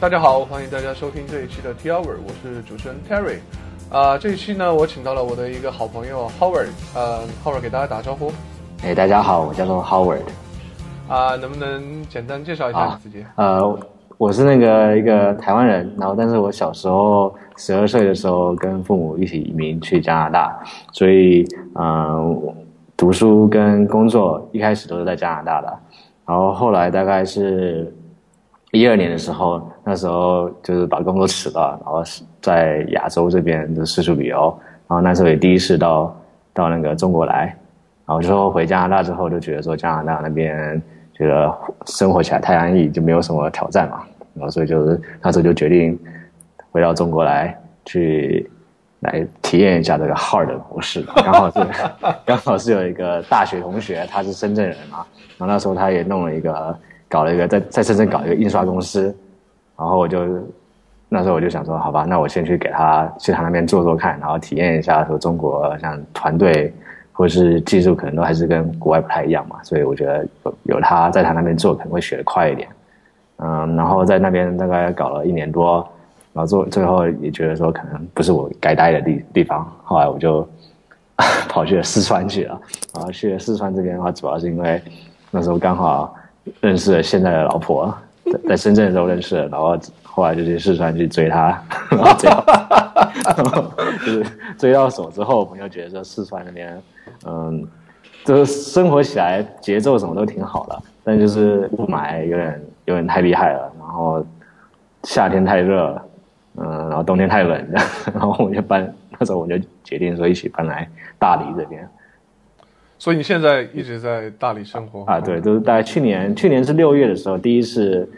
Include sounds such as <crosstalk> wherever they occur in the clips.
大家好，欢迎大家收听这一期的 T Hour，我是主持人 Terry。啊，这一期呢，我请到了我的一个好朋友 Howard，呃，Howard 给大家打个招呼。哎，大家好，我叫做 Howard。啊，能不能简单介绍一下你自己？呃，我是那个一个台湾人，然后但是我小时候十二岁的时候跟父母一起移民去加拿大，所以嗯，读书跟工作一开始都是在加拿大的，然后后来大概是。一二年的时候，那时候就是把工作辞了，然后在亚洲这边就四处旅游，然后那时候也第一次到到那个中国来，然后之后回加拿大之后就觉得说加拿大那边觉得生活起来太安逸，就没有什么挑战嘛，然后所以就是那时候就决定回到中国来去来体验一下这个 hard 模式，刚好是 <laughs> 刚好是有一个大学同学，他是深圳人嘛，然后那时候他也弄了一个。搞了一个在在深圳搞一个印刷公司，然后我就那时候我就想说，好吧，那我先去给他去他那边做做看，然后体验一下说中国像团队或是技术可能都还是跟国外不太一样嘛，所以我觉得有有他在他那边做可能会学得快一点，嗯，然后在那边大概搞了一年多，然后做最后也觉得说可能不是我该待的地地方，后来我就 <laughs> 跑去了四川去了，然后去了四川这边的话，主要是因为那时候刚好。认识了现在的老婆，<laughs> 在在深圳的时候认识，然后后来就去四川去追她，<laughs> 然后追，<laughs> 就是追到手之后，我们又觉得说四川那边，嗯，就是生活起来节奏什么都挺好的，但就是雾霾有点有点太厉害了，然后夏天太热，嗯，然后冬天太冷，然后我们就搬，那时候我们就决定说一起搬来大理这边。所以你现在一直在大理生活啊？对，都是大概去年，去年是六月的时候，第一次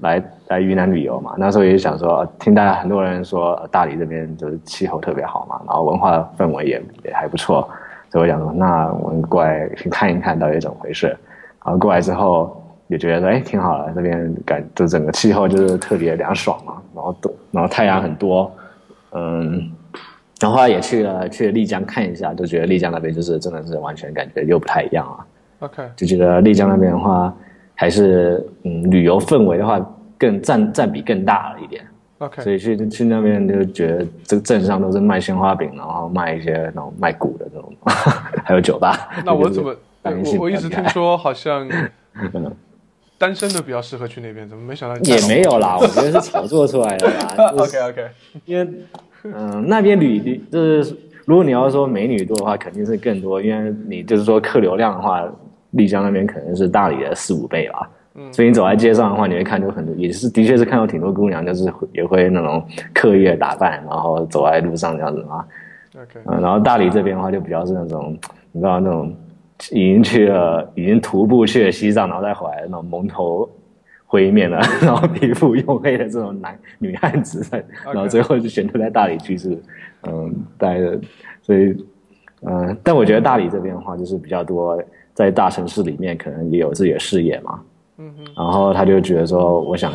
来来云南旅游嘛。那时候也想说，听大家很多人说大理这边就是气候特别好嘛，然后文化氛围也也还不错，所以我想说，那我们过来去看一看到底怎么回事。然后过来之后也觉得说，哎，挺好的，这边感就整个气候就是特别凉爽嘛，然后都然后太阳很多，嗯。然后也去了去了丽江看一下，就觉得丽江那边就是真的是完全感觉又不太一样啊。OK，就觉得丽江那边的话，还是嗯旅游氛围的话更占占比更大了一点。OK，所以去去那边就觉得这个镇上都是卖鲜花饼，然后卖一些那种卖鼓的这种，<laughs> 还有酒吧。那我怎么我我一直听说好像 <laughs> 单身的比较适合去那边，怎么没想到也没有啦？<laughs> 我觉得是炒作出来的啦。OK OK，因为。<laughs> 嗯，那边旅旅就是，如果你要说美女多的话，肯定是更多，因为你就是说客流量的话，丽江那边可能是大理的四五倍吧。嗯，所以你走在街上的话，你会看到很多，也是的确是看到挺多姑娘，就是也会那种刻意打扮，然后走在路上这样子嘛。OK，嗯，然后大理这边的话，就比较是那种，你知道那种已经去了，已经徒步去了西藏，然后再回来那种蒙头。灰面的，然后皮肤黝黑的这种男女汉子，然后最后就选择在大理居住，嗯，待着，所以，嗯，但我觉得大理这边的话，就是比较多在大城市里面，可能也有自己的事业嘛，嗯哼，然后他就觉得说，我想，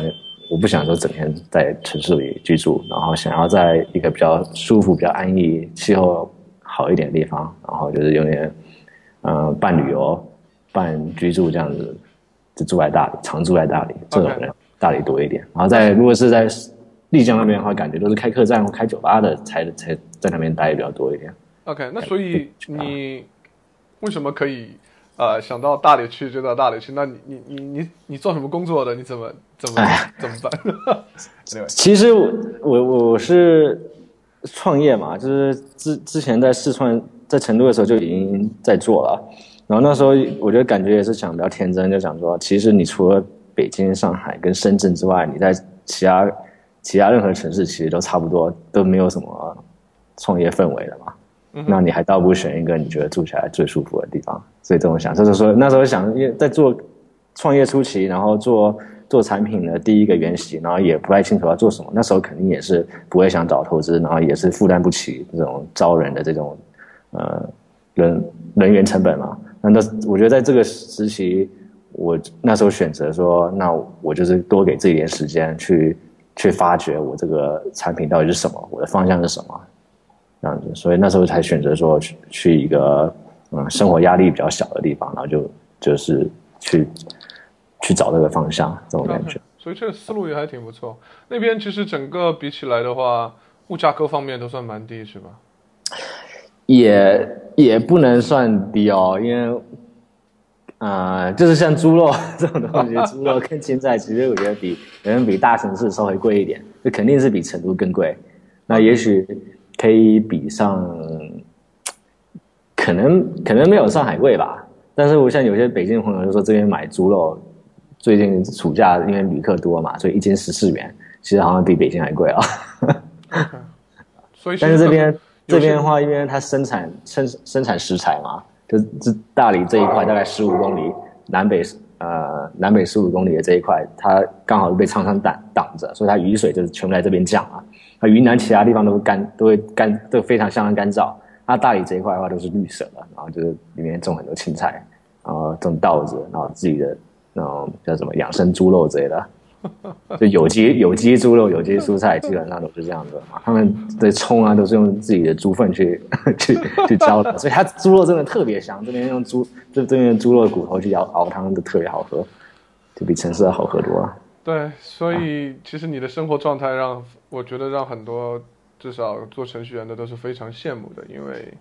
我不想说整天在城市里居住，然后想要在一个比较舒服、比较安逸、气候好一点的地方，然后就是有点，嗯，半旅游、半居住这样子。住在大理，常住在大理，这种人大理多一点。然后在如果是在丽江那边的话，感觉都是开客栈或开酒吧的才才在那边待比较多一点。OK，那所以你为什么可以呃想到大理去就到大理去？那你你你你你做什么工作的？你怎么怎么怎么办？<laughs> 其实我我我是创业嘛，就是之之前在四川在成都的时候就已经在做了。然后那时候我觉得感觉也是想比较天真，就想说，其实你除了北京、上海跟深圳之外，你在其他其他任何城市其实都差不多，都没有什么创业氛围的嘛。那你还倒不如选一个你觉得住起来最舒服的地方。所以这种想，就是说那时候想，因为在做创业初期，然后做做产品的第一个原型，然后也不太清楚要做什么。那时候肯定也是不会想找投资，然后也是负担不起这种招人的这种呃人人员成本嘛。那那我觉得在这个时期，我那时候选择说，那我就是多给自己点时间去去发掘我这个产品到底是什么，我的方向是什么，这样子。所以那时候才选择说去去一个嗯生活压力比较小的地方，然后就就是去去找这个方向这种感觉。所以这个思路也还挺不错。那边其实整个比起来的话，物价各方面都算蛮低，是吧？也也不能算低哦，因为，呃，就是像猪肉这种东西，猪肉跟青菜，其实我觉得比可能比大城市稍微贵一点，这肯定是比成都更贵。那也许可以比上，可能可能没有上海贵吧。但是我像有些北京朋友就说这边买猪肉，最近暑假因为旅客多嘛，所以一斤十四元，其实好像比北京还贵啊。所以，但是这边。这边的话，因为它生产生生产食材嘛，就是这大理这一块大概十五公里南北呃南北十五公里的这一块，它刚好被苍山挡挡着，所以它雨水就是全部在这边降啊。那云南其他地方都干都会干都非常相当干燥，那大理这一块的话都是绿色的，然后就是里面种很多青菜，然后种稻子，然后自己的那种叫什么养生猪肉之类的。<laughs> 就有机有机猪肉、有机蔬菜，基本上都是这样的嘛。他们的葱啊，都是用自己的猪粪去 <laughs> 去去浇的，所以它猪肉真的特别香。这边用猪这这边猪肉骨头去熬熬汤，都特别好喝，就比城市好喝多了。对，所以其实你的生活状态让我觉得让很多至少做程序员的都是非常羡慕的，因为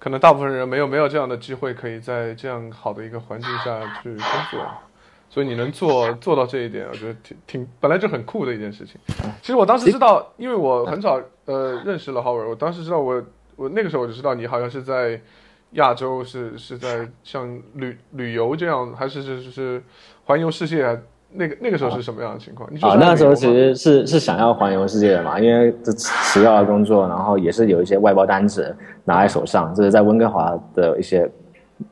可能大部分人没有没有这样的机会，可以在这样好的一个环境下去工作。所以你能做 <laughs> 做到这一点，我觉得挺挺本来就很酷的一件事情。其实我当时知道，因为我很早呃认识了 Howard，我当时知道我我那个时候我就知道你好像是在亚洲，是是在像旅旅游这样，还是是是环游世界？那个那个时候是什么样的情况？啊，那时候其实是是想要环游世界的嘛，因为这辞掉了工作，然后也是有一些外包单子拿在手上，这是在温哥华的一些。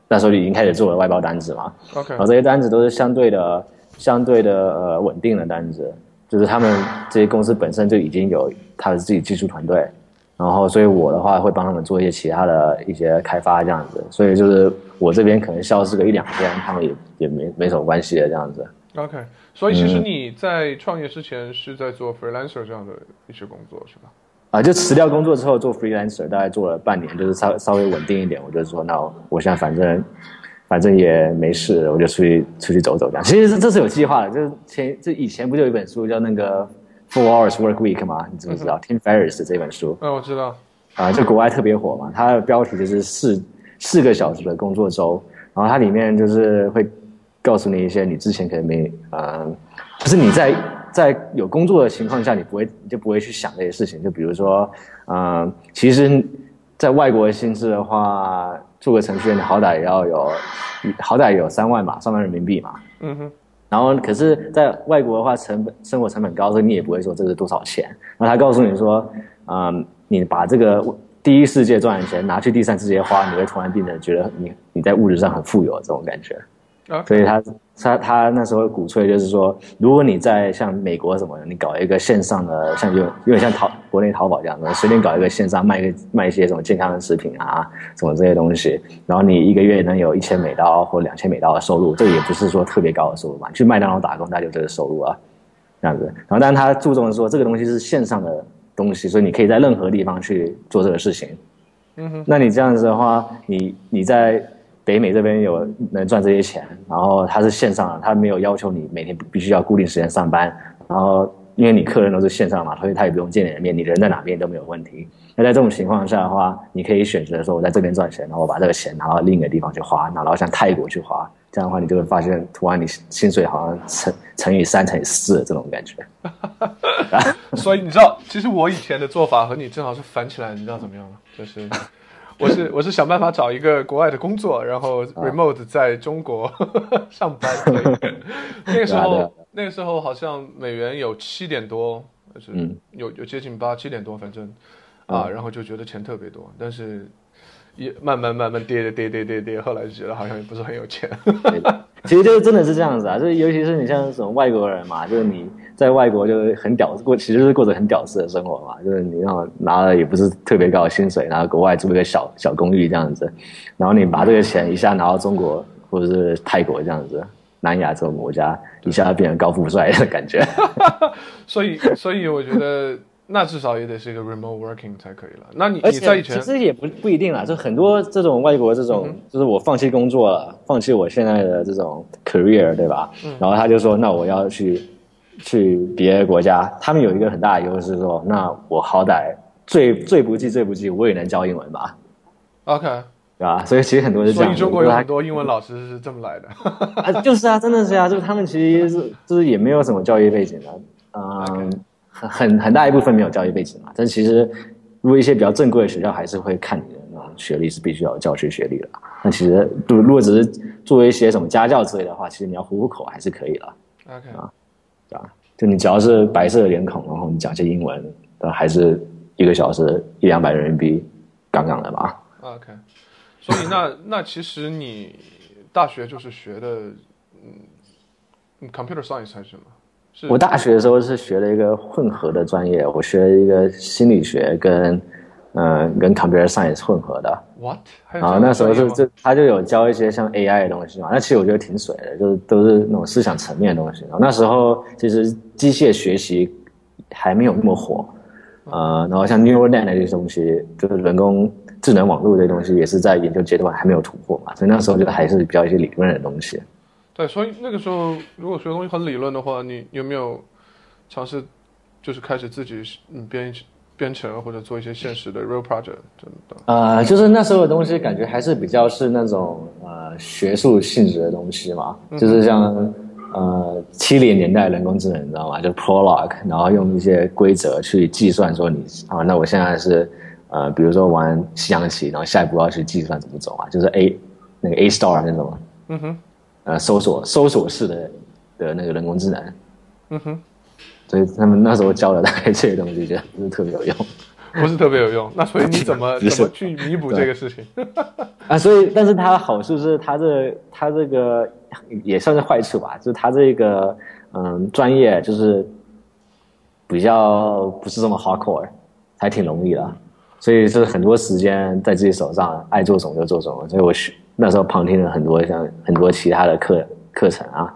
那时候就已经开始做了外包单子嘛，OK，然后这些单子都是相对的、相对的呃稳定的单子，就是他们这些公司本身就已经有他的自己技术团队，然后所以我的话会帮他们做一些其他的一些开发这样子，所以就是我这边可能消失个一两天，他们也也没没什么关系的这样子。OK，所以其实你在创业之前是在做 freelancer 这样的一些工作是吧？啊，就辞掉工作之后做 freelancer，大概做了半年，就是稍稍微稳定一点。我就说，那我现在反正反正也没事，我就出去出去走走这样。其实是这是有计划的，就是前这以前不就有一本书叫那个 Four Hours Work Week 吗？你知不知道 Tim Ferriss 这本书？嗯，我知道。啊，就国外特别火嘛，它的标题就是四四个小时的工作周，然后它里面就是会告诉你一些你之前可能没，嗯，就是你在。在有工作的情况下，你不会，你就不会去想这些事情。就比如说，嗯，其实，在外国的薪资的话，做个程序员，你好歹也要有，好歹有三万吧，三万人民币嘛。嗯哼。然后，可是，在外国的话，成本生活成本高，所以你也不会说这是多少钱。然后他告诉你说，嗯，你把这个第一世界赚的钱拿去第三世界花，你会突然变得觉得你你在物质上很富有这种感觉。所以他他他那时候鼓吹就是说，如果你在像美国什么的，你搞一个线上的，像有有点像淘国内淘宝这样的，随便搞一个线上卖一个卖一些什么健康的食品啊，什么这些东西，然后你一个月能有一千美刀或两千美刀的收入，这也不是说特别高的收入嘛。去麦当劳打工，那就这个收入啊，这样子。然后，但是他注重的说，这个东西是线上的东西，所以你可以在任何地方去做这个事情。嗯哼，那你这样子的话，你你在。北美这边有能赚这些钱，然后它是线上的，它没有要求你每天必须要固定时间上班，然后因为你客人都是线上嘛，所以他也不用见你的面，你人在哪边都没有问题。那在这种情况下的话，你可以选择说我在这边赚钱，然后我把这个钱拿到另一个地方去花，拿到像泰国去花，这样的话你就会发现，突然你薪水好像乘乘以三乘以四这种感觉。所以你知道，其实我以前的做法和你正好是反起来，你知道怎么样吗？就是。我是我是想办法找一个国外的工作，然后 remote 在中国 <laughs> 上班。<laughs> 那个时候那个时候好像美元有七点多，就是有有接近八七点多，反正啊，然后就觉得钱特别多，但是也慢慢慢慢跌跌跌跌跌，后来就觉得好像也不是很有钱。其实就是真的是这样子啊，就是尤其是你像什么外国人嘛，就是你。在外国就是很屌过，其实是过着很屌丝的生活嘛。就是你要拿了也不是特别高的薪水，然后国外租一个小小公寓这样子，然后你把这个钱一下拿到中国或者是泰国这样子，南亚这种国家一下变成高富帅的感觉。所以，所以我觉得那至少也得是一个 remote working 才可以了。那你你在以前其实也不不一定啦，就很多这种外国这种，就是我放弃工作了，放弃我现在的这种 career，对吧？然后他就说，那我要去。去别的国家，他们有一个很大的优势，说那我好歹最最不济最不济，我也能教英文吧，OK，对吧？所以其实很多是这样子，所以中国有很多英文老师是这么来的。啊，就是啊，真的是啊，就是他们其实是就是也没有什么教育背景的，嗯，很很很大一部分没有教育背景嘛。但其实如果一些比较正规的学校，还是会看你的那种学历是必须要有教学学历的。那其实如如果只是做一些什么家教之类的话，其实你要糊糊口还是可以的，OK，对吧？就你只要是白色的脸孔，然后你讲些英文，呃，还是一个小时一两百人民币，杠杠的吧。OK，所以那那其实你大学就是学的，嗯，computer science 还是什么？我大学的时候是学了一个混合的专业，我学了一个心理学跟嗯、呃跟 computer science 混合的。what？然后那时候专业吗是就他就有教一些像 AI 的东西嘛，那其实我觉得挺水的，就是都是那种思想层面的东西。然后那时候其实机械学习还没有那么火，呃，然后像 neural net 那些东西，就是人工智能网络这些东西，也是在研究阶段还没有突破嘛，所以那时候就还是比较一些理论的东西。对，所以那个时候如果学东西很理论的话，你有没有尝试就是开始自己嗯编编程或者做一些现实的 real project 真的？呃，就是那时候的东西，感觉还是比较是那种呃学术性质的东西嘛，就是像呃七零年代人工智能，你知道吗？就 Prolog，然后用一些规则去计算说你啊，那我现在是呃，比如说玩西洋棋，然后下一步要去计算怎么走啊，就是 A 那个 A star 那种嗯哼，呃搜索搜索式的的那个人工智能，嗯哼，所以他们那时候教了大概这些东西，觉得不是特别有用。不是特别有用。那所以你怎么 <laughs> 怎么去弥补这个事情？<laughs> 啊，所以，但是它的好处是它这它这个也算是坏处吧，就是它这个嗯专业就是比较不是这么 hardcore，还挺容易的，所以就是很多时间在自己手上，爱做什么就做什么。所以我学那时候旁听了很多像很多其他的课课程啊，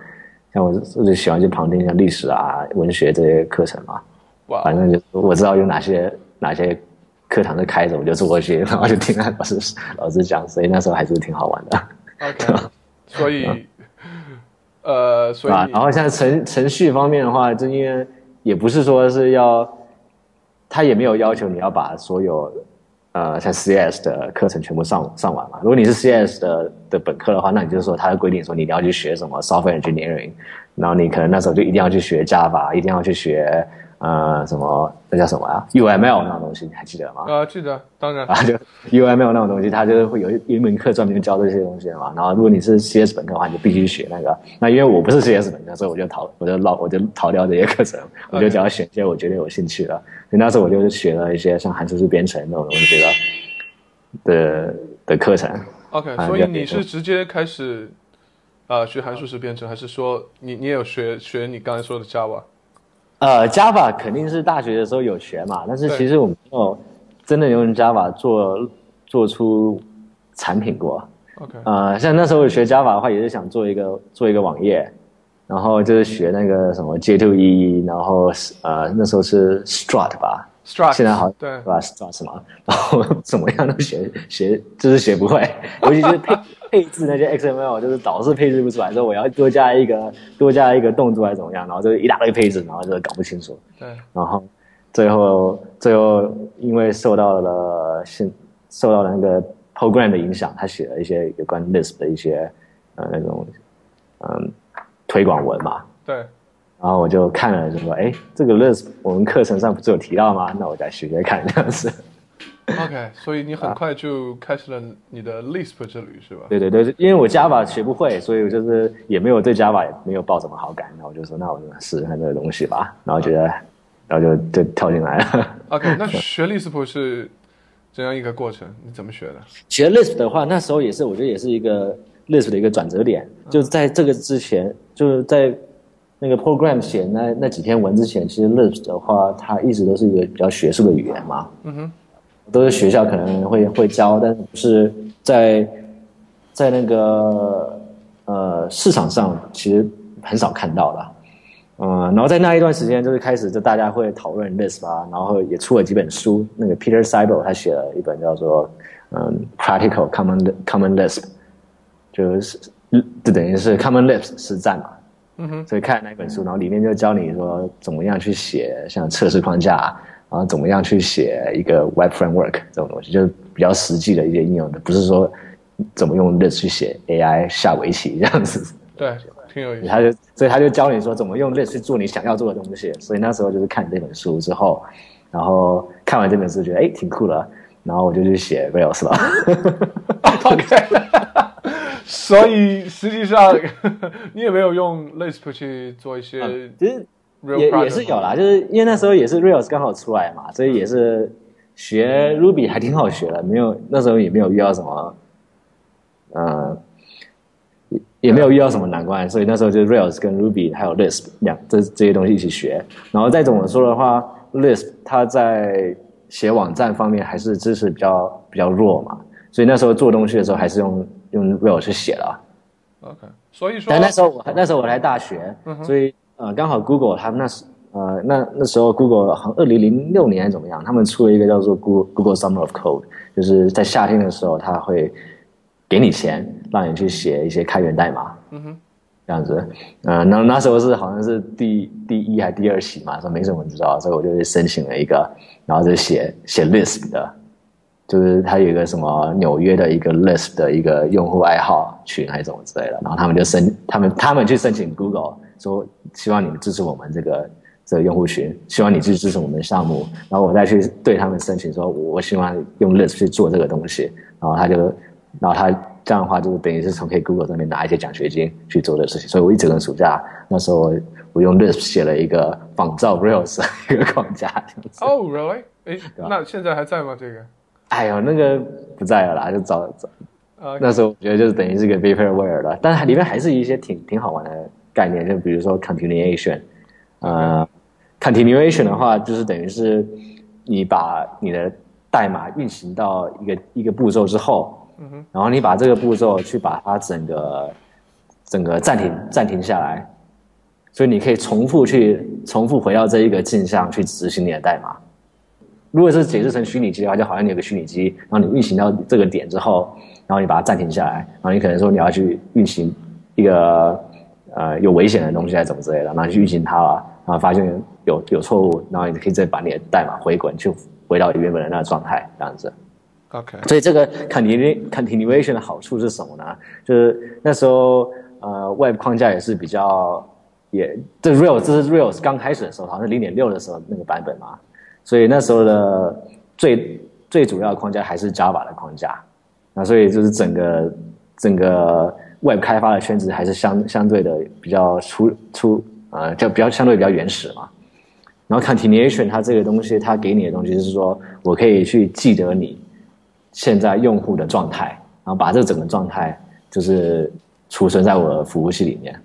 像我我就喜欢去旁听像历史啊、文学这些课程嘛，哇，反正就我知道有哪些哪些课堂是开着，我就坐过去，然后就听他老师老师讲，所以那时候还是挺好玩的，OK，所以 <laughs> 呃，所以啊。然后像程程序方面的话，就因为也不是说是要，他也没有要求你要把所有呃像 CS 的课程全部上上完嘛。如果你是 CS 的的本科的话，那你就是说他的规定说你一定要去学什么 software engineering，然后你可能那时候就一定要去学 Java，一定要去学呃什么那叫什么啊 UML 那种东西，你还记得吗？呃，记得，当然啊，就 UML 那种东西，它就是会有一一门课专门教这些东西的嘛。然后如果你是 CS 本科的话，你就必须学那个。那因为我不是 CS 本科，所以我就逃，我就老，我就逃掉这些课程，我就只要选一些我觉得有兴趣的。所以那时候我就是学了一些像函数式编程那种东西的的的课程。OK，啊所以你是直接开始呃学函数式编程，还是说你你也有学学你刚才说的 Java？呃，Java 肯定是大学的时候有学嘛，但是其实我没有真的用 Java 做做出产品过。OK，呃，像那时候学 Java 的话，也是想做一个做一个网页，然后就是学那个什么 J2EE，然后呃那时候是 Strut 吧，Struct，现在好对。对吧？Strut 嘛，<laughs> 然后怎么样都学学，就是学不会，<laughs> 尤其是配配置那些 XML，就是老是配置不出来，说我要多加一个多加一个动作还是怎么样，然后就是一大堆配置，然后就是搞不清楚。对。然后最后最后因为受到了现受到了那个 program 的影响，他写了一些有关 Lisp 的一些呃那种嗯推广文嘛，对然后我就看了就说，哎，这个 Lisp 我们课程上不是有提到吗？那我再学学看这样子。OK，所以你很快就开始了你的 Lisp 之旅是吧？对对对，因为我 Java 学不会，所以我就是也没有对 Java 也没有抱什么好感，然后我就说，那我就试试看这个东西吧，然后觉得，然后就就跳进来了。OK，<laughs> 那学 Lisp 是怎样一个过程？你怎么学的？学 Lisp 的话，那时候也是，我觉得也是一个 Lisp 的一个转折点。就是在这个之前，就是在那个 program 写那那几篇文之前，其实 Lisp 的话，它一直都是一个比较学术的语言嘛。嗯哼，都是学校可能会会教，但是不是在在那个呃市场上其实很少看到的。嗯，然后在那一段时间，就是开始就大家会讨论 Lisp 啊，然后也出了几本书。那个 Peter Seibel 他写了一本叫做嗯 Practical Common Common Lisp，就是就等于是 Common Lisp 实战嘛。嗯哼，所以看那本书，然后里面就教你说怎么样去写像测试框架，然后怎么样去写一个 Web Framework 这种东西，就是比较实际的一些应用的，不是说怎么用 Lisp 去写 AI 下围棋 <laughs> 这样子。对，挺有意思。他就所以他就教你说怎么用 Lisp 去做你想要做的东西。所以那时候就是看这本书之后，然后看完这本书觉得哎挺酷的，然后我就去写 Rails 了。<laughs> OK，<laughs> 所以实际上 <laughs> 你也没有用 Lisp 去做一些其实也也是有啦，就是因为那时候也是 Rails 刚好出来嘛，所以也是学 Ruby 还挺好学的，没有那时候也没有遇到什么，呃，也也没有遇到什么难关，所以那时候就 Rails 跟 Ruby 还有 Lisp 两这这些东西一起学。然后再怎么说的话，Lisp 它在写网站方面还是支持比较比较弱嘛，所以那时候做东西的时候还是用用 Rails 去写了啊。OK，所以说但那时候我那时候我来大学，所以呃刚好 Google 他们那时呃那那时候 Google 好像二零零六年怎么样，他们出了一个叫做 Google Google Summer of Code，就是在夏天的时候他会给你钱让你去写一些开源代码，嗯哼，这样子，呃那那时候是好像是第第一还第二期嘛，说没什么人知道，所以我就申请了一个，然后就写写 Lisp 的。就是他有一个什么纽约的一个 list 的一个用户爱好群还是怎么之类的，然后他们就申他们他们去申请 Google 说希望你们支持我们这个这个用户群，希望你去支持我们的项目，然后我再去对他们申请说我我希望用 list 去做这个东西，然后他就然后他这样的话就是等于是从可以 Google 上面拿一些奖学金去做这个事情，所以我一整个暑假那时候我我用 list 写了一个仿照 Rails 的 <laughs> 一个框架，这样子。哦、r e a l l y 哎，那现在还在吗？这个？哎呦，那个不在了啦，就早早。啊那时候我觉得就是等于是个 vaporware 了，但是里面还是一些挺挺好玩的概念，就比如说 continuation，呃，continuation 的话就是等于是你把你的代码运行到一个一个步骤之后，嗯哼，然后你把这个步骤去把它整个整个暂停暂停下来，所以你可以重复去重复回到这一个镜像去执行你的代码。如果是解释成虚拟机的话，就好像你有个虚拟机，然后你运行到这个点之后，然后你把它暂停下来，然后你可能说你要去运行一个呃有危险的东西还是怎么之类的，然后你去运行它了，然后发现有有错误，然后你可以再把你的代码回滚，去回到原本的那个状态，这样子。OK，所以这个 continu continuation 的好处是什么呢？就是那时候呃 Web 框架也是比较也这 Rails 这是 Rails 刚开始的时候，好像是零点六的时候那个版本嘛，所以那时候的最最主要的框架还是 Java 的框架，那所以就是整个整个 Web 开发的圈子还是相相对的比较粗粗呃就比较相对比较原始嘛。然后 continuation 它这个东西，它给你的东西是说我可以去记得你现在用户的状态，然后把这整个状态就是储存在我的服务器里面。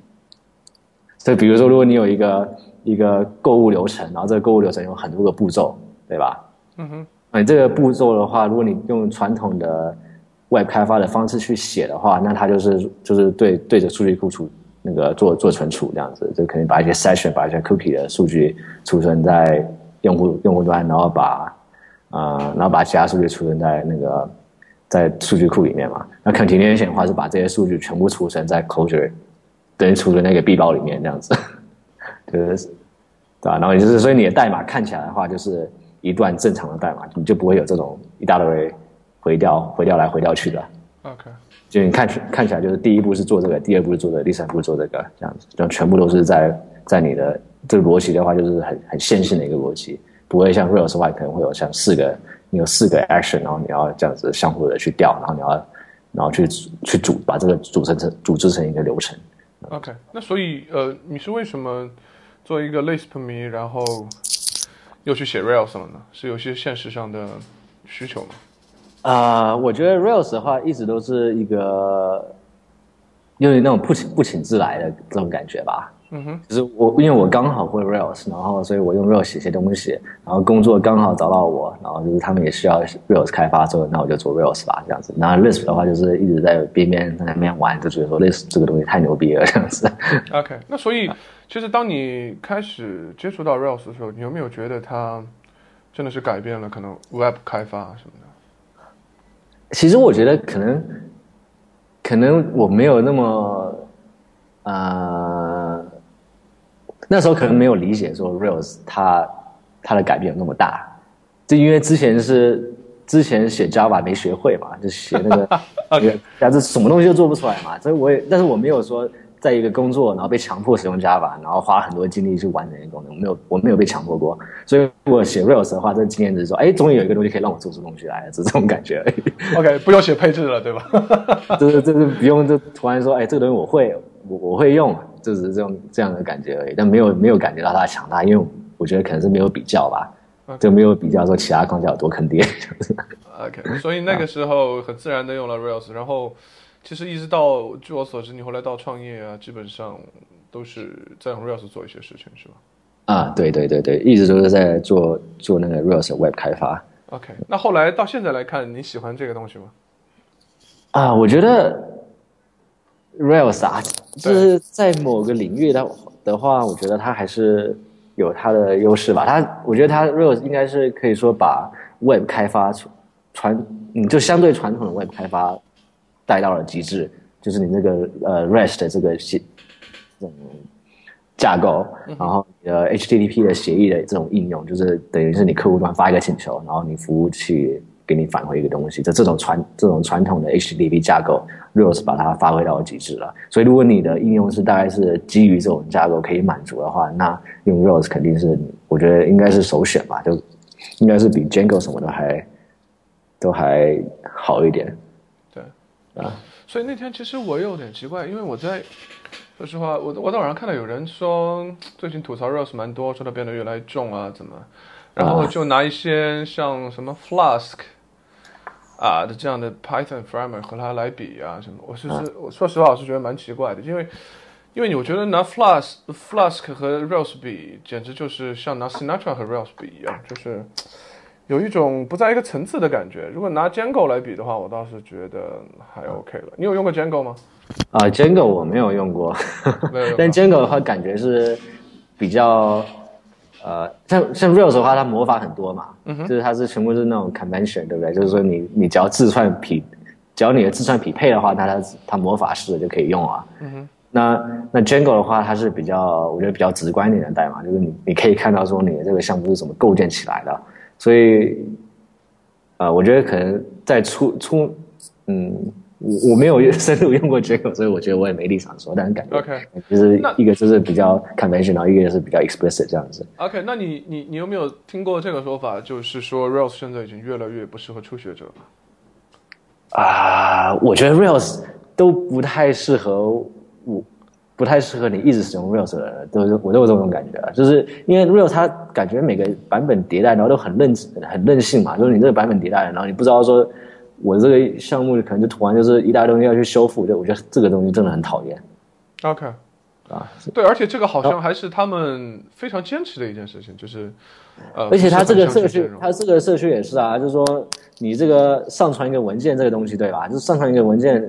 所以比如说，如果你有一个一个购物流程，然后这个购物流程有很多个步骤，对吧？嗯哼，你这个步骤的话，如果你用传统的 Web 开发的方式去写的话，那它就是就是对对着数据库储那个做做存储这样子，就可能把一些 session 把一些 cookie 的数据储存在用户用户端，然后把呃然后把其他数据储存在那个在数据库里面嘛。那 continuation 的话是把这些数据全部储存在 Clojure，等于储存那个 B 包里面这样子，就是对吧？然后也就是所以你的代码看起来的话就是一段正常的代码，你就不会有这种一大堆回调回调来回调去的。OK，就你看起看起来就是第一步是做这个，第二步是做这个，第三步做这个，这样子，就全部都是在在你的这个逻辑的话，就是很很线性的一个逻辑，不会像 Rails 的话可能会有像四个，你有四个 action，然后你要这样子相互的去调，然后你要然后去去组把这个组成成组织成一个流程。OK，那所以呃，你是为什么做一个 Lisp 迷，然后又去写 Rails 了呢？是有些现实上的需求吗？啊、我觉得 Rails 的话一直都是一个有点那种不请不请自来的这种感觉吧。嗯哼，就是我，因为我刚好会 Rails，然后所以我用 Rails 写些东西，然后工作刚好找到我，然后就是他们也需要 Rails 开发，所以那我就做 Rails 吧，这样子。然后 Lisp 的话就是一直在边边在那边玩，就觉得说 Lisp 这个东西太牛逼了，这样子。OK，那所以其实当你开始接触到 Rails 的时候，你有没有觉得它真的是改变了可能 Web 开发什么的？其实我觉得可能，可能我没有那么，呃，那时候可能没有理解说 Rails 它它的改变有那么大，就因为之前是之前写 Java 没学会嘛，就写那个 <laughs> 那个，但是什么东西都做不出来嘛，所以我也，但是我没有说在一个工作，然后被强迫使用 Java，然后花很多精力去完成一个功能，我没有我没有被强迫过，所以我写 Rails 的话，这经验只是说，哎，终于有一个东西可以让我做出东西来了，是这种感觉而已。OK，不用写配置了，对吧？<laughs> 就是就是不用就突然说，哎，这个东西我会，我我会用，就只是这种这样的感觉而已，但没有没有感觉到它的强大，因为我觉得可能是没有比较吧，就没有比较说其他框架有多坑爹。OK，所以那个时候很自然的用了 Rails，然后其实一直到据我所知，你后来到创业啊，基本上都是在用 Rails 做一些事情，是吧啊，对对对对，一直都是在做做那个 Rails 的 Web 开发。？OK，那后来到现在来看，你喜欢这个东西吗？啊，我觉得 Rails 啊，就是在某个领域的的话，我觉得它还是有它的优势吧。它，我觉得它 Rails 应该是可以说把 Web 开发传，嗯，就相对传统的 Web 开发带到了极致，就是你那个呃 REST 的这个协这种架构，然后你的 HTTP 的协议的这种应用，就是等于是你客户端发一个请求，然后你服务器给你返回一个东西，这这种传这种传统的 HTTP 架构，Rails 把它发挥到极致了。所以如果你的应用是大概是基于这种架构可以满足的话，那用 Rails 肯定是我觉得应该是首选吧，就应该是比 Django 什么的还都还好一点。对，啊，所以那天其实我有点奇怪，因为我在说实话，我我在网上看到有人说最近吐槽 Rose 蛮多，说它变得越来越重啊，怎么，然后就拿一些像什么 Flask 啊的这样的 Python framework 和它来比啊什么，我是是我说实话我是觉得蛮奇怪的，因为因为我觉得拿 Flask Flask 和 Rails 比，简直就是像拿 Sinatra 和 Rails 比一样，就是。有一种不在一个层次的感觉。如果拿 Django 来比的话，我倒是觉得还 OK 了。你有用过 Django 吗？啊，Django 我 <laughs> 没有用过，但 Django 的话感觉是比较呃，像像 Rails 的话，它魔法很多嘛，就是它是全部是那种 convention，对不对？就是说你你只要自串匹，只要你的自串匹配的话，那它它魔法式的就可以用啊。那那 Django 的话，它是比较我觉得比较直观一点的代码，就是你你可以看到说你的这个项目是怎么构建起来的，所以呃，我觉得可能在初初嗯。我我没有 <laughs> 深入用过 Django，所以我觉得我也没立场说，但是感觉 OK 就是一个就是比较 conventional，一个就是比较 explicit 这样子。OK，那你你你有没有听过这个说法？就是说 Rails 现在已经越来越不适合初学者了。啊，我觉得 Rails 都不太适合我，不太适合你一直使用 Rails 的人，都是我都有这种感觉啊，就是因为 Rails 它感觉每个版本迭代，然后都很任很任性嘛，就是你这个版本迭代，然后你不知道说我这个项目可能就突然就是一大堆东西要去修复，就我觉得这个东西真的很讨厌 OK，啊。对，而且这个好像还是他们非常坚持的一件事情，就是呃，而且它这个社区不是很相信这，种它这个社区也是啊，就是说你这个上传一个文件这个东西，对吧？就是上传一个文件，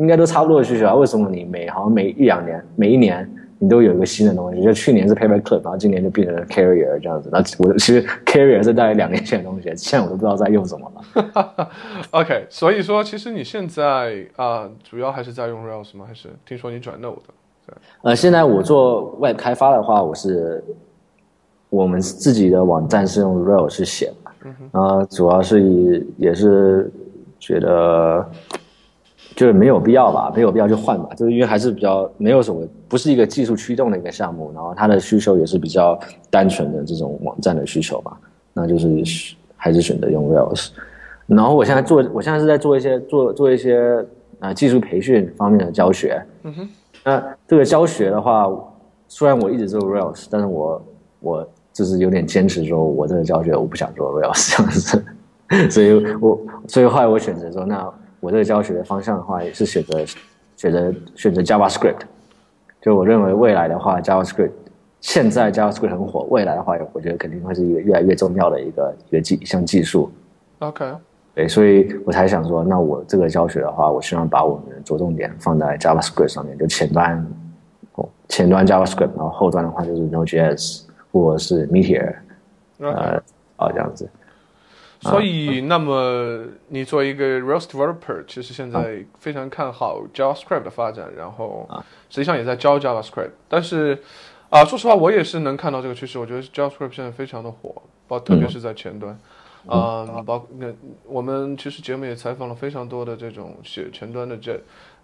应该都差不多的需求啊。为什么你每好像每一两年，每一年你都有一个新的东西？就去年是 Paperclip，然后今年就变成了 Carrier 这样子。那我其实 Carrier 是大概两年前的东西，现在我都不知道在用什么了。<laughs> OK，所以说其实你现在啊、主要还是在用 Rails 吗？还是听说你转 Node 的？呃，现在我做 Web 开发的话，我是我们自己的网站是用 Rails 去写的，然后主要是以也是觉得就是没有必要吧，没有必要就换吧，就是因为还是比较没有什么，不是一个技术驱动的一个项目，然后它的需求也是比较单纯的这种网站的需求吧，那就是还是选择用 Rails。然后我现在做，我现在是在做一些做做一些呃技术培训方面的教学，嗯哼那这个教学的话，虽然我一直做 Rails，但是我我就是有点坚持说，我这个教学我不想做 Rails 这样子，<laughs> 所以我所以后来我选择说，那我这个教学的方向的话，也是选择选择选择 JavaScript。就我认为未来的话，JavaScript 现在 JavaScript 很火，未来的话，我觉得肯定会是一个越来越重要的一个一个技一项技术。OK，对，所以我才想说，那我这个教学的话，我希望把我们的着重点放在 JavaScript 上面，就前端，哦，前端 JavaScript，然后后端的话就是 Node.js 或者是 Meteor，OK，呃，啊这样子。所以，那么你作为一个 Rails developer，其实现在非常看好 JavaScript 的发展，然后实际上也在教 JavaScript。但是，啊，说实话，我也是能看到这个趋势。我觉得 JavaScript 现在非常的火，包特别是在前端。嗯，包那我们其实节目也采访了非常多的这种写前端的这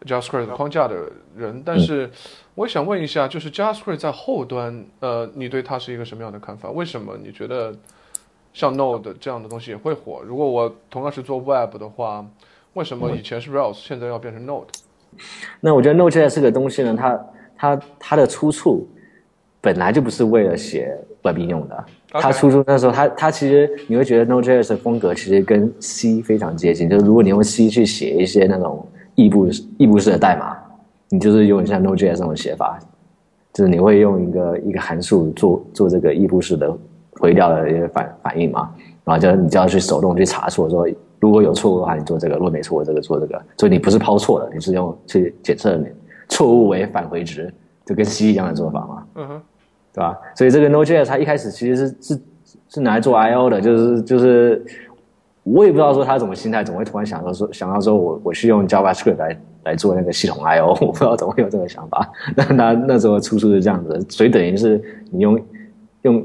JavaScript 框架的人，但是我想问一下，就是 JavaScript 在后端，呃，你对它是一个什么样的看法？为什么你觉得像 Node 这样的东西也会火？如果我同样是做 Web 的话，为什么以前是 Rails，现在要变成 Node？那我觉得 Node.js 这个东西呢，它它它的出处。本来就不是为了写 Web 应用的，它出处那时候，它它其实你会觉得 Node.js 的风格其实跟 C 非常接近，就是如果你用 C 去写一些那种异步异步式的代码，你就是有点像 Node.js 这种写法，就是你会用一个一个函数做做这个异步式的回调的一些反反应嘛，然后就你就要去手动去查错，说如果有错误的话，你做这个；如果没错，这个做这个，所以你不是抛错了，你是用去检测错误为返回值，就跟 C 一样的做法嘛。嗯哼。对吧？所以这个 Node.js 它一开始其实是是是拿来做 I/O 的，就是就是，我也不知道说他怎么心态，怎么会突然想到说想到说我我去用 JavaScript 来来做那个系统 I/O，<laughs> 我不知道怎么会有这个想法。那他那时候出处是这样子，所以等于是你用用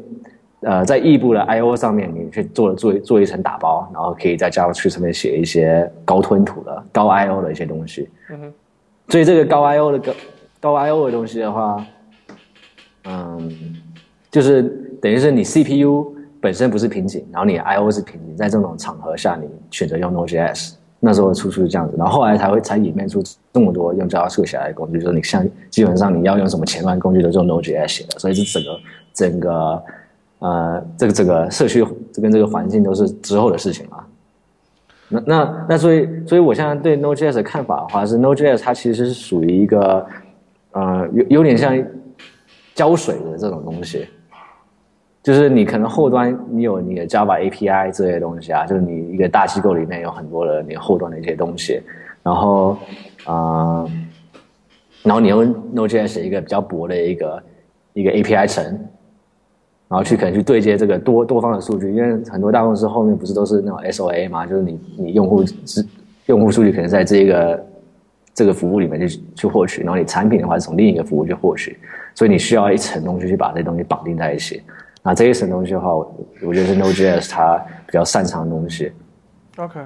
呃在异步的 I/O 上面，你去做做做一层打包，然后可以在 JavaScript 上面写一些高吞吐的高 I/O 的一些东西。嗯哼。所以这个高 I/O 的高高 I/O 的东西的话。嗯，就是等于是你 CPU 本身不是瓶颈，然后你 I/O 是瓶颈，在这种场合下，你选择用 Node.js，那时候出处是这样子，然后后来才会才演变出这么多用 JavaScript 写来的工具，就是你像基本上你要用什么前端工具都用 Node.js 写的，所以是整个整个呃这个这个社区这跟这个环境都是之后的事情了。那那那所以所以我现在对 Node.js 的看法的话是 Node.js 它其实是属于一个呃有有点像。胶水的这种东西，就是你可能后端你有你的 Java API 这些东西啊，就是你一个大机构里面有很多的你后端的一些东西，然后啊，然后你用 Node.js 一个比较薄的一个一个 API 层，然后去可能去对接这个多多方的数据，因为很多大公司后面不是都是那种 SOA 嘛，就是你你用户是用户数据可能在这个这个服务里面去去获取，然后你产品的话是从另一个服务去获取。所以你需要一层东西去把这些东西绑定在一起。那这一层东西的话，我觉得是 Node.js 它比较擅长的东西。OK，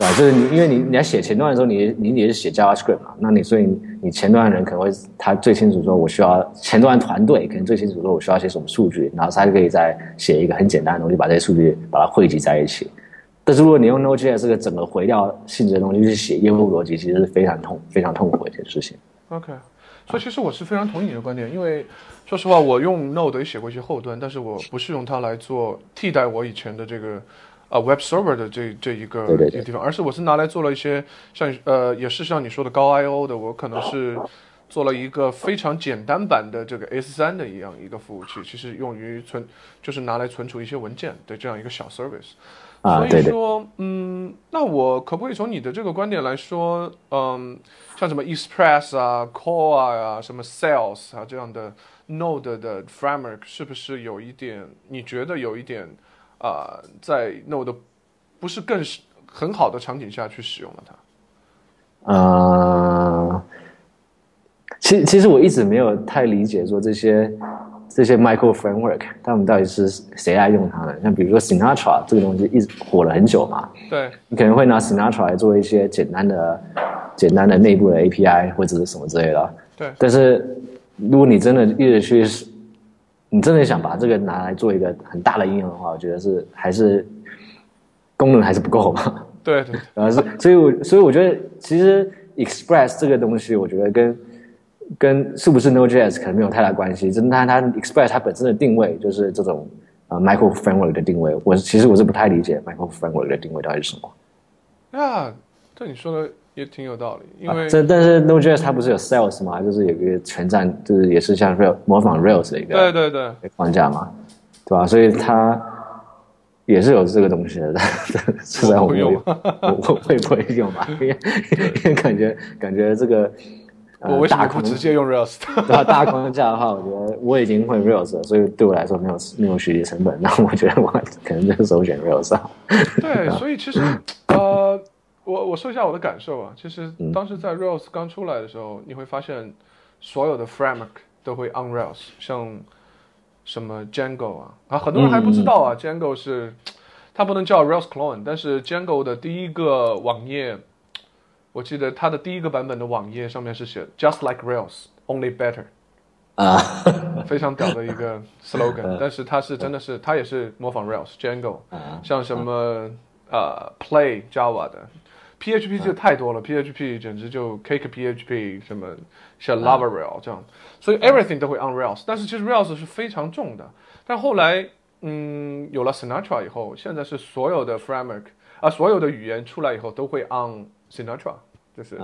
对吧？就是你，因为你你在写前端的时候，你你也是写 JavaScript 嘛，那你所以你前端的人可能会他最清楚说，我需要前端团队可能最清楚说我需要些什么数据，然后他就可以再写一个很简单的东西，把这些数据把它汇集在一起。但是如果你用 Node.js 这个整个回调性质的东西去写业务逻辑，其实是非常痛非常痛苦的一件事情。OK。所以其实我是非常同意你的观点，因为说实话，我用 Node 也写过一些后端，但是我不是用它来做替代我以前的这个呃 Web Server 的这这一个一个地方，而是我是拿来做了一些像呃也是像你说的高 I/O 的，我可能是做了一个非常简单版的这个 S3 的一样一个服务器，其实用于存就是拿来存储一些文件的这样一个小 service。所以说，嗯，那我可不可以从你的这个观点来说，嗯，像什么 Express 啊、Core 啊、什么 Sales 啊这样的 Node 的 Framework，是不是有一点？你觉得有一点啊，在 Node 不是更很好的场景下去使用了它？啊，其其实我一直没有太理解说这些。这些 micro framework，他们到底是谁来用它呢？像比如说 Sinatra 这个东西一直火了很久嘛。对。你可能会拿 Sinatra 来做一些简单的、简单的内部的 API 或者是什么之类的。对。但是如果你真的一直去，你真的想把这个拿来做一个很大的应用的话，我觉得是还是功能还是不够嘛。对对。然后是，所以我所以我觉得其实 Express 这个东西，我觉得跟跟是不是 Node.js 可能没有太大关系，真的它它 Express 它本身的定位就是这种呃 micro framework 的定位，我其实我是不太理解 micro framework 的定位到底是什么。那，这你说的也挺有道理，因为这但是 Node.js 它不是有 Sales 吗？就是有一个全站，就是也是像 Rails 模仿 Rails 的一个对对对框架嘛，对吧？所以它也是有这个东西的，是在我会用，我会不会用吧？因为感觉感觉这个。我为什么不直接用 Rails？<laughs> 对吧？大框架的话，我觉得我已经会 Rails 了，所以对我来说没有没有学习成本。那我觉得我可能就首选 Rails。对，<laughs> 所以其实呃，我我说一下我的感受啊。其实当时在 Rails 刚出来的时候，你会发现所有的 framework 都会 on Rails，像什么 Django 啊，啊，很多人还不知道啊、Django 是它不能叫 Rails clone，但是 Django 的第一个网页，我记得它的第一个版本的网页上面是写 Just like Rails only better。啊，<laughs> 非常屌的一个 slogan，但是它是真的是，它也是模仿 Rails、Django，像什么呃 Play Java 的，PHP 就太多了，PHP 简直就 Cake PHP 什么像 Laravel 这样，所以 everything 都会 on Rails，但是其实 Rails 是非常重的，但后来嗯有了 Sinatra 以后，现在是所有的 framework 啊所有的语言出来以后都会 on Sinatra，就是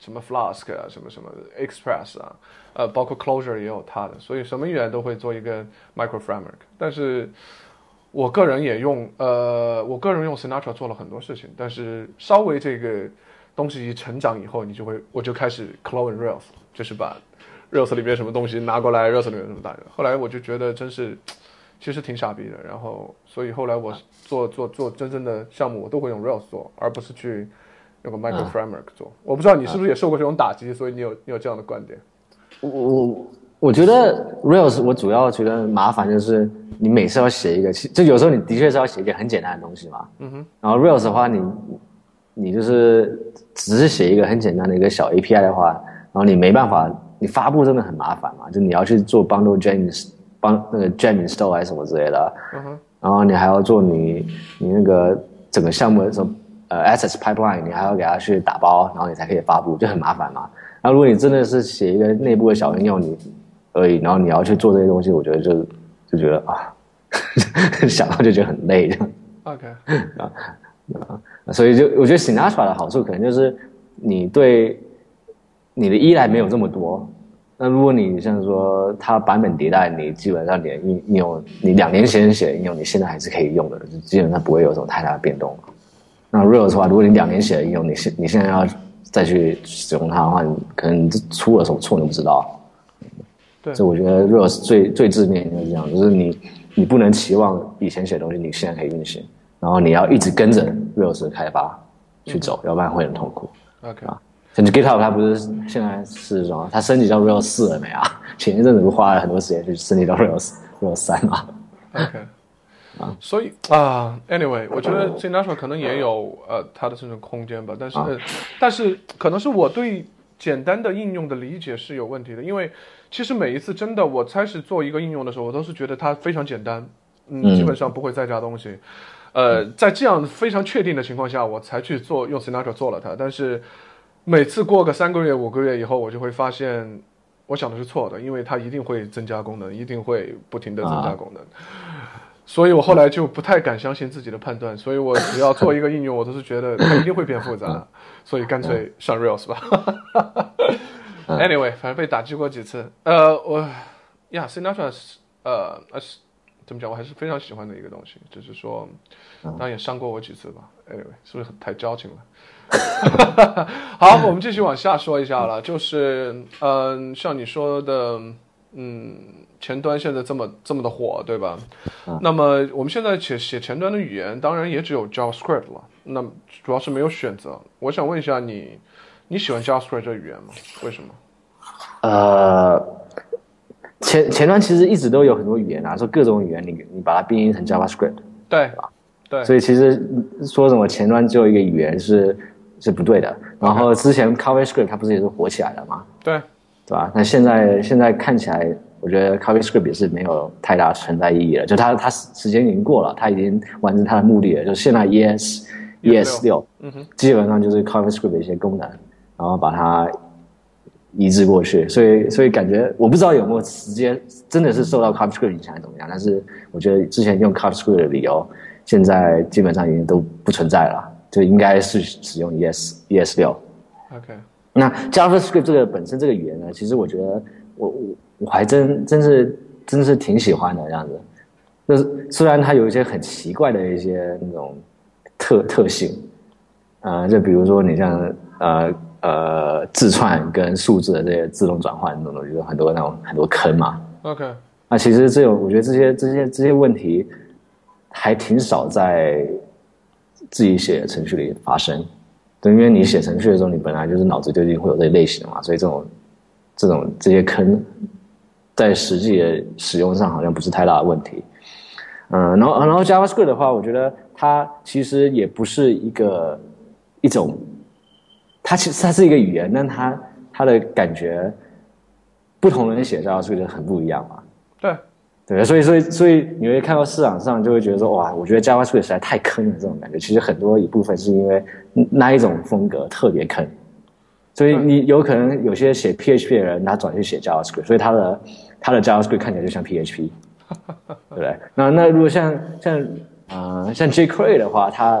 什么 Flask 啊，什么什么 Express 啊，呃，包括 Closure 也有它的，所以什么语言都会做一个 micro framework。但是我个人也用，呃，我个人用 Sinatra 做了很多事情，但是稍微这个东西一成长以后，你就会，我就开始 clone Rails，就是把 Rails 里面什么东西拿过来，Rails 里面什么大。后来我就觉得真是，其实挺傻逼的。然后，所以后来我做做做真正的项目，我都会用 Rails 做，而不是去。用个 micro framework 做，我不知道你是不是也受过这种打击，所以你有你有这样的观点。我我我觉得 Rails 我主要觉得麻烦就是你每次要写一个，其就有时候你的确是要写一个很简单的东西嘛。嗯哼。然后 Rails 的话，你你就是只是写一个很简单的一个小 API 的话，然后你没办法，你发布真的很麻烦嘛，就你要去做 bundle gem 帮那个 gem install 还是什么之类的。嗯哼。然后你还要做你你那个整个项目的时候。呃，assets pipeline，你还要给它去打包，然后你才可以发布，就很麻烦嘛。然后如果你真的是写一个内部的小应用，你而已，然后你要去做这些东西，我觉得就就觉得啊，<laughs> 想到就觉得很累这样。OK 啊啊，所以就我觉得 Sinatra 的好处可能就是你对你的依赖没有这么多。那如果你像说它版本迭代，你基本上你应应用你两年前写的应用，你现在还是可以用的，就基本上不会有什么太大的变动。那 Rails 的话，如果你两年写的应用，你现你现在要再去使用它的话，你可能出了什么错你不知道。对，所以我觉得 Rails 最最致命就是这样，就是你你不能期望以前写的东西你现在可以运行，然后你要一直跟着 Rails 的开发去走，要不然会很痛苦。OK 啊，甚至 GitHub 它不是现在是什么？它升级到 Rails 四了没啊？<laughs> 前一阵子不花了很多时间去升级到 Rails Rails 三嘛？OK <laughs> 啊。所以啊，anyway，我觉得 Sinatra 可能也有呃它的这种空间吧，但是但是可能是我对简单的应用的理解是有问题的，因为其实每一次真的我开始做一个应用的时候，我都是觉得它非常简单，嗯，基本上不会再加东西，呃，在这样非常确定的情况下，我才去做用 Sinatra 做了它，但是每次过个三个月五个月以后，我就会发现我想的是错的，因为它一定会增加功能，一定会不停的增加功能。所以我后来就不太敢相信自己的判断，所以我只要做一个应用，我都是觉得它一定会变复杂，<laughs> 所以干脆上 Rails 吧。Anyway，反正被打击过几次。呃，我呀，Sinatra 是呃呃是怎么讲？我还是非常喜欢的一个东西，只是说当然也伤过我几次吧。Anyway，是不是太矫情了？<laughs> 好，我们继续往下说一下了，就是嗯，像你说的，嗯。前端现在这么这么的火，对吧？那么我们现在写写前端的语言，当然也只有 JavaScript 了。那主要是没有选择。我想问一下你，你喜欢 JavaScript 这语言吗？为什么？呃，前前端其实一直都有很多语言啊，说各种语言，你你把它编译成 JavaScript，对吧？对。所以其实说什么前端只有一个语言是是不对的。然后之前 CoffeeScript 它不是也是火起来了吗？对，对吧？那现在现在看起来。我觉得 CoffeeScript 也是没有太大存在意义了，就它它时间已经过了，它已经完成它的目的了。就现在 ES ES 六，嗯哼，基本上就是 CoffeeScript 的一些功能，然后把它移植过去。所以所以感觉我不知道有没有直接真的是受到 CoffeeScript 影响怎么样，但是我觉得之前用 CoffeeScript 的理由，现在基本上已经都不存在了，就应该是使用 ES ES 六。OK，那 JavaScript 这个本身这个语言呢，其实我觉得我我。我还真真是真是挺喜欢的这样子，就是虽然它有一些很奇怪的一些那种特特性，呃，就比如说你像呃呃自串跟数字的这些自动转换那种东西，有很多那种很多坑嘛。OK，那其实这种我觉得这些这些这些问题还挺少在自己写程序里发生，对，因为你写程序的时候，你本来就是脑子就一定会有这类型嘛，所以这种这种这些坑。在实际的使用上好像不是太大的问题。嗯，然后然后 JavaScript 的话，我觉得它其实也不是一个一种，它其实它是一个语言，但它它的感觉，不同人写 JavaScript 很不一样嘛。对，对，所以所以所以你会看到市场上就会觉得说，哇，我觉得 JavaScript 实在太坑了这种感觉。其实很多一部分是因为那一种风格特别坑，所以你有可能有些写 PHP 的人他转去写 JavaScript，所以他的他的 JavaScript 看起来就像 PHP。<laughs> 对不对？那那如果像像呃像 jQuery 的话，它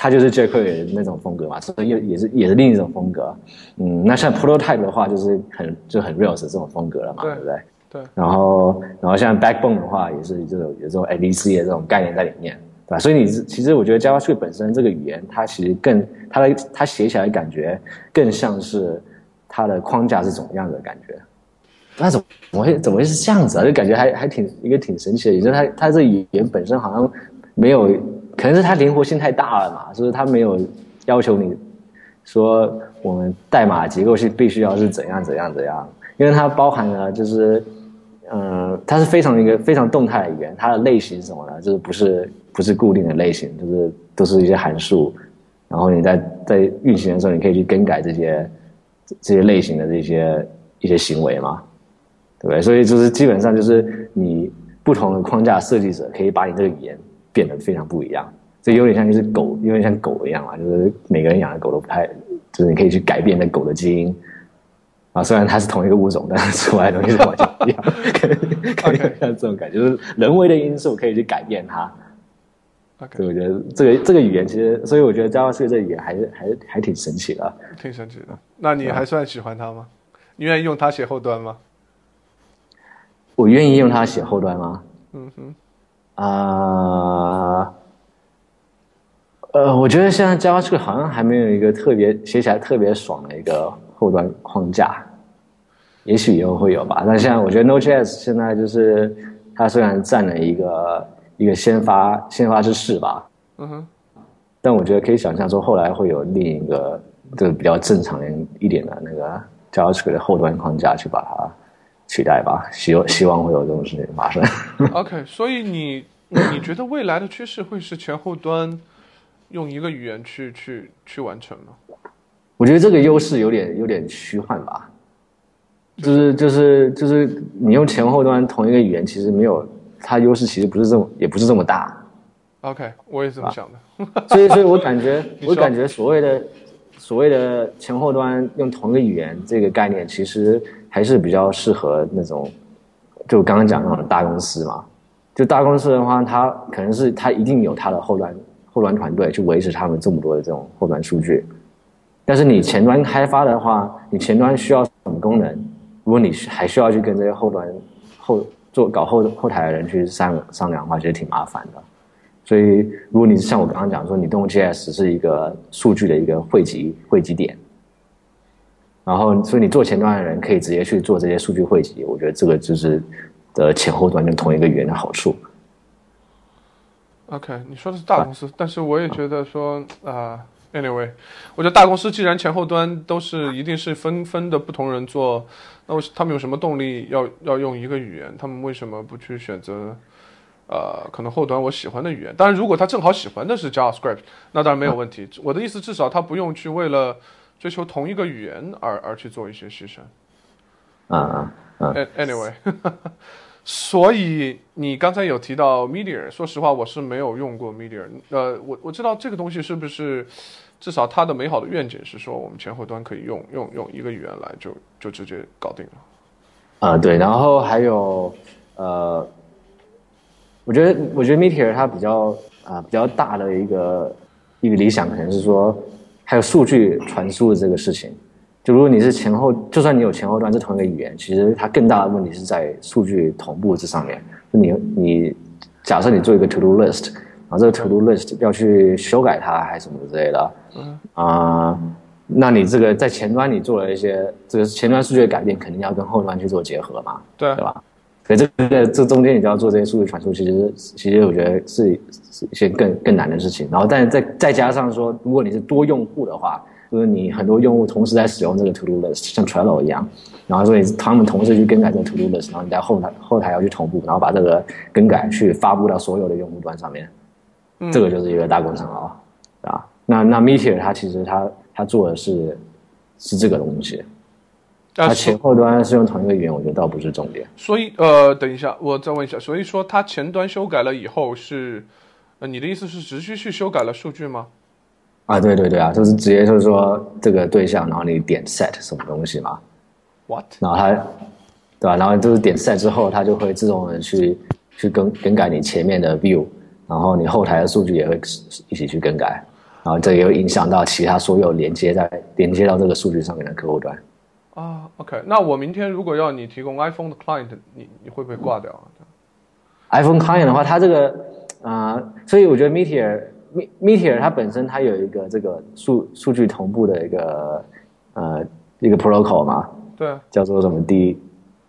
它就是 jQuery 那种风格嘛，这也也是也是另一种风格。嗯，那像 Prototype 的话，就是很就很 Rails 这种风格了嘛，对不对？对。然后然后像 Backbone 的话，也是这种有这种 MVC 的这种概念在里面，对吧？所以你其实我觉得 JavaScript 本身这个语言，它其实更它的它写起来感觉更像是它的框架是怎么样的感觉。那怎么会怎么会是这样子啊？就感觉还还挺一个挺神奇的，也就是它它这语言本身好像没有，可能是它灵活性太大了嘛，就是它没有要求你说我们代码结构性必须要是怎样怎样怎样，因为它包含了就是嗯，它是非常一个非常动态的语言，它的类型是什么呢，就是不是不是固定的类型，就是都是一些函数，然后你在在运行的时候，你可以去更改这些这些类型的这些一些行为嘛。对不对？所以就是基本上就是你不同的框架设计者可以把你这个语言变得非常不一样。这有点像就是狗，有点像狗一样嘛，就是每个人养的狗都不太，就是你可以去改变那狗的基因啊。虽然它是同一个物种，但是出来的东西是完全不一样。<laughs> 可以像这种感觉，就是人为的因素可以去改变它。所以我觉得这个这个语言其实，所以我觉得 Java 这个语言还是还还挺神奇的。挺神奇的。那你还算喜欢它吗？你愿意用它写后端吗？我愿意用它写后端吗？嗯哼，啊，呃，我觉得现在 JavaScript 好像还没有一个特别写起来特别爽的一个后端框架，也许以后会有吧。但现在我觉得 Node.js 现在就是它虽然占了一个一个先发先发之势吧，嗯哼，但我觉得可以想象说后来会有另一个就是比较正常一点的那个 JavaScript 的后端框架去把它。期待吧，希望希望会有这种事情发生。<laughs> OK，所以你你觉得未来的趋势会是前后端用一个语言去去去完成吗？我觉得这个优势有点有点虚幻吧，就是就是就是你用前后端同一个语言，其实没有它优势，其实不是这么也不是这么大。OK，我也这么想的。所以所以我感觉 <laughs> 我感觉所谓的所谓的前后端用同一个语言这个概念，其实。还是比较适合那种，就刚刚讲那种大公司嘛。就大公司的话，它可能是它一定有它的后端后端团队去维持他们这么多的这种后端数据。但是你前端开发的话，你前端需要什么功能？如果你还需要去跟这些后端后做搞后后台的人去商商量的话，其实挺麻烦的。所以，如果你像我刚刚讲说，你动 G S 是一个数据的一个汇集汇集点。然后，所以你做前端的人可以直接去做这些数据汇集，我觉得这个就是的前后端跟同一个语言的好处。OK，你说的是大公司，但是我也觉得说啊，Anyway，我觉得大公司既然前后端都是一定是分分的不同人做，那我他们有什么动力要要用一个语言？他们为什么不去选择呃可能后端我喜欢的语言？当然，如果他正好喜欢的是 JavaScript，那当然没有问题。我的意思，至少他不用去为了。追求同一个语言而而去做一些牺牲，啊啊，Anyway，<laughs> 所以你刚才有提到 Meteor，说实话我是没有用过 Meteor，呃，我我知道这个东西是不是至少它的美好的愿景是说我们前后端可以用用用一个语言来就就直接搞定了，啊对，然后还有呃，我觉得我觉得 Meteor 它比较啊比较大的一个一个理想可能是说。还有数据传输的这个事情，就如果你是前后，就算你有前后端是同一个语言，其实它更大的问题是在数据同步这上面。就你你假设你做一个 to do list，然后这个 to do list 要去修改它还是什么之类的，嗯啊，那你这个在前端你做了一些这个前端数据的改变，肯定要跟后端去做结合嘛，对对吧？所以这个这中间你就要做这些数据传输，其实其实我觉得是是一些更更难的事情。然后，但是再再加上说，如果你是多用户的话，就是你很多用户同时在使用这个 To Do List，像 Trello 一样，然后所以他们同时去更改这个 To Do List，然后你在后台后台要去同步，然后把这个更改去发布到所有的用户端上面，这个就是一个大工程了，啊，那那 Meteor 它其实它它做的是是这个东西。它前后端是用同一个语言，我觉得倒不是重点。所以，呃，等一下，我再问一下。所以说，它前端修改了以后是，呃，你的意思是直接去修改了数据吗？啊，对对对啊，就是直接就是说这个对象，然后你点 set 什么东西嘛？What？然后它，对吧？然后就是点 set 之后，它就会自动的去去更更改你前面的 view，然后你后台的数据也会一起去更改，然后这也会影响到其他所有连接在连接到这个数据上面的客户端。啊，OK，那我明天如果要你提供 iPhone 的 client，你你会不会挂掉啊？iPhone client 的话，它这个啊，所以我觉得 Meteor Meteor 它本身它有一个这个数数据同步的一个呃一个 protocol 嘛，对，叫做什么 D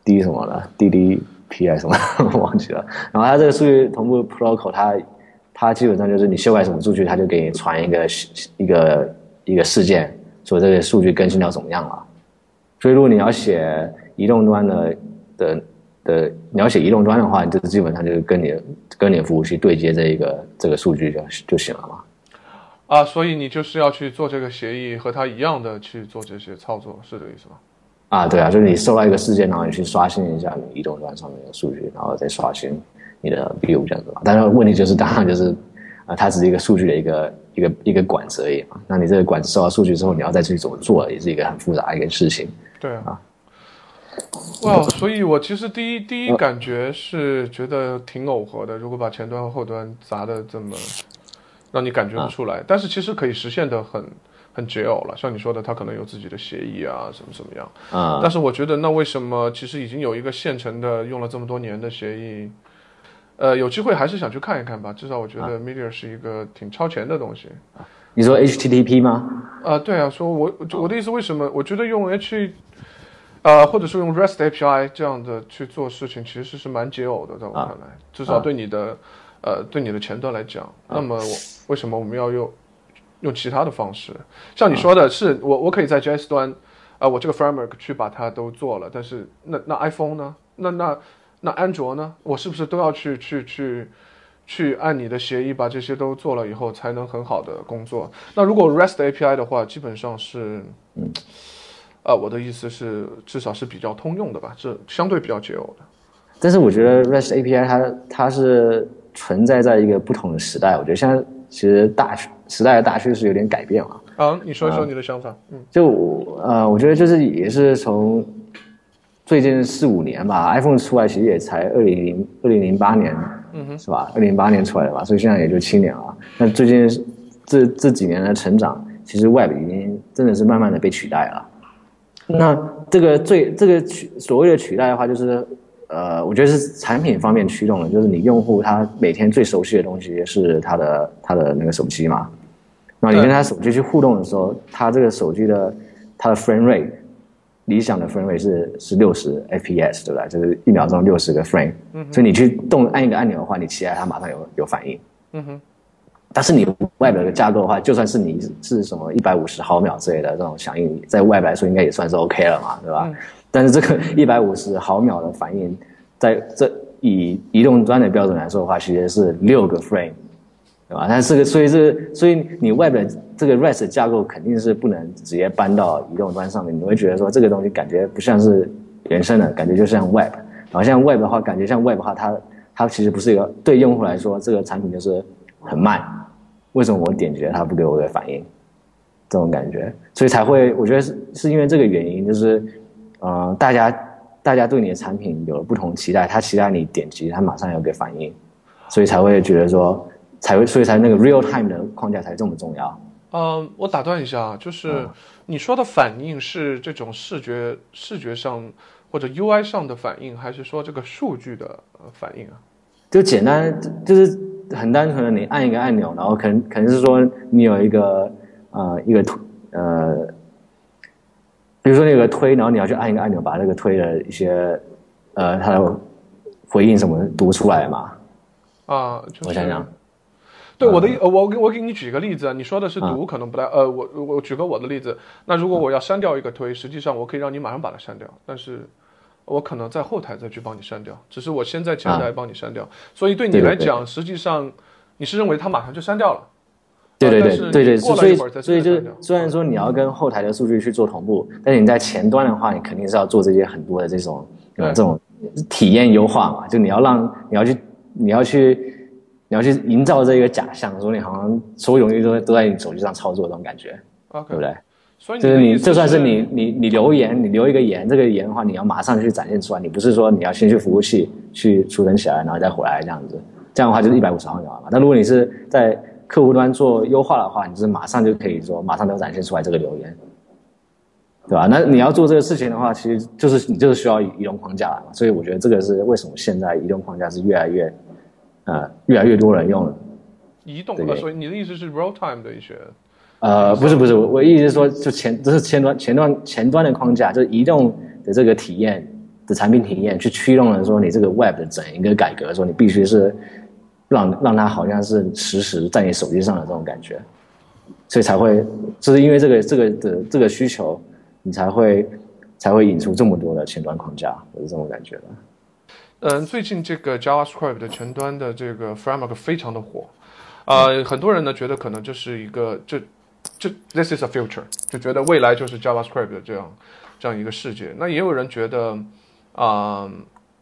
D 什么的 DDP 还是什么 <laughs> 我忘记了。然后它这个数据同步 protocol，它它基本上就是你修改什么数据，它就给你传一个一个一个事件，说这个数据更新到怎么样了。所以，如果你要写移动端的的的，你要写移动端的话，你就基本上就是跟你跟你的服务器对接这一个这个数据就就行了嘛。啊，所以你就是要去做这个协议，和它一样的去做这些操作，是这个意思吗？啊，对啊，就是你收到一个事件，然后你去刷新一下你移动端上面的数据，然后再刷新你的 view 这样子嘛。但是问题就是，当然就是，啊，它只是一个数据的一个 <laughs> 一个一个管子而已嘛。那你这个管子收到数据之后，你要再去怎么做，也是一个很复杂的一个事情。对啊，哇，所以我其实第一第一感觉是觉得挺耦合的。如果把前端和后端砸的这么让你感觉不出来，但是其实可以实现的很很解偶了。像你说的，他可能有自己的协议啊，什么怎么样啊。但是我觉得，那为什么其实已经有一个现成的用了这么多年的协议？呃，有机会还是想去看一看吧。至少我觉得 Media 是一个挺超前的东西。你说 HTTP 吗？啊，对啊，说我我的意思，为什么我觉得用 H，呃，或者说用 REST API 这样的去做事情，其实是蛮解耦的，在我看来，至少对你的，呃，对你的前端来讲，那么为什么我们要用用其他的方式？像你说的是，我我可以在 JS 端，啊，我这个 framework 去把它都做了，但是那那 iPhone 呢？那那那安卓呢？我是不是都要去去去？去按你的协议把这些都做了以后，才能很好的工作。那如果 REST API 的话，基本上是，嗯，啊，我的意思是，至少是比较通用的吧，这相对比较解耦的。但是我觉得 REST API 它它是存在在一个不同的时代。我觉得现在其实大时代的大趋势有点改变了。啊，你说一说你的想法。嗯，就呃，我觉得就是也是从最近四五年吧，iPhone 出来其实也才二零零二零零八年。嗯哼，是吧？二零零八年出来的吧，所以现在也就七年了。那最近这这几年的成长，其实 Web 已经真的是慢慢的被取代了。那这个最这个取所谓的取代的话，就是呃，我觉得是产品方面驱动的，就是你用户他每天最熟悉的东西是他的他的那个手机嘛。那你跟他手机去互动的时候，他这个手机的他的 frame rate。理想的 frame rate 是是六十 fps，对不对？就是一秒钟六十个 frame，所以你去动按一个按钮的话，你起来它马上有有反应。嗯哼。但是你外表的架构的话，就算是你是什么一百五十毫秒之类的这种响应，在外来说应该也算是 OK 了嘛，对吧？但是这个一百五十毫秒的反应，在这以移动端的标准来说的话，其实是六个 frame。对吧？但是个，所以是，所以你外边这个 REST 架构肯定是不能直接搬到移动端上面。你会觉得说这个东西感觉不像是原生的，感觉就像 Web。然后像 Web 的话，感觉像 Web 的话，它它其实不是一个对用户来说，这个产品就是很慢。为什么我点击了它不给我个反应？这种感觉，所以才会，我觉得是是因为这个原因，就是呃，大家大家对你的产品有了不同期待，他期待你点击，他马上有个反应，所以才会觉得说。才会，所以才那个 real time 的框架才这么重要。嗯，我打断一下，就是你说的反应是这种视觉视觉上或者 UI 上的反应，还是说这个数据的反应啊？就简单，就是很单纯的，你按一个按钮，然后可能可能是说你有一个呃一个推呃，比如说那个推，然后你要去按一个按钮，把那个推的一些呃它的回应什么读出来嘛？啊，我想想。对我的呃，我我给你举个例子，你说的是读可能不太呃，我我举个我的例子，那如果我要删掉一个推，实际上我可以让你马上把它删掉，但是我可能在后台再去帮你删掉，只是我先在前台帮你删掉，所以对你来讲，实际上你是认为它马上就删掉了。对对对对对，所以所以就是虽然说你要跟后台的数据去做同步，但是你在前端的话，你肯定是要做这些很多的这种呃这种体验优化嘛，就你要让你要去你要去。你要去营造这一个假象，说你好像所有东西都都在你手机上操作这种感觉，对不对？所以就是你就算是你你你留言，你留一个言，这个言的话，你要马上去展现出来，你不是说你要先去服务器去储存起来，然后再回来这样子，这样的话就是一百五十毫秒嘛。但如果你是在客户端做优化的话，你就是马上就可以说马上都展现出来这个留言，对吧？那你要做这个事情的话，其实就是你就是需要移动框架嘛。所以我觉得这个是为什么现在移动框架是越来越。呃，越来越多人用了移动的，所以你的意思是 real time 的一些？呃，不是不是，我我意思是说，就前这是前端前端前端的框架，就是移动的这个体验的产品体验，去驱动了说你这个 web 的整一个改革，说你必须是让让它好像是实时在你手机上的这种感觉，所以才会就是因为这个这个的这个需求，你才会才会引出这么多的前端框架，我是这种感觉的。嗯，最近这个 JavaScript 的前端的这个 framework 非常的火，呃，很多人呢觉得可能这是一个，这，这 this is a future，就觉得未来就是 JavaScript 的这样这样一个世界。那也有人觉得，啊，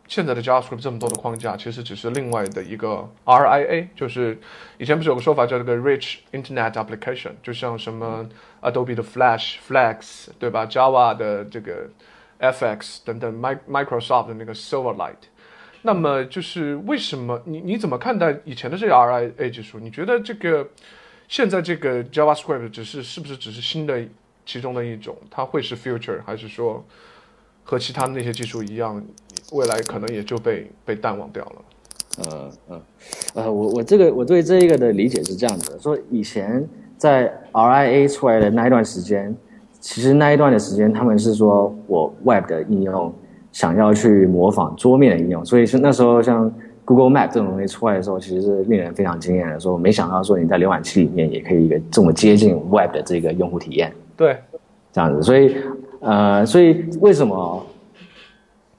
现在的 JavaScript 这么多的框架，其实只是另外的一个 RIA，就是以前不是有个说法叫这个 Rich Internet Application，就像什么 Adobe 的 Flash、Flex，对吧？Java 的这个 FX 等等，Microsoft 的那个 Silverlight。那么就是为什么你你怎么看待以前的这个 RIA 技术？你觉得这个现在这个 JavaScript 只是是不是只是新的其中的一种？它会是 future，还是说和其他那些技术一样，未来可能也就被被淡忘掉了？呃呃呃，我我这个我对这一个的理解是这样子的：说以前在 RIA 出来的那一段时间，其实那一段的时间他们是说我 Web 的应用。想要去模仿桌面的应用，所以是那时候像 Google Map 这种东西出来的时候，其实是令人非常惊艳的。说没想到说你在浏览器里面也可以一个这么接近 Web 的这个用户体验。对，这样子，所以呃，所以为什么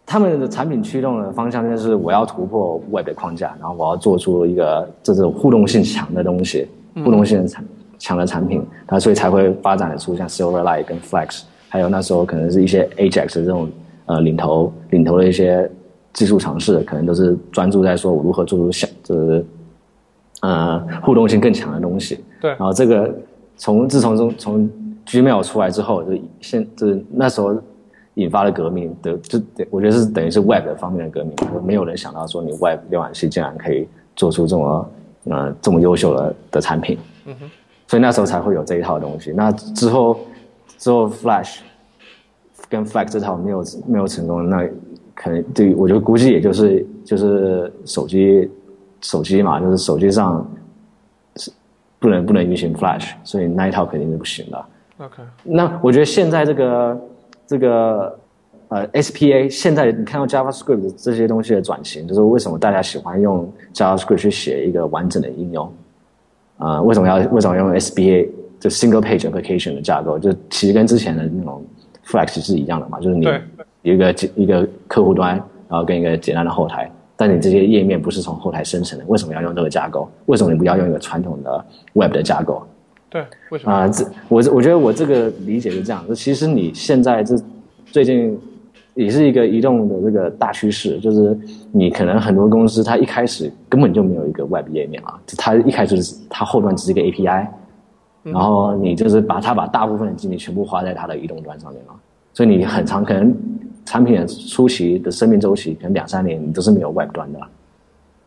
他们的产品驱动的方向就是我要突破 Web 的框架，然后我要做出一个这种互动性强的东西，互动性强强的产品，那所以才会发展出像 Silverlight 跟 Flex，还有那时候可能是一些 Ajax 这种。呃，领头领头的一些技术尝试，可能都是专注在说我如何做出小，就是呃互动性更强的东西。对。然后这个从自从从从 Gmail 出来之后，就现就是那时候引发了革命的，就我觉得是等于是 Web 方面的革命。没有人想到说你 Web 浏览器竟然可以做出这么呃这么优秀的的产品。嗯哼。所以那时候才会有这一套东西。那之后之后 Flash。跟 Flex 这套没有没有成功，那可能对我觉得估计也就是就是手机手机嘛，就是手机上是不能不能运行 Flash，所以那一套肯定是不行的。OK，那我觉得现在这个这个呃 SPA，现在你看到 JavaScript 这些东西的转型，就是为什么大家喜欢用 JavaScript 去写一个完整的应用？啊，为什么要为什么要用 SPA 就 Single Page Application 的架构？就其实跟之前的那种 Flex 是一样的嘛，就是你一个一个客户端，然后跟一个简单的后台，但你这些页面不是从后台生成的，为什么要用这个架构？为什么你不要用一个传统的 Web 的架构？对，为什么？啊，这我我觉得我这个理解是这样，就其实你现在这最近也是一个移动的这个大趋势，就是你可能很多公司它一开始根本就没有一个 Web 页面啊，它一开始是它后端只是一个 API。然后你就是把它把大部分的精力全部花在它的移动端上面了，所以你很长可能产品的初期的生命周期可能两三年你都是没有 Web 端的，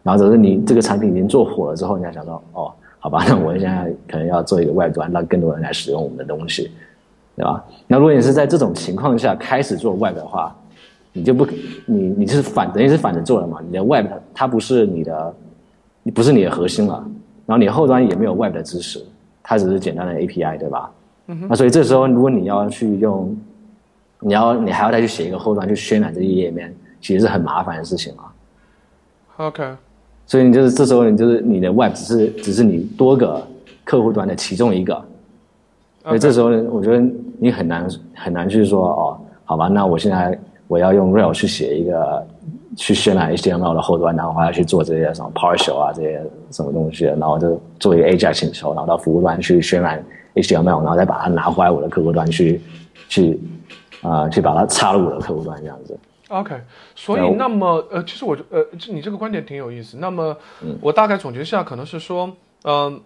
然后只是你这个产品已经做火了之后，你才想到哦，好吧，那我现在可能要做一个 Web 端，让更多人来使用我们的东西，对吧？那如果你是在这种情况下开始做 Web 的话，你就不你你是反等于是反着做了嘛？你的 Web 它不是你的，你不是你的核心了，然后你后端也没有 Web 的支持。它只是简单的 API，对吧？那所以这时候，如果你要去用，你要你还要再去写一个后端去渲染这些页面，其实是很麻烦的事情啊。OK，所以你就是这时候你就是你的 Web 只是只是你多个客户端的其中一个，所以这时候呢，我觉得你很难很难去说哦，好吧，那我现在我要用 Rail 去写一个去渲染 HTML 的后端，然后还要去做这些什么 partial 啊这些什么东西，然后就做一个 AJAX 请求，然后到服务端去渲染 HTML，然后再把它拿回来我的客户端去去啊、去把它插入我的客户端这样子。OK，所以那么呃，其实我觉呃，这你这个观点挺有意思。那么嗯我大概总结一下，可能是说，嗯、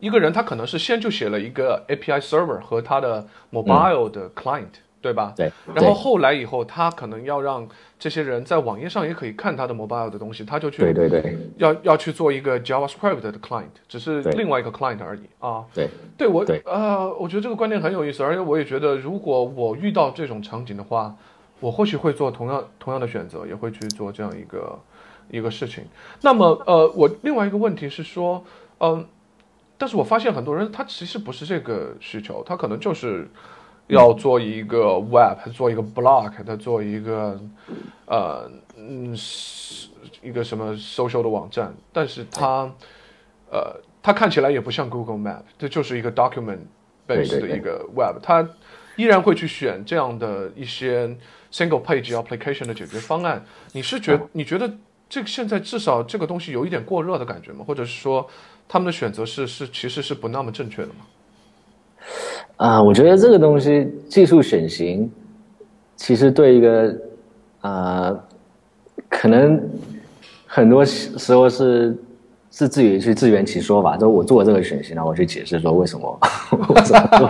一个人他可能是先就写了一个 API server 和他的 mobile 的 client，、对吧？嗯对，然后后来以后，他可能要让这些人在网页上也可以看他的 mobile 的东西，他就去对对对要要去做一个 JavaScript 的 client，只是另外一个 client 而已啊。对对我对呃，我觉得这个观点很有意思，而且我也觉得，如果我遇到这种场景的话，我或许会做同样同样的选择，也会去做这样一个一个事情。那么呃，我另外一个问题是说，嗯、但是我发现很多人他其实不是这个需求，他可能就是要做一个 web，他做一个 block，他做一个呃嗯是一个什么 social 的网站，但是他呃它看起来也不像 Google Map，这就是一个 document based 的一个 web，它依然会去选这样的一些 single page application 的解决方案。你是觉你觉得这个现在至少这个东西有一点过热的感觉吗？或者是说他们的选择是是其实是不那么正确的吗？啊、我觉得这个东西技术选型，其实对一个呃，可能很多时候是是自己去自圆其说吧。就我做这个选型，然后我去解释说为什么 <laughs> 我这么做。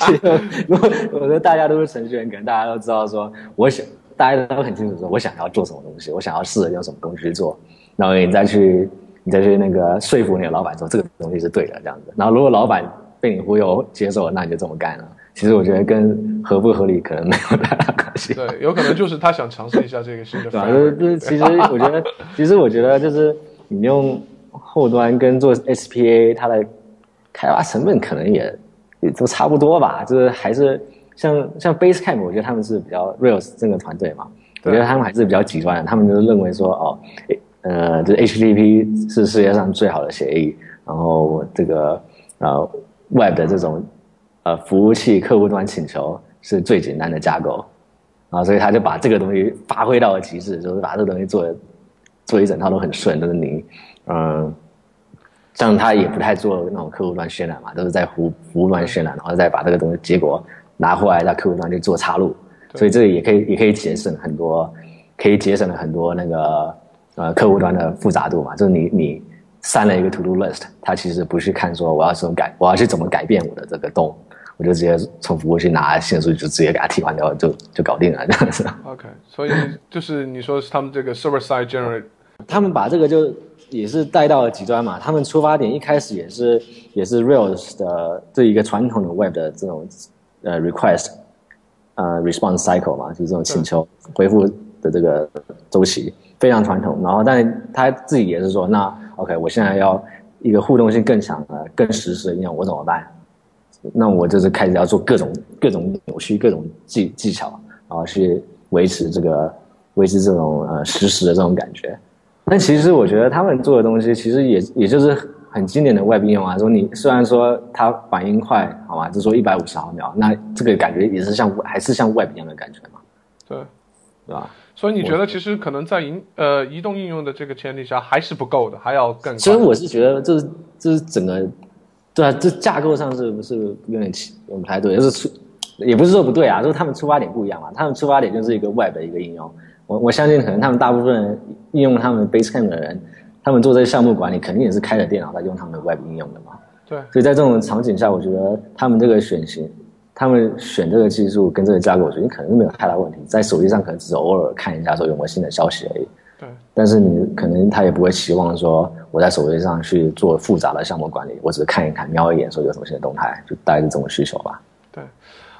其实如果我觉得大家都是程序员，可能大家都知道说，我想大家都很清楚说我想要做什么东西，我想要试着用什么东西去做，然后你再去你再去那个说服你的老板说这个东西是对的这样子。然后如果老板被你忽悠接受了，那你就这么干了。其实我觉得跟合不合理可能没有太大关系。对，有可能就是他想尝试一下这个新的 <laughs> 对吧？就是。就是，其实我觉得，其实我觉得就是你用后端跟做 SPA，它的开发成本可能也也都差不多吧。就是还是像像 Basecamp，我觉得他们是比较 Rails 这个团队嘛，我觉得他们还是比较极端的。他们就是认为说，哦，呃，就是 HTTP 是世界上最好的协议，然后这个呃 Web 的这种呃服务器客户端请求是最简单的架构。啊，所以他就把这个东西发挥到了极致，就是把这个东西做做一整套都很顺，就是你，嗯，像他也不太做那种客户端渲染嘛，都是在服服务端渲染，然后再把这个东西结果拿回来在客户端去做插入，所以这个也可以也可以节省很多，可以节省了很多那个呃客户端的复杂度嘛，就是你你删了一个 to do list，他其实不是看说我要怎么改，我要去怎么改变我的这个洞。我就直接从服务器拿线数据，就直接给他替换掉，就就搞定了这样子。<laughs> OK，所以就是你说是他们这个 server side generate 他们把这个就也是带到了极端嘛。他们出发点一开始也是也是 Rails 的这一个传统的 Web 的这种呃 request 呃 response cycle 嘛，就是这种请求回复的这个周期非常传统。然后，但是他自己也是说，那 OK，我现在要一个互动性更强的、更实时的应用，我怎么办？那我就是开始要做各种各种扭曲、各种技技巧，然后去维持这个维持这种呃实时的这种感觉。但其实我觉得他们做的东西，其实也也就是很经典的 Web 应用啊。说你虽然说它反应快，好吧？就说一百五十毫秒，那这个感觉也是像还是像 Web 一样的感觉嘛，对。对吧？所以你觉得其实可能在移呃移动应用的这个前提下还是不够的，还要更快。其实我是觉得这是这是整个，对啊，这架构上是不是有点奇有点不太对？就是出也不是说不对啊，就是他们出发点不一样嘛。他们出发点就是一个 Web 的一个应用，我我相信可能他们大部分人应用他们 Basecamp 的人，他们做这些项目管理肯定也是开着电脑在用他们的 Web 应用的嘛。对，所以在这种场景下，我觉得他们这个选型，他们选这个技术跟这个架构，我觉得可能没有太大问题。在手机上可能只是偶尔看一下说有没有新的消息而已。对，但是你可能他也不会期望说我在手机上去做复杂的项目管理，我只是看一看、瞄一眼，说有什么新的动态，就大概是这种需求吧。对，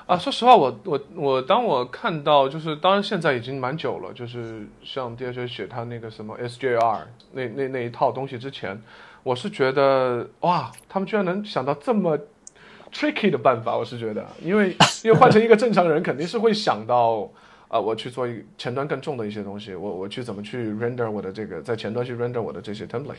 啊，说实话，我我我当我看到就是，当然现在已经蛮久了，就是像 DHA 写他那个什么 SJR 那那那一套东西之前，我是觉得哇，他们居然能想到这么 tricky 的办法，我是觉得，因为因为换成一个正常人，肯定是会想到 <laughs> 啊，我去做一前端更重的一些东西，我我去怎么去 render 我的这个在前端去 render 我的这些 template，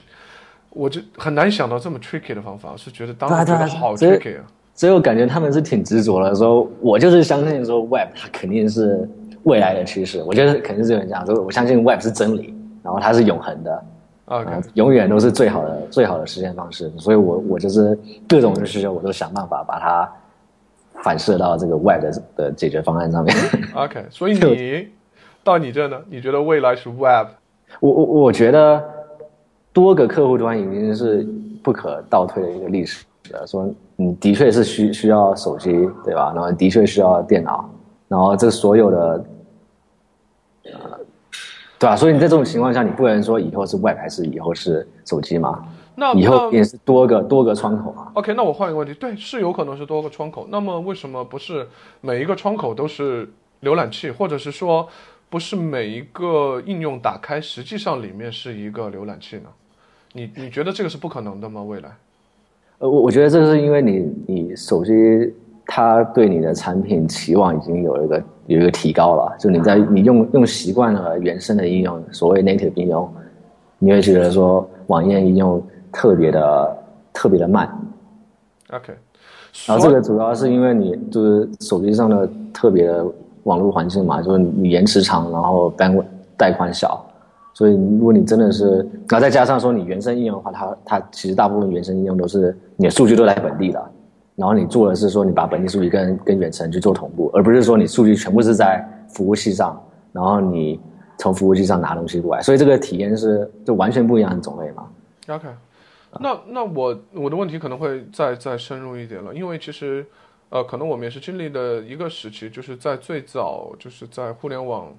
我就很难想到这么 tricky 的方法，我是觉得当时觉得好 tricky 啊。所以我感觉他们是挺执着的，说我就是相信说 web 它肯定是未来的趋势，我觉得肯定是有人这样，说我相信 web 是真理，然后它是永恒的，啊，永远都是最好的最好的实现方式，所以我我就是各种的需求我都想办法把它反射到这个 web 的的解决方案上面。OK，所以你到你这呢？你觉得未来是 web？我我我觉得多个客户端已经是不可倒退的一个历史了。说你的确是需需要手机，对吧？然后的确需要电脑，然后这所有的，呃，对吧？所以你在这种情况下，你不能说以后是 Web 还是以后是手机嘛？那以后也是多个多个窗口啊。OK，那我换一个问题，对，是有可能是多个窗口。那么为什么不是每一个窗口都是浏览器，或者是说不是每一个应用打开实际上里面是一个浏览器呢？你你觉得这个是不可能的吗？未来？呃，我我觉得这是因为你你手机它对你的产品期望已经有一个有一个提高了，就你在你用用习惯了原生的应用，所谓 native 应用，你会觉得说网页应用特别的特别的慢。OK，然后这个主要是因为你就是手机上的特别的网络环境嘛，就是你延迟长，然后单带宽小。所以，如果你真的是，然后再加上说你原生应用的话，它它其实大部分原生应用都是你的数据都在本地的，然后你做的是说你把本地数据跟跟远程去做同步，而不是说你数据全部是在服务器上，然后你从服务器上拿东西过来，所以这个体验是就完全不一样的种类嘛。OK，那那我我的问题可能会再再深入一点了，因为其实，呃，可能我们也是经历的一个时期，就是在最早就是在互联网。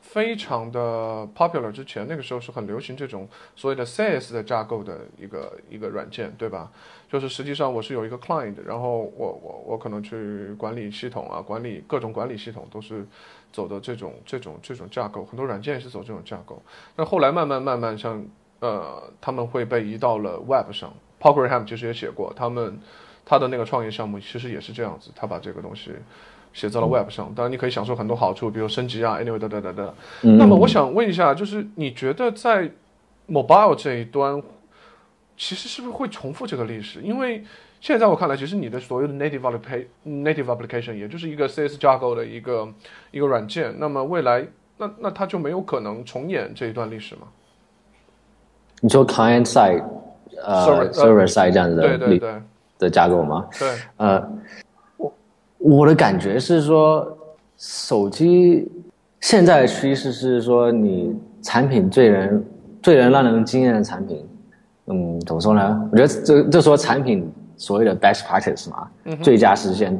非常的 popular 之前，那个时候是很流行这种所谓的 SaaS 的架构的一个一个软件，对吧？就是实际上我是有一个 client，然后我我我可能去管理系统啊，管理各种管理系统都是走的这种这种这种架构，很多软件也是走这种架构。那后来慢慢慢慢，像呃他们会被移到了 Web 上，Paul Graham 其实也写过，他们他的那个创业项目其实也是这样子，他把这个东西。写在了 Web 上，当然你可以享受很多好处，比如升级啊，anyway 等等等等。那么我想问一下，就是你觉得在 Mobile 这一端，其实是不是会重复这个历史？因为现在在我看来，其实你的所有的 Native Application Native Application 也就是一个 CS 架构的一个一个软件，那么未来那那它就没有可能重演这一段历史吗？你说 Client Side 呃 Server Side 这样子的对对对的架构吗？对，呃。我的感觉是说，手机现在的趋势是说，你产品最能、最能让人惊艳的产品，嗯，怎么说呢？我觉得这这说产品所谓的 best practice 嘛，最佳实现。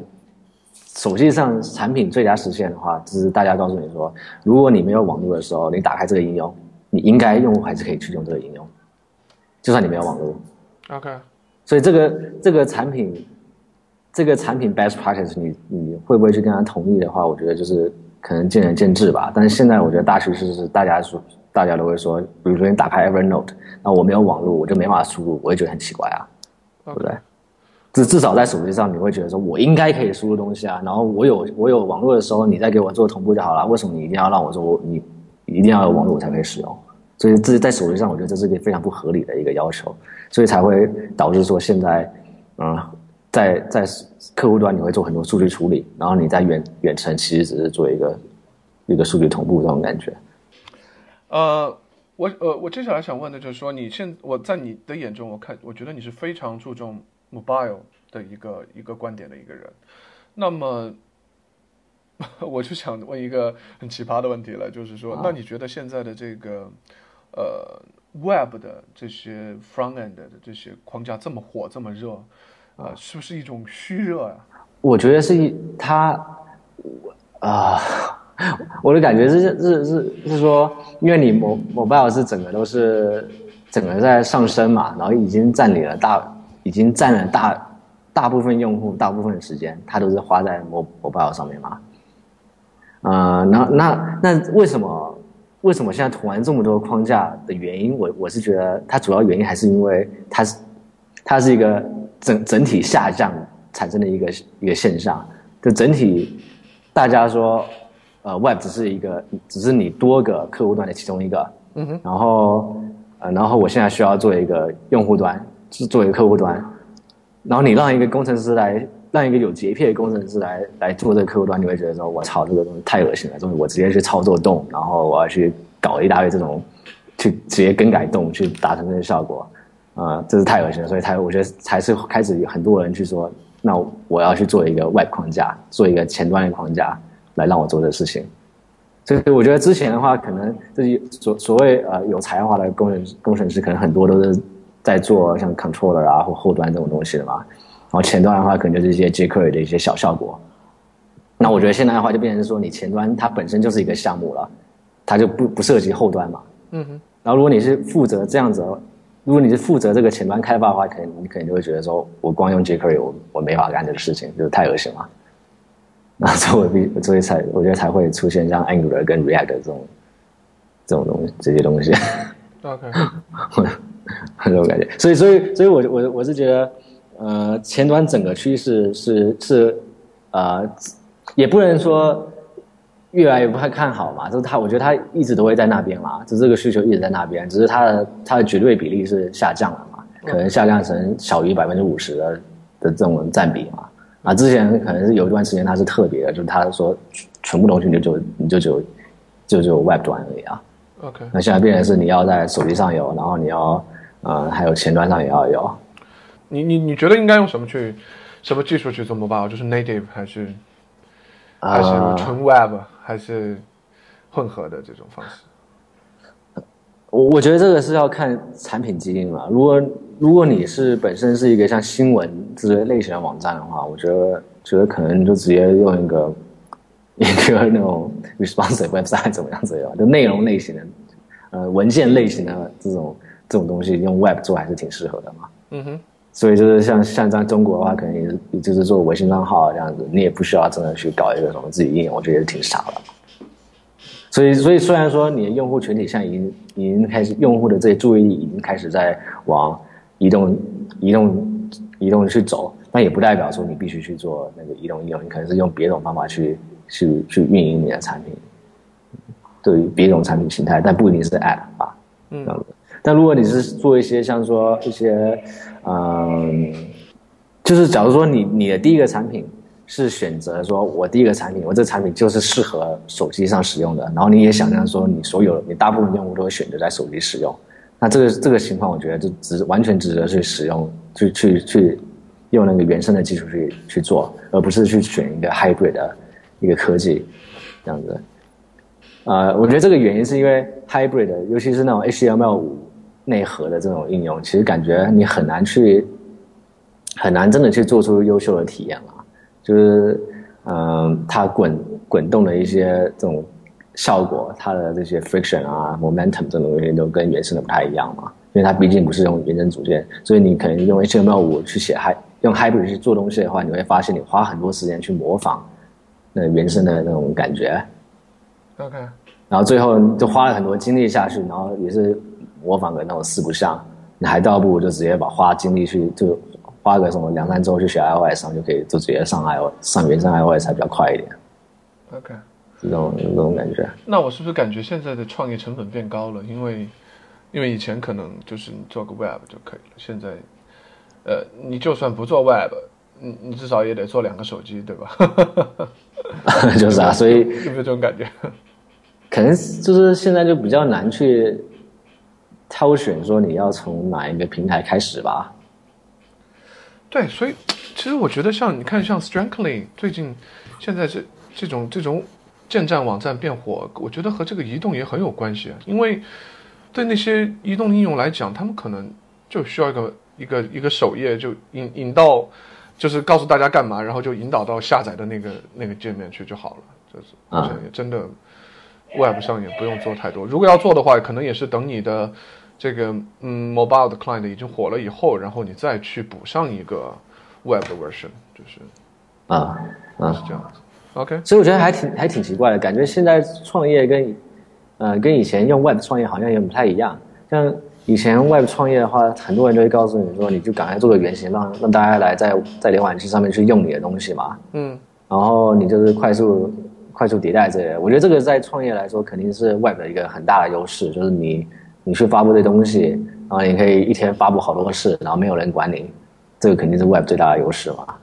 手机上产品最佳实现的话，就是大家告诉你说，如果你没有网络的时候，你打开这个应用，你应该用户还是可以去用这个应用，就算你没有网络。OK。所以这个这个产品。这个产品 best practice，你你会不会去跟他同意的话，我觉得就是可能见仁见智吧。但是现在我觉得大趋势是大家说，大家都会说，比如说你打开 Evernote，那我没有网络，我就没法输入，我也觉得很奇怪啊，对不对？至至少在手机上，你会觉得说我应该可以输入东西啊。然后我有我有网络的时候，你再给我做同步就好了。为什么你一定要让我说我你一定要有网络我才可以使用？所以这是在手机上，我觉得这是一个非常不合理的一个要求，所以才会导致说现在，嗯。在在客户端你会做很多数据处理，然后你在远远程其实只是做一个一个数据同步这种感觉。呃，我呃我接下来想问的就是说，你现我在你的眼中，我看我觉得你是非常注重 mobile 的一个一个观点的一个人。那么 <laughs> 我就想问一个很奇葩的问题了，就是说，那你觉得现在的这个呃 web 的这些 front end 的这些框架这么火这么热？啊，是不是一种虚热啊？我觉得是一它，啊，<laughs> 我的感觉是是是是说，因为你某某拜尔是整个都是整个在上升嘛，然后已经占领了大，已经占了大大部分用户大部分时间，它都是花在某某拜尔上面嘛。呃，那那那为什么为什么现在涂完这么多框架的原因，我我是觉得它主要原因还是因为它是它是一个。整整体下降产生的一个一个现象，就整体大家说呃，Web 只是一个，只是你多个客户端的其中一个。嗯哼。然后，呃，然后我现在需要做一个用户端，是做一个客户端。然后你让一个工程师来，让一个有洁癖的工程师来来做这个客户端，你会觉得说，我操，这个东西太恶心了，东西我直接去操作动，然后我要去搞一大堆这种，去直接更改动，去达成这些效果。啊，这是太恶心了，所以才我觉得才是开始有很多人去说，那我要去做一个 Web 框架，做一个前端的框架来让我做这事情。所以我觉得之前的话，可能这些所所谓呃有才华的工程工程师，可能很多都是在做像 controller 啊或后端这种东西的嘛。然后前端的话，可能就是一些 jQuery 的一些小效果。那我觉得现在的话，就变成说你前端它本身就是一个项目了，它就不不涉及后端嘛。嗯哼。然后如果你是负责这样子。如果你是负责这个前端开发的话，可能你可能就会觉得说，我光用 jQuery 我我没法干这个事情，就是太恶心了。那所以必所以才我觉得才会出现像 Angular 跟 React 这种这种东西这些东西。OK，<laughs> 这种感觉。所以所以所以我我我是觉得，呃，前端整个趋势是是呃，也不能说。越来越不太看好嘛，就是它，我觉得它一直都会在那边嘛，就这个需求一直在那边，只是它的它的绝对比例是下降了嘛，可能下降成小于百分之五十的的这种占比嘛。啊，之前可能是有一段时间它是特别的，就是他说全部东西你就你就只有就只有 Web 端而已啊。OK，那现在变成是你要在手机上有，然后你要呃还有前端上也要有。你你你觉得应该用什么去什么技术去做 mobile？就是 native 还是还是纯 Web？还是混合的这种方式，我我觉得这个是要看产品基因了。如果如果你是本身是一个像新闻之类类型的网站的话，我觉得觉得可能就直接用一个一个那种 <laughs> responsive website 怎么样子的，就内容类型的呃文件类型的这种这种东西用 web 做还是挺适合的嘛。嗯哼。所以就是像像在中国的话，可能也也就是做微信账号这样子，你也不需要真的去搞一个什么自己应用，我觉得也挺傻的。所以所以虽然说你的用户群体现在已经已经开始，用户的这些注意力已经开始在往移动移动移动去走，但也不代表说你必须去做那个移动应用，你可能是用别种方法去去去运营你的产品，对于别种产品形态，但不一定是 App 啊，这样子。但如果你是做一些像说一些，嗯，就是假如说你你的第一个产品是选择说我第一个产品，我这产品就是适合手机上使用的，然后你也想象说你所有你大部分用户都会选择在手机使用，那这个这个情况我觉得就值完全值得去使用，去去去用那个原生的技术去去做，而不是去选一个 hybrid 的一个科技这样子。呃，我觉得这个原因是因为 hybrid，尤其是那种 HTML5 内核的这种应用，其实感觉你很难去，很难真的去做出优秀的体验了。就是，嗯，它滚滚动的一些这种效果，它的这些 friction 啊，momentum 这种东西都跟原生的不太一样嘛。因为它毕竟不是用原生组件，所以你可能用 HTML5 去写 hy 用 hybrid 去做东西的话，你会发现你花很多时间去模仿那原生的那种感觉。OK，然后最后就花了很多精力下去，然后也是模仿个那种四不像，你还倒不如就直接把花精力去就花个什么两三周去学 iOS，然后就可以就直接上 iOS 上原生 iOS 还比较快一点。OK，这种这种感觉。那我是不是感觉现在的创业成本变高了？因为因为以前可能就是你做个 Web 就可以了，现在呃你就算不做 Web，你你至少也得做两个手机，对吧？<laughs> 就是啊，<laughs> 所以有没有这种感觉？可能就是现在就比较难去挑选，说你要从哪一个平台开始吧。对，所以其实我觉得，像你看，像 Strangely 最近现在这这种这种建站网站变火，我觉得和这个移动也很有关系。因为对那些移动应用来讲，他们可能就需要一个一个一个首页，就引引到，就是告诉大家干嘛，然后就引导到下载的那个那个界面去就好了。就是啊，真的。Web 上也不用做太多，如果要做的话，可能也是等你的这个嗯 Mobile 的 Client 已经火了以后，然后你再去补上一个 Web 的 version，就是啊啊是这样子。OK，所以我觉得还挺还挺奇怪的，感觉现在创业跟呃跟以前用 Web 创业好像也不太一样。像以前 Web 创业的话，很多人都会告诉你说，你就赶快做个原型，让让大家来在在浏览器上面去用你的东西嘛。嗯，然后你就是快速。快速迭代这些，我觉得这个在创业来说肯定是 Web 的一个很大的优势，就是你你去发布这东西，然后你可以一天发布好多个事，然后没有人管你，这个肯定是 Web 最大的优势嘛。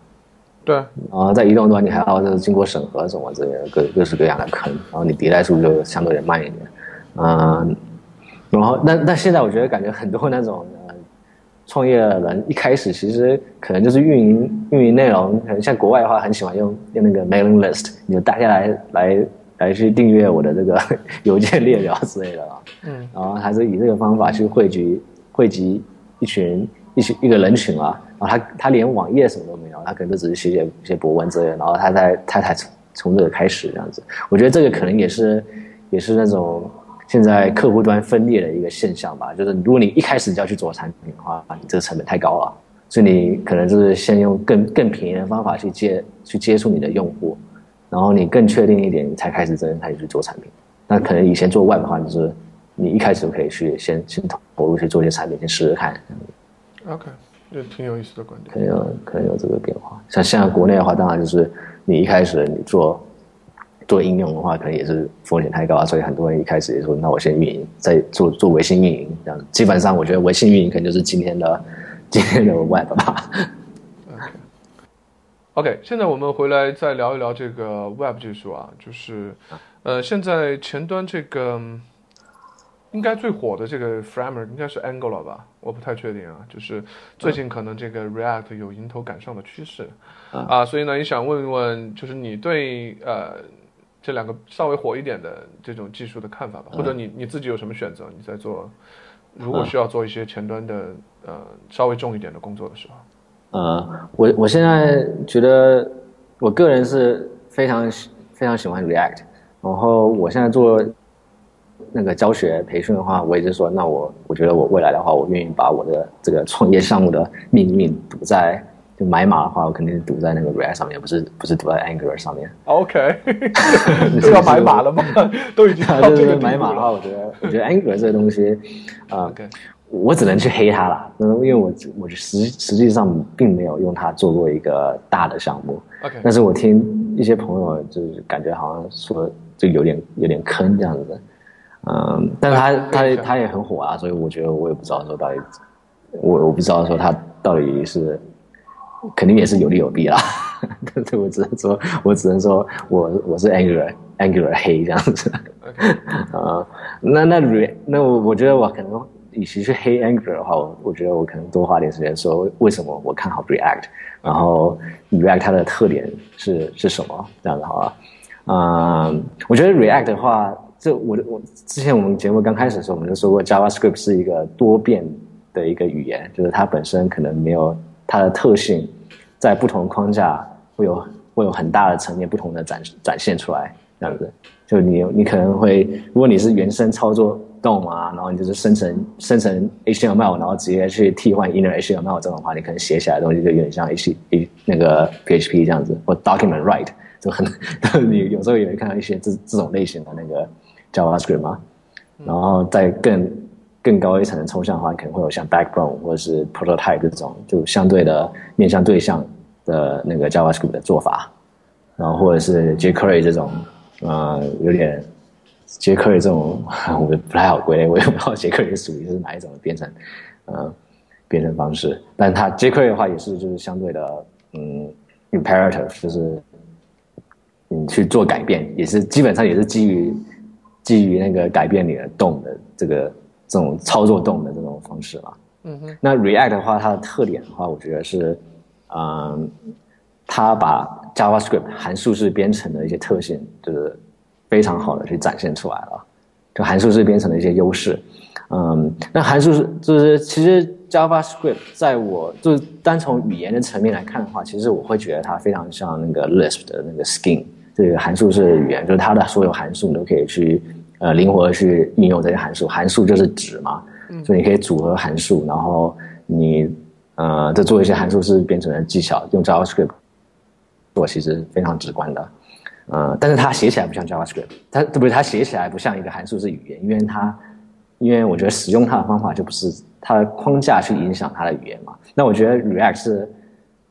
对，然后在移动端你还要就是经过审核什么之类的各各式各样的坑，然后你迭代速度就相对的慢一点，嗯，然后但但现在我觉得感觉很多那种呃创业人一开始其实可能就是运营运营内容，可能像国外的话很喜欢用用那个 mailing list，你就大家来来来去订阅我的这个 <laughs> 邮件列表之类的啊，嗯，然后还是以这个方法去汇集汇集一群一群一个人群啊，然后他他连网页什么都没有，他可能就只是写写一些博文之类的，然后他在他才从从这个开始这样子。我觉得这个可能也是也是那种现在客户端分裂的一个现象吧，就是如果你一开始就要去做产品的话，你这个成本太高了，所以你可能就是先用更更便宜的方法去接去接触你的用户，然后你更确定一点，你才开始真正开始去做产品。那可能以前做 Web 的话，就是你一开始就可以去先先投入去做一些产品，先试试看。OK，这挺有意思的观点。可能有可能有这个变化。像现在国内的话，当然就是你一开始你做做应用的话，可能也是风险太高啊，所以很多人一开始也说，那我先运营，再做做微信运营这样。基本上，我觉得微信运营可能就是今天的今天的 Web 吧。OK，现在我们回来再聊一聊这个 Web 技术啊，就是，呃，现在前端这个嗯应该最火的这个 framework 应该是 Angular 吧？我不太确定啊，就是最近可能这个 React 有迎头赶上的趋势啊，所以呢，也想问一问，就是你对呃这两个稍微火一点的这种技术的看法吧，或者你你自己有什么选择？你在做如果需要做一些前端的呃稍微重一点的工作的时候。呃，我我现在觉得我个人是非常喜非常喜欢 React，然后我现在做那个教学培训的话，我也是说，那我我觉得我未来的话，我愿意把我的这个创业项目的命运赌在就买马的话，我肯定是赌在那个 React 上面，不是不是赌在 Angular 上面。OK，<laughs> 是要买马了吗？<laughs> 都已经到就是。买马的话，我觉得我觉得 Angular 这个东西，啊、OK，我只能去黑它了，嗯，因为我我实实际上并没有用它做过一个大的项目，OK，但是我听一些朋友就是感觉好像说就有点有点坑这样子，嗯，但是他他他也很火啊，所以我觉得我也不知道说到底，我我不知道说他到底是肯定也是有利有弊啦，<laughs> 但是我只能说我只能说我我是 Angular Angular 黑这样子。<laughs> 啊，那那那我我觉得我可能与其去黑 Angular 的话，我我觉得我可能多花点时间说为什么我看好 React，然后 React 它的特点是是什么这样子好了。嗯，我觉得 React 的话，这我我之前我们节目刚开始的时候我们就说过 JavaScript 是一个多变的一个语言，就是它本身可能没有它的特性，在不同框架会有会有很大的层面不同的展展现出来这样子。就你你可能会，如果你是原生操作 DOM 啊，然后你就是生成生成 HTML，然后直接去替换 inner HTML 这种的话，你可能写起来的东西就有点像 H 那个 PHP 这样子，或 document write 就很，<laughs> 你有时候也会看到一些这这种类型的那个 JavaScript 嘛，然后再更更高一层的抽象的话，可能会有像 Backbone 或者是 Prototype 这种就相对的面向对象的那个 JavaScript 的做法，然后或者是 jQuery 这种。呃，有点 jQuery 这种，<laughs> 我不太好归类，我也不知道 jQuery 属于是哪一种的编程，呃，编程方式。但它 jQuery 的话也是就是相对的，嗯，imperative，就是你去做改变，也是基本上也是基于基于那个改变你的动的这个这种操作动的这种方式嘛。嗯哼，那 React 的话，它的特点的话，我觉得是，嗯，它把 JavaScript 函数式编程的一些特性，就是非常好的去展现出来了，就函数式编程的一些优势。嗯，那函数式就是其实 JavaScript 在我就是单从语言的层面来看的话，其实我会觉得它非常像那个 Lisp 的那个 Skin 这个函数式语言，就是它的所有函数你都可以去呃灵活的去应用这些函数，函数就是值嘛，所以你可以组合函数，然后你呃再做一些函数式编程的技巧，用 JavaScript 做其实非常直观的。呃，但是它写起来不像 JavaScript，它对不对？它写起来不像一个函数式语言，因为它，因为我觉得使用它的方法就不是它的框架去影响它的语言嘛。那我觉得 React 是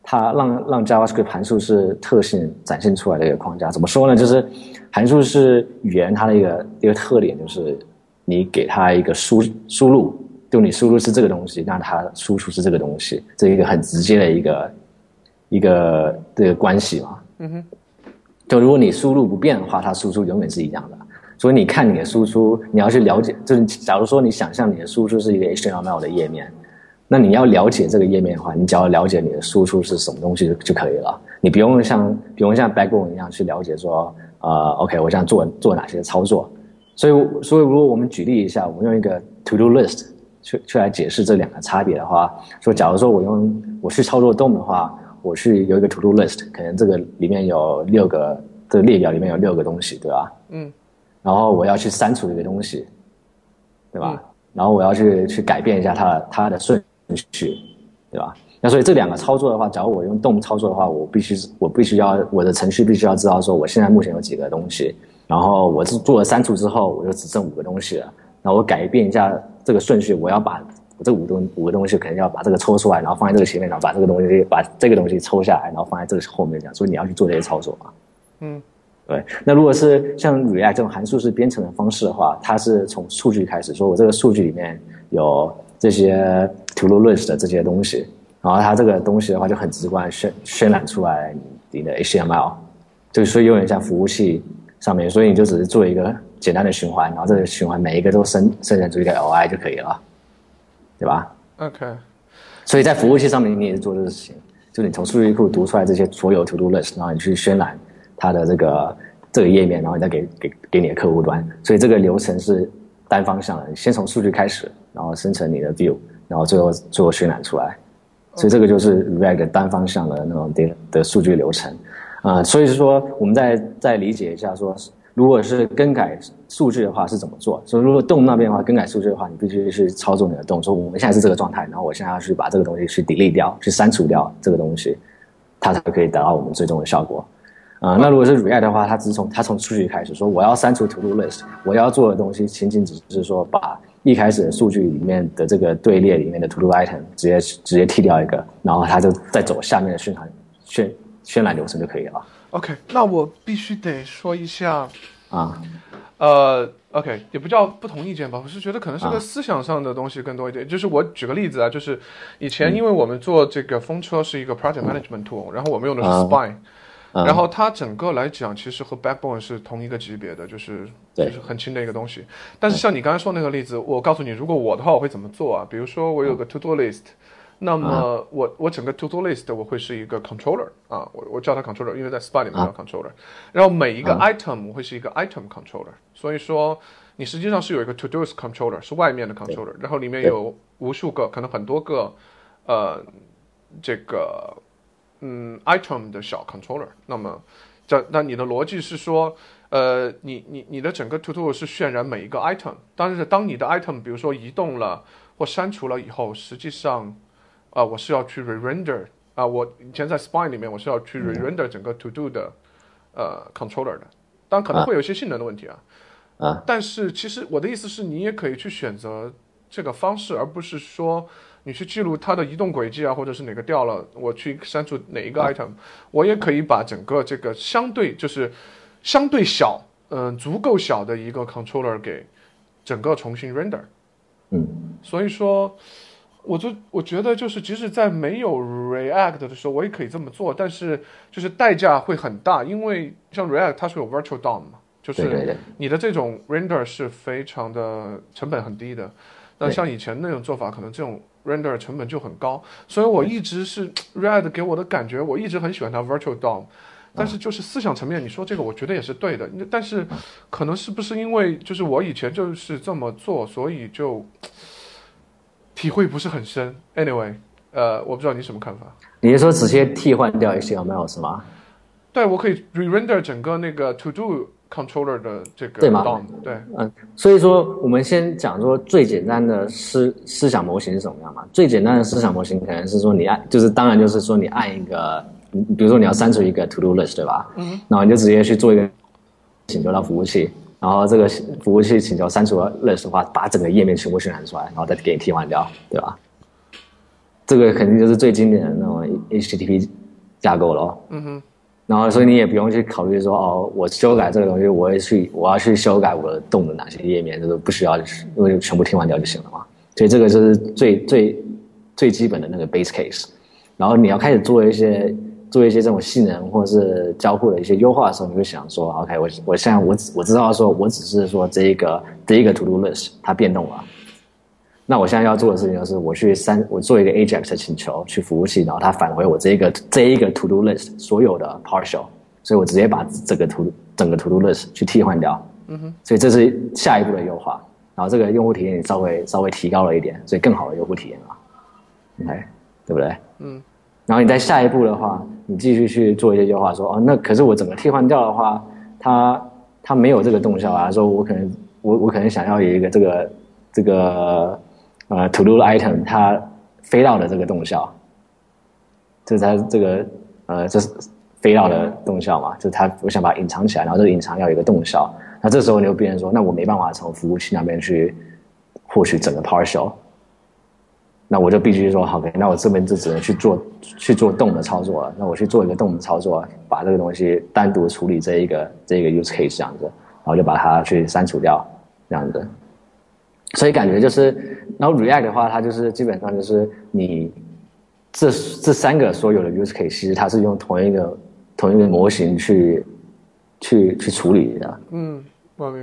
它让让 JavaScript 函数是特性展现出来的一个框架。怎么说呢？就是函数是语言它的一个一个特点，就是你给它一个输输入，就你输入是这个东西，那它输出是这个东西，这一个很直接的一个一个这个关系嘛。嗯哼。就如果你输入不变的话，它输出永远是一样的。所以你看你的输出，你要去了解，就是假如说你想象你的输出是一个 HTML 的页面，那你要了解这个页面的话，你只要了解你的输出是什么东西就就可以了。你不用像不用像 Backbone 一样去了解说，呃，OK，我想做做哪些操作。所以，所以如果我们举例一下，我们用一个 To Do List 去去来解释这两个差别的话，说假如说我用我去操作 DOM 的话。我去有一个 to do list，可能这个里面有六个，这个列表里面有六个东西，对吧？嗯。然后我要去删除一个东西，对吧？然后我要去去改变一下它它的顺序，对吧？那所以这两个操作的话，假如我用动操作的话，我必须我必须要我的程序必须要知道说我现在目前有几个东西，然后我是做了删除之后，我就只剩五个东西了。那我改变一下这个顺序，我要把。这五东五个东西肯定要把这个抽出来，然后放在这个前面，然后把这个东西把这个东西抽下来，然后放在这个后面这样。所以你要去做这些操作嘛？嗯，对。那如果是像 React 这种函数式编程的方式的话，它是从数据开始，说我这个数据里面有这些 To Do List 的这些东西，然后它这个东西的话就很直观渲渲染出来你的 HTML，就所以有点像服务器上面，所以你就只是做一个简单的循环，然后这个循环每一个都生生成出一个 LI 就可以了。对吧？OK，所以在服务器上面你也是做这个事情，就你从数据库读出来这些所有 To Do List，然后你去渲染它的这个这个页面，然后你再给给给你的客户端。所以这个流程是单方向的，先从数据开始，然后生成你的 View，然后最后最后渲染出来。所以这个就是 React 单方向的那种的的数据流程啊。所以说，我们再再理解一下说。如果是更改数据的话是怎么做？所以如果动那边的话，更改数据的话，你必须去操作你的动作。我们现在是这个状态，然后我现在要去把这个东西去 delete 掉，去删除掉这个东西，它才可以得到我们最终的效果。啊，那如果是 React 的话，它只从它从数据开始说，我要删除 To Do List，我要做的东西仅仅只是说把一开始的数据里面的这个队列里面的 To Do Item 直接直接剔掉一个，然后它就再走下面的渲染渲渲染流程就可以了。OK，那我必须得说一下啊，呃，OK，也不叫不同意见吧，我是觉得可能是个思想上的东西更多一点。就是我举个例子啊，就是以前因为我们做这个风车是一个 project management tool，然后我们用的是 Spine，然后它整个来讲其实和 Backbone 是同一个级别的，就是就是很轻的一个东西。但是像你刚才说那个例子，我告诉你，如果我的话我会怎么做啊？比如说我有个 to do list。那么我我整个 to do list 我会是一个 controller 啊，我我叫它 controller，因为在 SPA 里面叫 controller。然后每一个 item 我会是一个 item controller。所以说你实际上是有一个 to do controller 是外面的 controller，然后里面有无数个可能很多个呃这个嗯 item 的小 controller。那么这那你的逻辑是说呃你你你的整个 to do 是渲染每一个 item，但是当你的 item 比如说移动了或删除了以后，实际上啊，我是要去 re-render 啊，我以前在 Spine 里面我是要去 re-render 整个 To Do 的呃 controller 的，当然可能会有一些性能的问题啊，啊，但是其实我的意思是你也可以去选择这个方式，而不是说你去记录它的移动轨迹啊，或者是哪个掉了，我去删除哪一个 item，我也可以把整个这个相对就是相对小，嗯，足够小的一个 controller 给整个重新 render，嗯，所以说。我就我觉得就是，即使在没有 React 的时候，我也可以这么做，但是就是代价会很大，因为像 React 它是有 Virtual DOM 嘛，就是你的这种 render 是非常的成本很低的。那像以前那种做法，可能这种 render 成本就很高。所以我一直是 React 给我的感觉，我一直很喜欢它 Virtual DOM，但是就是思想层面，你说这个我觉得也是对的。但是可能是不是因为就是我以前就是这么做，所以就。体会不是很深，anyway，呃，我不知道你什么看法。你是说直接替换掉 HTML 是吗？对，我可以 re-render 整个那个 to do controller 的这个对吗？对，嗯，所以说我们先讲说最简单的思思想模型是什么样嘛？最简单的思想模型可能是说你按，就是当然就是说你按一个，比如说你要删除一个 to do list 对吧？嗯，然后你就直接去做一个请求到服务器。然后这个服务器请求删除 list 的话，把整个页面全部渲染出来，然后再给你替换掉，对吧？这个肯定就是最经典的那种 HTTP 架构了。嗯哼，然后所以你也不用去考虑说哦，我修改这个东西，我也去我要去修改我的动的哪些页面，这都不需要，因为全部替换掉就行了嘛。所以这个就是最最最基本的那个 base case。然后你要开始做一些做一些这种性能或者是交互的一些优化的时候，你会想说，OK，我我现在我我知道说我只是说这一个第一个 to do list 它变动了。那我现在要做的事情就是，我去删，我做一个 AJAX 的请求去服务器，然后它返回我这一个这一个 To Do List 所有的 partial，所以我直接把这个 To 整个 To Do List 去替换掉。嗯哼。所以这是下一步的优化，然后这个用户体验稍微稍微提高了一点，所以更好的用户体验了。OK，对不对？嗯。然后你在下一步的话，你继续去做一些优化，说哦，那可是我整个替换掉的话，它它没有这个动效啊，说我可能我我可能想要有一个这个这个。呃，to do item 它飞到的这个动效，就是它这个呃，这是飞到的动效嘛？就是它，我想把它隐藏起来，然后这隐藏要有一个动效。那这时候你就变成说，那我没办法从服务器那边去获取整个 partial，那我就必须说，好，OK，那我这边就只能去做去做动的操作了。那我去做一个动的操作，把这个东西单独处理这一个这一个 use case 这样子，然后就把它去删除掉这样子。所以感觉就是，然后 React 的话，它就是基本上就是你这这三个所有的 use case，其实它是用同一个同一个模型去去去处理的。嗯，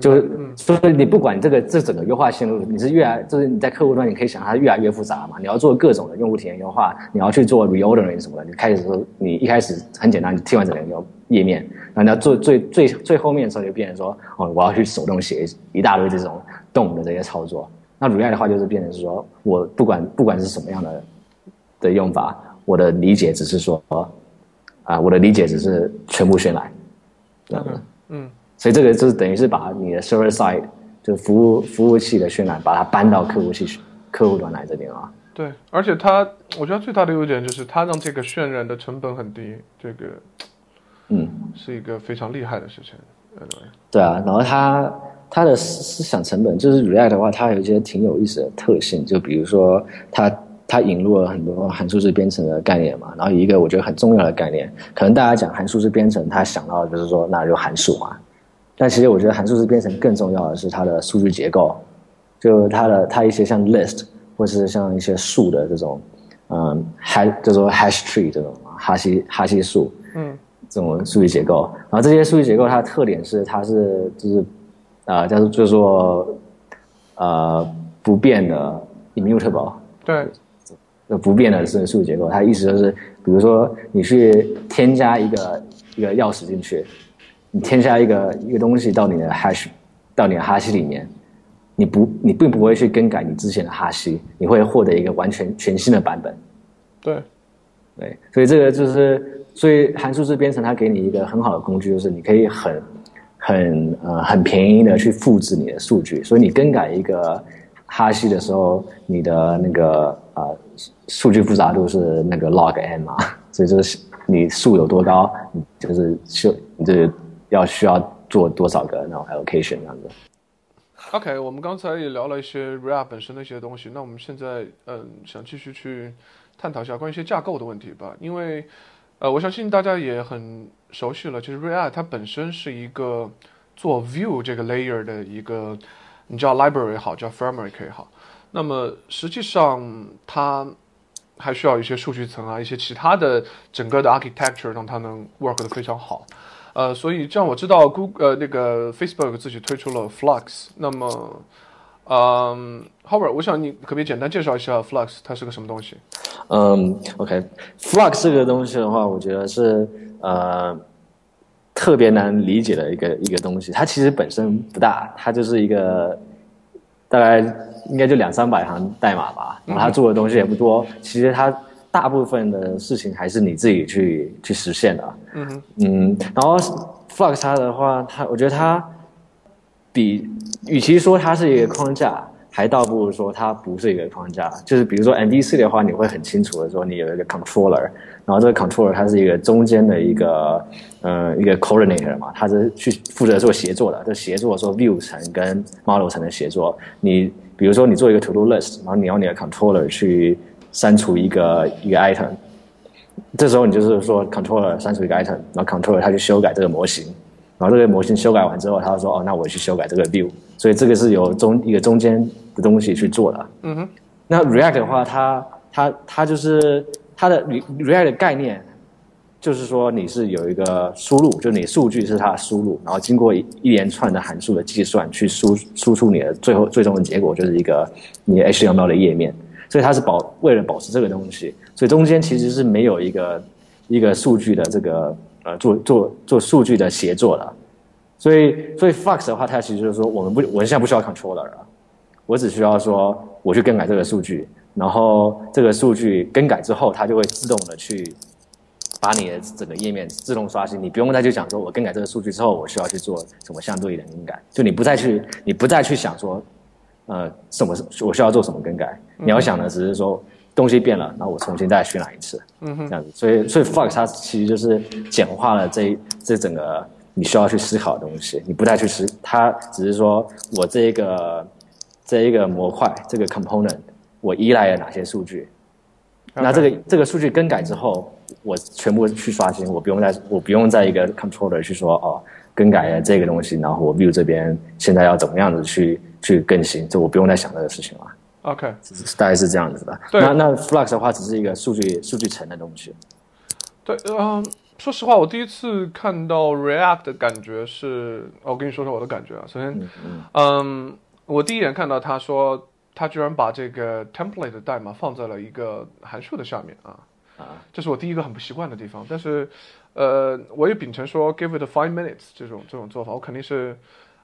就是，所以你不管这个这整个优化线路，你是越来就是你在客户端，你可以想它越来越复杂嘛。你要做各种的用户体验优化，你要去做 reordering 什么的。你开始说你一开始很简单，你替换整个页面，然后你要做最最最后面的时候，就变成说哦，我要去手动写一大堆这种。动的这些操作，那 React 的话就是变成是说，我不管不管是什么样的的用法，我的理解只是说，啊，我的理解只是全部渲染，这样子，嗯，所以这个就是等于是把你的 server side 就服务服务器的渲染，把它搬到客户器客户端来这边啊。对，而且它，我觉得最大的优点就是它让这个渲染的成本很低，这个，嗯，是一个非常厉害的事情。对啊，然后它。它的思思想成本就是 React 的话，它有一些挺有意思的特性，就比如说它它引入了很多函数式编程的概念嘛。然后一个我觉得很重要的概念，可能大家讲函数式编程，他想到的就是说那就函数嘛。但其实我觉得函数式编程更重要的是它的数据结构，就它的它一些像 list 或是像一些数的这种，嗯，hash 就说 hash tree 这种哈希哈希数，嗯，这种数据结构。然后这些数据结构它的特点是它是就是。啊，叫做叫做呃不变的 immutable，对，不变的是数据结构。它意思就是，比如说你去添加一个一个钥匙进去，你添加一个一个东西到你的 hash 到你的哈希里面，你不你并不会去更改你之前的哈希，你会获得一个完全全新的版本。对，对，所以这个就是所以函数式编程它给你一个很好的工具，就是你可以很。很呃很便宜的去复制你的数据，所以你更改一个哈希的时候，你的那个呃数据复杂度是那个 log n 嘛，所以就是你数有多高，你就是就你这要需要做多少个那种 allocation 这样子。OK，我们刚才也聊了一些 React 本身的一些东西，那我们现在嗯想继续去探讨一下关于一些架构的问题吧，因为呃我相信大家也很。熟悉了，就是 React 它本身是一个做 View 这个 layer 的一个，你叫 library 也好，叫 framework 也好。那么实际上它还需要一些数据层啊，一些其他的整个的 architecture 让它能 work 的非常好。呃，所以这样我知道 Google 呃那个 Facebook 自己推出了 Flux。那么，嗯，Howard，我想你可不可以简单介绍一下 Flux 它是个什么东西？嗯，OK，Flux 这个东西的话，我觉得是。呃，特别难理解的一个一个东西，它其实本身不大，它就是一个大概应该就两三百行代码吧，然后它做的东西也不多，其实它大部分的事情还是你自己去去实现的。嗯嗯，然后 Flux 它的话，它我觉得它比与其说它是一个框架。还倒不如说它不是一个框架，就是比如说 MVC 的话，你会很清楚的说你有一个 controller，然后这个 controller 它是一个中间的一个，呃，一个 coordinator 嘛，它是去负责做协作的，就协作说 view 层跟 model 层的协作。你比如说你做一个 to do list，然后你用你的 controller 去删除一个一个 item，这时候你就是说 controller 删除一个 item，然后 controller 它去修改这个模型，然后这个模型修改完之后，他说哦，那我去修改这个 view，所以这个是由中一个中间的东西去做的。嗯哼，那 React 的话，它它它就是它的 React 的概念。就是说，你是有一个输入，就你数据是它的输入，然后经过一一连串的函数的计算，去输输出你的最后最终的结果，就是一个你 HTML 的页面。所以它是保为了保持这个东西，所以中间其实是没有一个一个数据的这个呃做做做数据的协作的。所以所以 Flux 的话，它其实就是说，我们不我现在不需要 controller 了，我只需要说我去更改这个数据，然后这个数据更改之后，它就会自动的去。把你的整个页面自动刷新，你不用再去想说，我更改这个数据之后，我需要去做什么相对的更改，就你不再去，你不再去想说，呃，什么我需要做什么更改，你要想的只是说东西变了，然后我重新再渲染一次，嗯哼，这样子，所以所以 Flux 它其实就是简化了这这整个你需要去思考的东西，你不再去思，它只是说我这一个这一个模块这个 component 我依赖了哪些数据。那这个这个数据更改之后，我全部去刷新，我不用再我不用在一个 controller 去说哦，更改了这个东西，然后我 view 这边现在要怎么样子去去更新，就我不用再想这个事情了。OK，大概是这样子的。那那 Flux 的话，只是一个数据数据层的东西。对，嗯，说实话，我第一次看到 React 的感觉是，我跟你说说我的感觉啊。首先，嗯，我第一眼看到他说。他居然把这个 template 的代码放在了一个函数的下面啊，啊，这是我第一个很不习惯的地方。但是，呃，我也秉承说 give it five minutes 这种这种做法，我肯定是。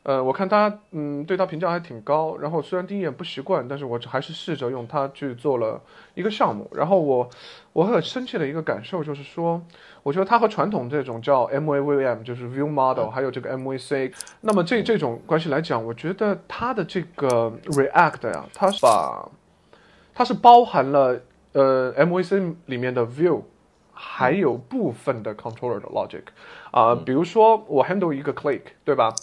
呃，我看他，嗯，对他评价还挺高。然后虽然第一眼不习惯，但是我还是试着用它去做了一个项目。然后我，我很深切的一个感受就是说，我觉得它和传统这种叫 MAVM，就是 View Model，还有这个 MVC，那么这这种关系来讲，我觉得它的这个 React 呀，它是把，它是包含了呃 MVC 里面的 View，还有部分的 Controller 的 Logic，啊，比如说我 handle 一个 Click，对吧？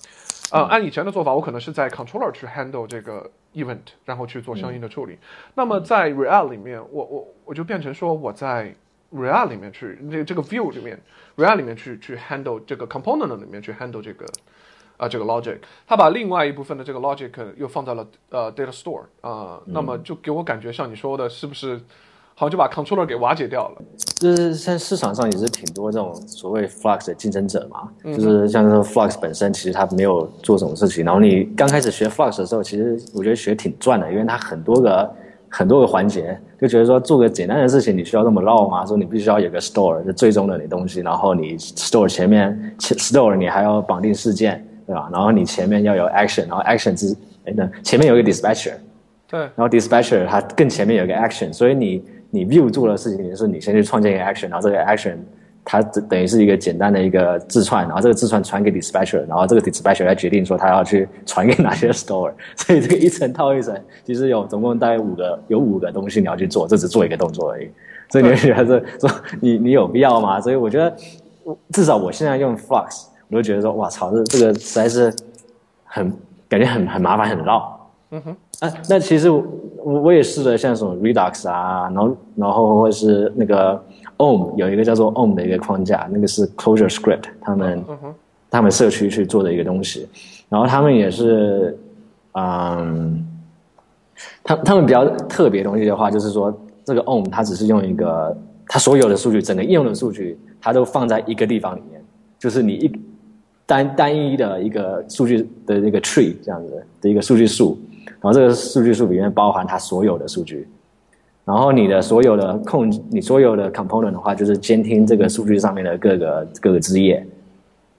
呃，按以前的做法，我可能是在 controller 去 handle 这个 event，然后去做相应的处理。那么在 React 里面，我我我就变成说我在 React 里面去这这个 view 里面，React 里面去去 handle 这个 component 里面去 handle 这个啊这个 logic。他把另外一部分的这个 logic 又放在了呃 data store 啊，那么就给我感觉像你说的，是不是？好，就把 controller 给瓦解掉了。就是现在市场上也是挺多这种所谓 Flux 的竞争者嘛。就是像这个 Flux 本身，其实它没有做什么事情。然后你刚开始学 Flux 的时候，其实我觉得学挺赚的，因为它很多个很多个环节，就觉得说做个简单的事情，你需要那么绕吗？说你必须要有个 store，就最终的你东西。然后你 store 前面 store 你还要绑定事件，对吧？然后你前面要有 action，然后 action 是哎那前面有一个 dispatcher，对，然后 dispatcher 它更前面有一个 action，所以你。你 view 做的事情就是你先去创建一个 action，然后这个 action 它等于是一个简单的一个自串，然后这个自串传给 dispatcher，然后这个 dispatcher 来决定说他要去传给哪些 store，所以这个一层套一层，其实有总共大概五个，有五个东西你要去做，这只做一个动作而已。所以你会觉得说 <laughs> 你你有必要吗？所以我觉得至少我现在用 Flux，我就觉得说哇操，这这个实在是很感觉很很麻烦很绕。嗯哼，啊，那其实我我也试了像什么 Redux 啊，然后然后或者是那个 Om 有一个叫做 Om 的一个框架，那个是 Closure Script 他们他们社区去做的一个东西，然后他们也是，嗯，他他们比较特别东西的话，就是说这个 Om 它只是用一个，它所有的数据，整个应用的数据，它都放在一个地方里面，就是你一单单一的一个数据的那个 tree 这样子的一个数据树。然后这个数据树里面包含它所有的数据，然后你的所有的控，你所有的 component 的话，就是监听这个数据上面的各个各个枝叶。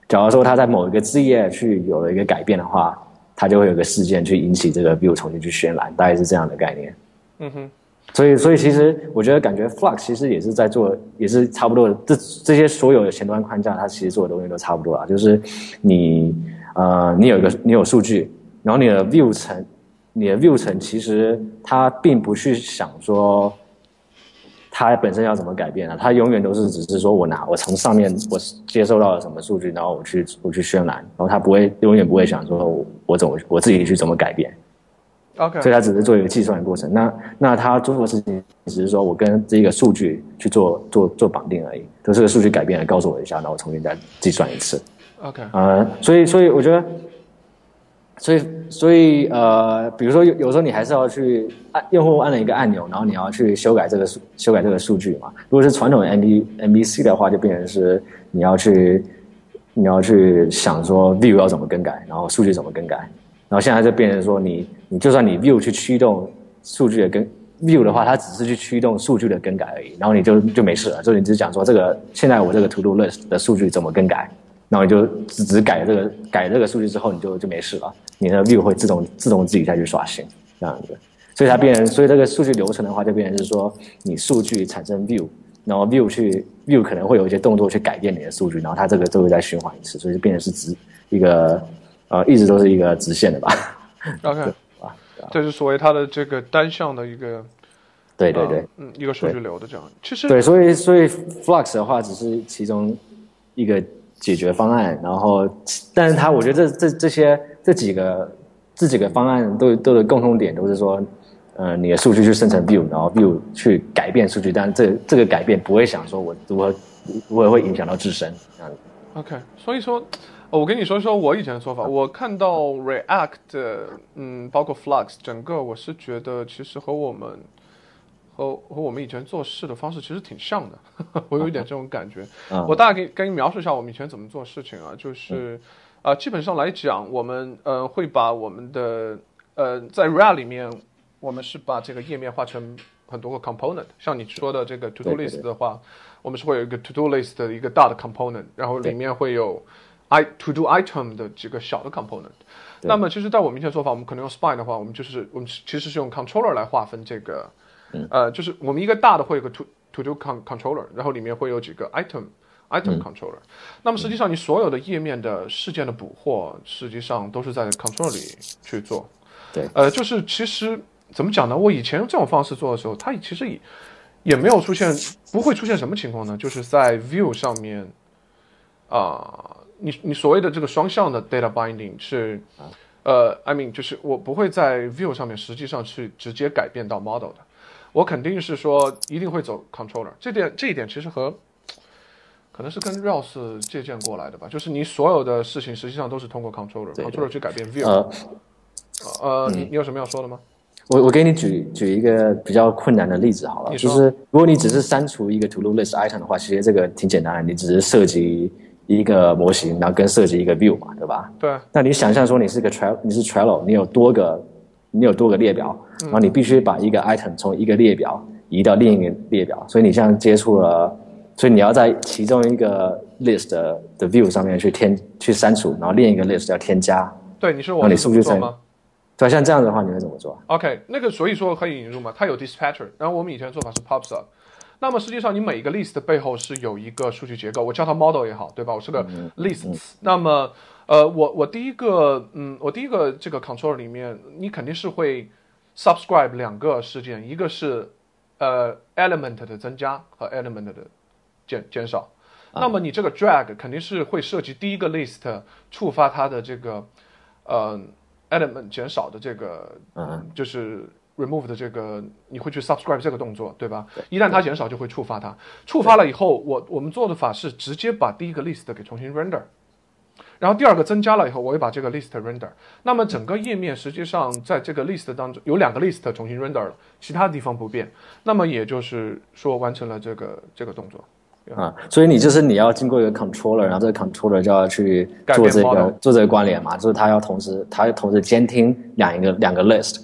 假如说它在某一个枝叶去有了一个改变的话，它就会有个事件去引起这个 view 重新去渲染，大概是这样的概念。嗯哼。所以，所以其实我觉得感觉 Flux 其实也是在做，也是差不多的。这这些所有的前端框架，它其实做的东西都差不多啊。就是你呃，你有一个你有数据，然后你的 view 层。你的 view 层其实它并不去想说，它本身要怎么改变啊？它永远都是只是说我拿我从上面我接收到了什么数据，然后我去我去渲染，然后它不会永远不会想说我怎么我自己去怎么改变。OK，所以它只是做一个计算的过程。那那它做的事情只是说我跟这个数据去做做做绑定而已，就这个数据改变了，告诉我一下，然后重新再计算一次。OK，呃，所以所以我觉得，所以所以呃，比如说有有时候你还是要去按用户按了一个按钮，然后你要去修改这个数修改这个数据嘛。如果是传统的 M B M B C 的话，就变成是你要去你要去想说 view 要怎么更改，然后数据怎么更改。然后现在就变成说你你就算你 view 去驱动数据的更 view 的话，它只是去驱动数据的更改而已，然后你就就没事了，就你只讲说这个现在我这个 to do list 的数据怎么更改。然后你就只只改这个改这个数据之后，你就就没事了，你的 view 会自动自动自己再去刷新这样子，所以它变成，所以这个数据流程的话，就变成是说你数据产生 view，然后 view 去 view 可能会有一些动作去改变你的数据，然后它这个就会再循环一次，所以就变成是直一个呃一直都是一个直线的吧 OK，啊，这是所谓它的这个单向的一个对对对。嗯，一个数据流的这样。其实对，所以所以 Flux 的话只是其中一个解决方案，然后，但是他我觉得这这这些这几个这几个方案都都有共同点，都是说，呃，你的数据去生成 view，然后 view 去改变数据，但这这个改变不会想说我如何如何会影响到自身这样子。OK，所以说，呃我跟你说说我以前的说法。我看到 React，嗯，包括 Flux，整个我是觉得其实和我们和和我们以前做事的方式其实挺像的，<laughs> 我有一点这种感觉。<laughs> 嗯。我大概给给你描述一下我们以前怎么做事情啊，就是，啊、基本上来讲，我们呃会把我们的呃在 React 里面，我们是把这个页面划成很多个 component，像你说的这个 to do list 的话，我们是会有一个 to do list 的一个大的 component，然后里面会有 i to do item 的几个小的 component。那么其实，在我们以前做法，我们可能用 spine 的话，我们就是我们其实是用 controller 来划分这个，呃，就是我们一个大的会有个 to to do con controller，然后里面会有几个 item item controller。那么实际上，你所有的页面的事件的捕获，实际上都是在 controller 里去做。对，呃，就是其实怎么讲呢？我以前用这种方式做的时候，它其实也也没有出现，不会出现什么情况呢？就是在 view 上面，啊、你你所谓的这个双向的 data binding 是，呃，I mean 就是我不会在 view 上面实际上去直接改变到 model 的，我肯定是说一定会走 controller。这点这一点其实和可能是跟 Rails 借鉴过来的吧，就是你所有的事情实际上都是通过 controller，controller 去改变 view。呃，呃，你你有什么要说的吗？我我给你举举一个比较困难的例子好了，就是如果你只是删除一个 to do list item 的话，其实这个挺简单的，你只是设计一个模型，然后跟设计一个 view 嘛，对吧？对，那你想象说你是个 Trello，你是 Trello，你有多个，你有多个列表，然后你必须把一个 item 从一个列表移到另一个列表，所以你像接触了，所以你要在其中一个 list 的的 view 上面去添去删除，然后另一个 list 要添加，对，你说那你我是数据层怎么做吗对？像这样的话，你会怎么做？？OK，那个所以说可以引入嘛，它有 dispatcher，然后我们以前的做法是 pops up。那么实际上，你每一个 list 背后是有一个数据结构，我叫它 model 也好，对吧？我是个 lists。那么，呃，我我第一个，嗯，我第一个这个 control 里面，你肯定是会 subscribe 两个事件，一个是呃 element 的增加和 element 的减减少。那么你这个 drag 肯定是会涉及第一个 list 触发它的这个呃 element 减少的这个，嗯，就是 remove 的这个，你会去 subscribe 这个动作，对吧？一旦它减少，就会触发它。触发了以后，我我们做的法是直接把第一个 list 给重新 render，然后第二个增加了以后，我又把这个 list render。那么整个页面实际上在这个 list 当中有两个 list 重新 render 了，其他地方不变。那么也就是说完成了这个这个动作。啊，所以你就是你要经过一个 controller，然后这个 controller 就要去做这个做这个关联嘛，就是它要同时它要同时监听两一个两个 list，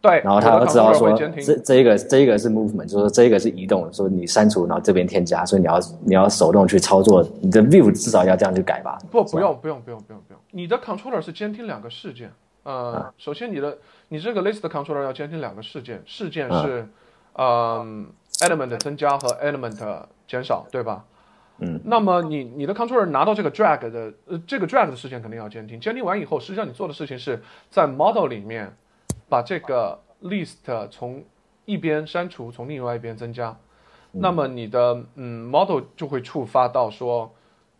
对，然后它我的要知道说这这一个这一个是 movement，就是说这一个是移动，说你删除然后这边添加，所以你要你要手动去操作，你的 view 至少要这样去改吧？不，不用，不用，不用，不用，不用。你的 controller 是监听两个事件。呃，首先你的你这个 list controller 要监听两个事件，事件是，嗯、element 增加和 element 减少，对吧？嗯。那么你你的 controller 拿到这个 drag 的，呃，这个 drag 的事件肯定要监听。监听完以后，实际上你做的事情是在 model 里面把这个 list 从一边删除，从另外一边增加。那么你的嗯 model 就会触发到说，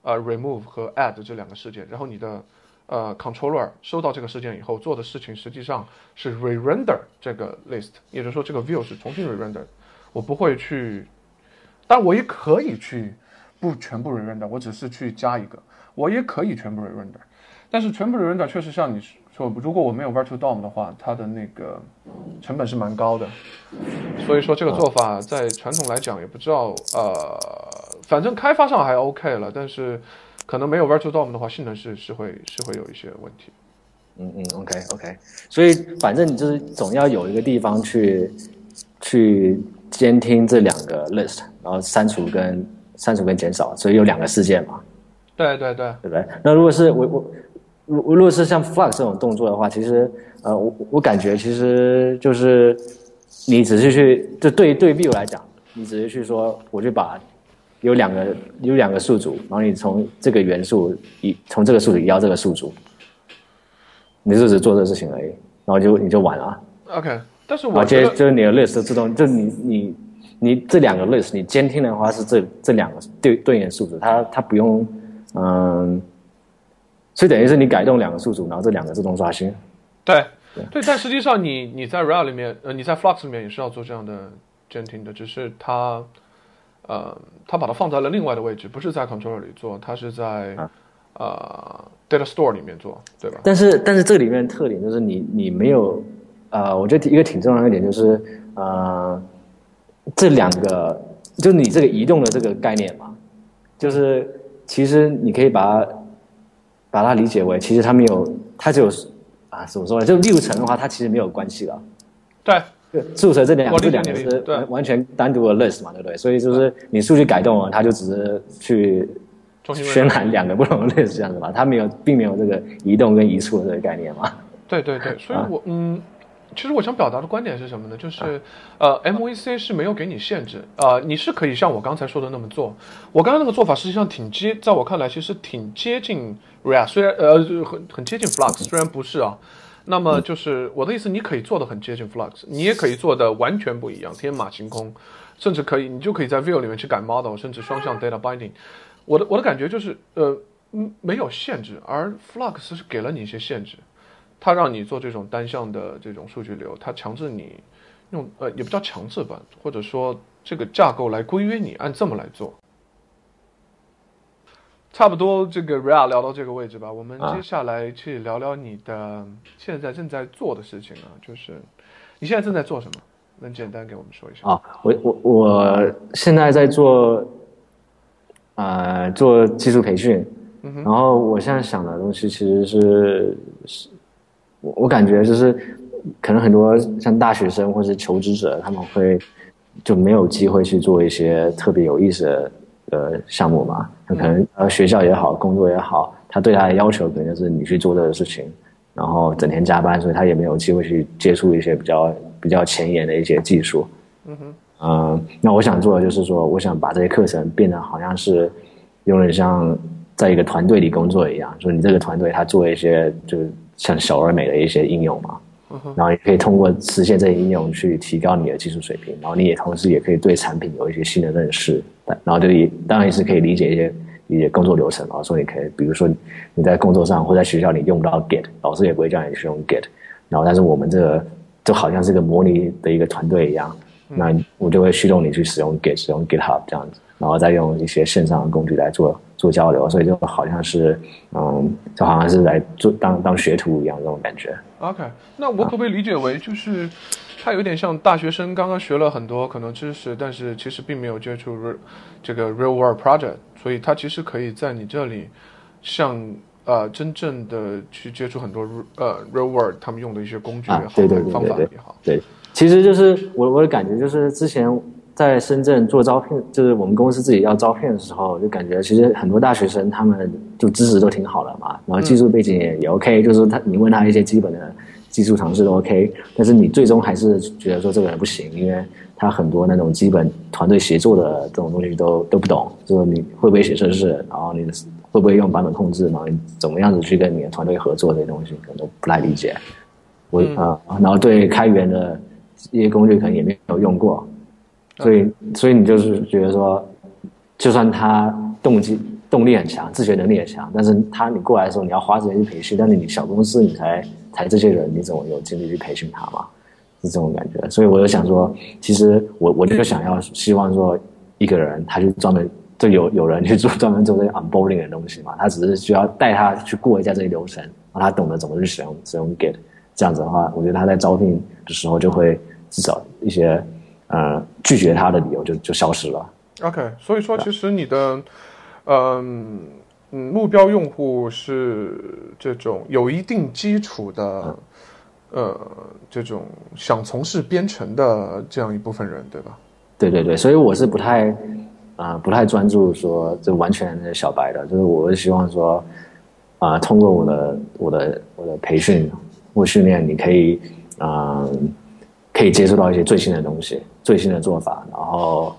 呃 remove 和 add 这两个事件，然后你的呃，controller 收到这个事件以后做的事情实际上是 re-render 这个 list，也就是说这个 view 是重新 re-render，我不会去，但我也可以去不全部 re-render，我只是去加一个，我也可以全部 re-render，但是全部 re-render 确实像你说，如果我没有 virtual DOM 的话，它的那个成本是蛮高的，所以说这个做法在传统来讲也不知道，呃，反正开发上还 OK 了，但是。可能没有 Virtual DOM 的话，性能是是会是会有一些问题。嗯嗯，OK OK，所以反正你就是总要有一个地方去去监听这两个 list，然后删除跟删除跟减少，所以有两个事件嘛。对对对，对不对？那如果是我我如如果是像 Flux 这种动作的话，其实呃我我感觉其实就是你只是去就对对 View 来讲，你只是去说我就把。有两个有两个数组，然后你从这个元素移从这个数组移到这个数组，你就只做这个事情而已，然后就你就完了。OK，但是我觉得就是你的 list 自动，就你你你这两个 list 你监听的话是这这两个对对应数组，它它不用嗯，所以等于是你改动两个宿主，然后这两个自动刷新。对对，但实际上你你在 Rail 里面呃你在 Flux 里面也是要做这样的监听的，只是它。呃，它把它放在了另外的位置，不是在 controller 里做，它是在呃 data store 里面做，对吧？但是，但是这里面特点就是你你没有，呃，我觉得一个挺重要的一点就是，呃，这两个就你这个移动的这个概念嘛，就是其实你可以把它把它理解为，其实它没有，它只有啊怎么说呢？就六层的话，它其实没有关系了，对。对，数学这两这两个是完完全单独的 list 嘛，对不对？所以就是你数据改动了，它就只是去渲染两个不同的 list 这样子嘛，它没有并没有这个移动跟移出的这个概念嘛。对对对，所以我嗯，其实我想表达的观点是什么呢？就是呃，MVC 是没有给你限制，呃，你是可以像我刚才说的那么做。我刚刚那个做法实际上挺接，在我看来其实挺接近 React，虽然呃很很接近 Flux，虽然不是啊。那么就是我的意思，你可以做的很接近 Flux，你也可以做的完全不一样，天马行空，甚至可以，你就可以在 View 里面去改 Model，甚至双向 Data Binding。我的我的感觉就是，呃，嗯，没有限制，而 Flux 是给了你一些限制，它让你做这种单向的这种数据流，它强制你用，呃，也不叫强制吧，或者说这个架构来规约你按这么来做。差不多，这个 Real 聊到这个位置吧。我们接下来去聊聊你的现在正在做的事情啊，就是你现在正在做什么？能简单给我们说一下啊？我我我现在在做，呃，做技术培训。然后我现在想的东西其实是，是，我我感觉就是可能很多像大学生或是求职者，他们会就没有机会去做一些特别有意思的。呃，项目嘛，那可能呃学校也好，工作也好，他对他的要求可能就是你去做这个事情，然后整天加班，所以他也没有机会去接触一些比较比较前沿的一些技术。嗯哼，嗯，那我想做的就是说，我想把这些课程变得好像是有点像在一个团队里工作一样，就是你这个团队他做一些就像小而美的一些应用嘛。然后也可以通过实现这些应用去提高你的技术水平，然后你也同时也可以对产品有一些新的认识，然后就也当然也是可以理解一些一些工作流程啊，所以你可以比如说你在工作上或在学校你用不到 Git，老师也不会叫你去用 Git，然后但是我们这个就好像是个模拟的一个团队一样，那我就会驱动你去使用 Git，使用 GitHub 这样子，然后再用一些线上的工具来做做交流，所以就好像是嗯，就好像是来做当当学徒一样这种感觉。OK，那我可不可以理解为，就是他有点像大学生刚刚学了很多可能知识，但是其实并没有接触这个 real world project，所以他其实可以在你这里，像呃真正的去接触很多呃 real world 他们用的一些工具也好，对方法也好。对，其实就是我我的感觉就是之前在深圳做招聘，就是我们公司自己要招聘的时候，就感觉其实很多大学生他们。就知识都挺好的嘛，然后技术背景也也 OK，就是他你问他一些基本的技术常识都 OK，但是你最终还是觉得说这个人不行，因为他很多那种基本团队协作的这种东西都都不懂，就是你会不会写程式，然后你会不会用版本控制，然后怎么样子去跟你的团队合作这些东西可能都不太理解。我啊，然后对开源的一些工具可能也没有用过，所以所以你就是觉得说，就算他动机。动力很强，自学能力也强，但是他你过来的时候，你要花时间去培训，但是你小公司你才才这些人，你怎么有精力去培训他嘛？是这种感觉。所以我就想说，其实我我就想要希望说，一个人他就专门就有有人去做专门做这些 onboarding 的东西嘛，他只是需要带他去过一下这些流程，让他懂得怎么去使用使用 Git。这样子的话，我觉得他在招聘的时候就会至少一些呃拒绝他的理由就就消失了。OK，所以说其实你的，嗯嗯，目标用户是这种有一定基础的，呃，这种想从事编程的这样一部分人，对吧？对对对，所以我是不太啊、不太专注说这完全的小白的，就是我是希望说啊、通过我的我的我的培训或训练，你可以啊、可以接触到一些最新的东西、最新的做法，然后，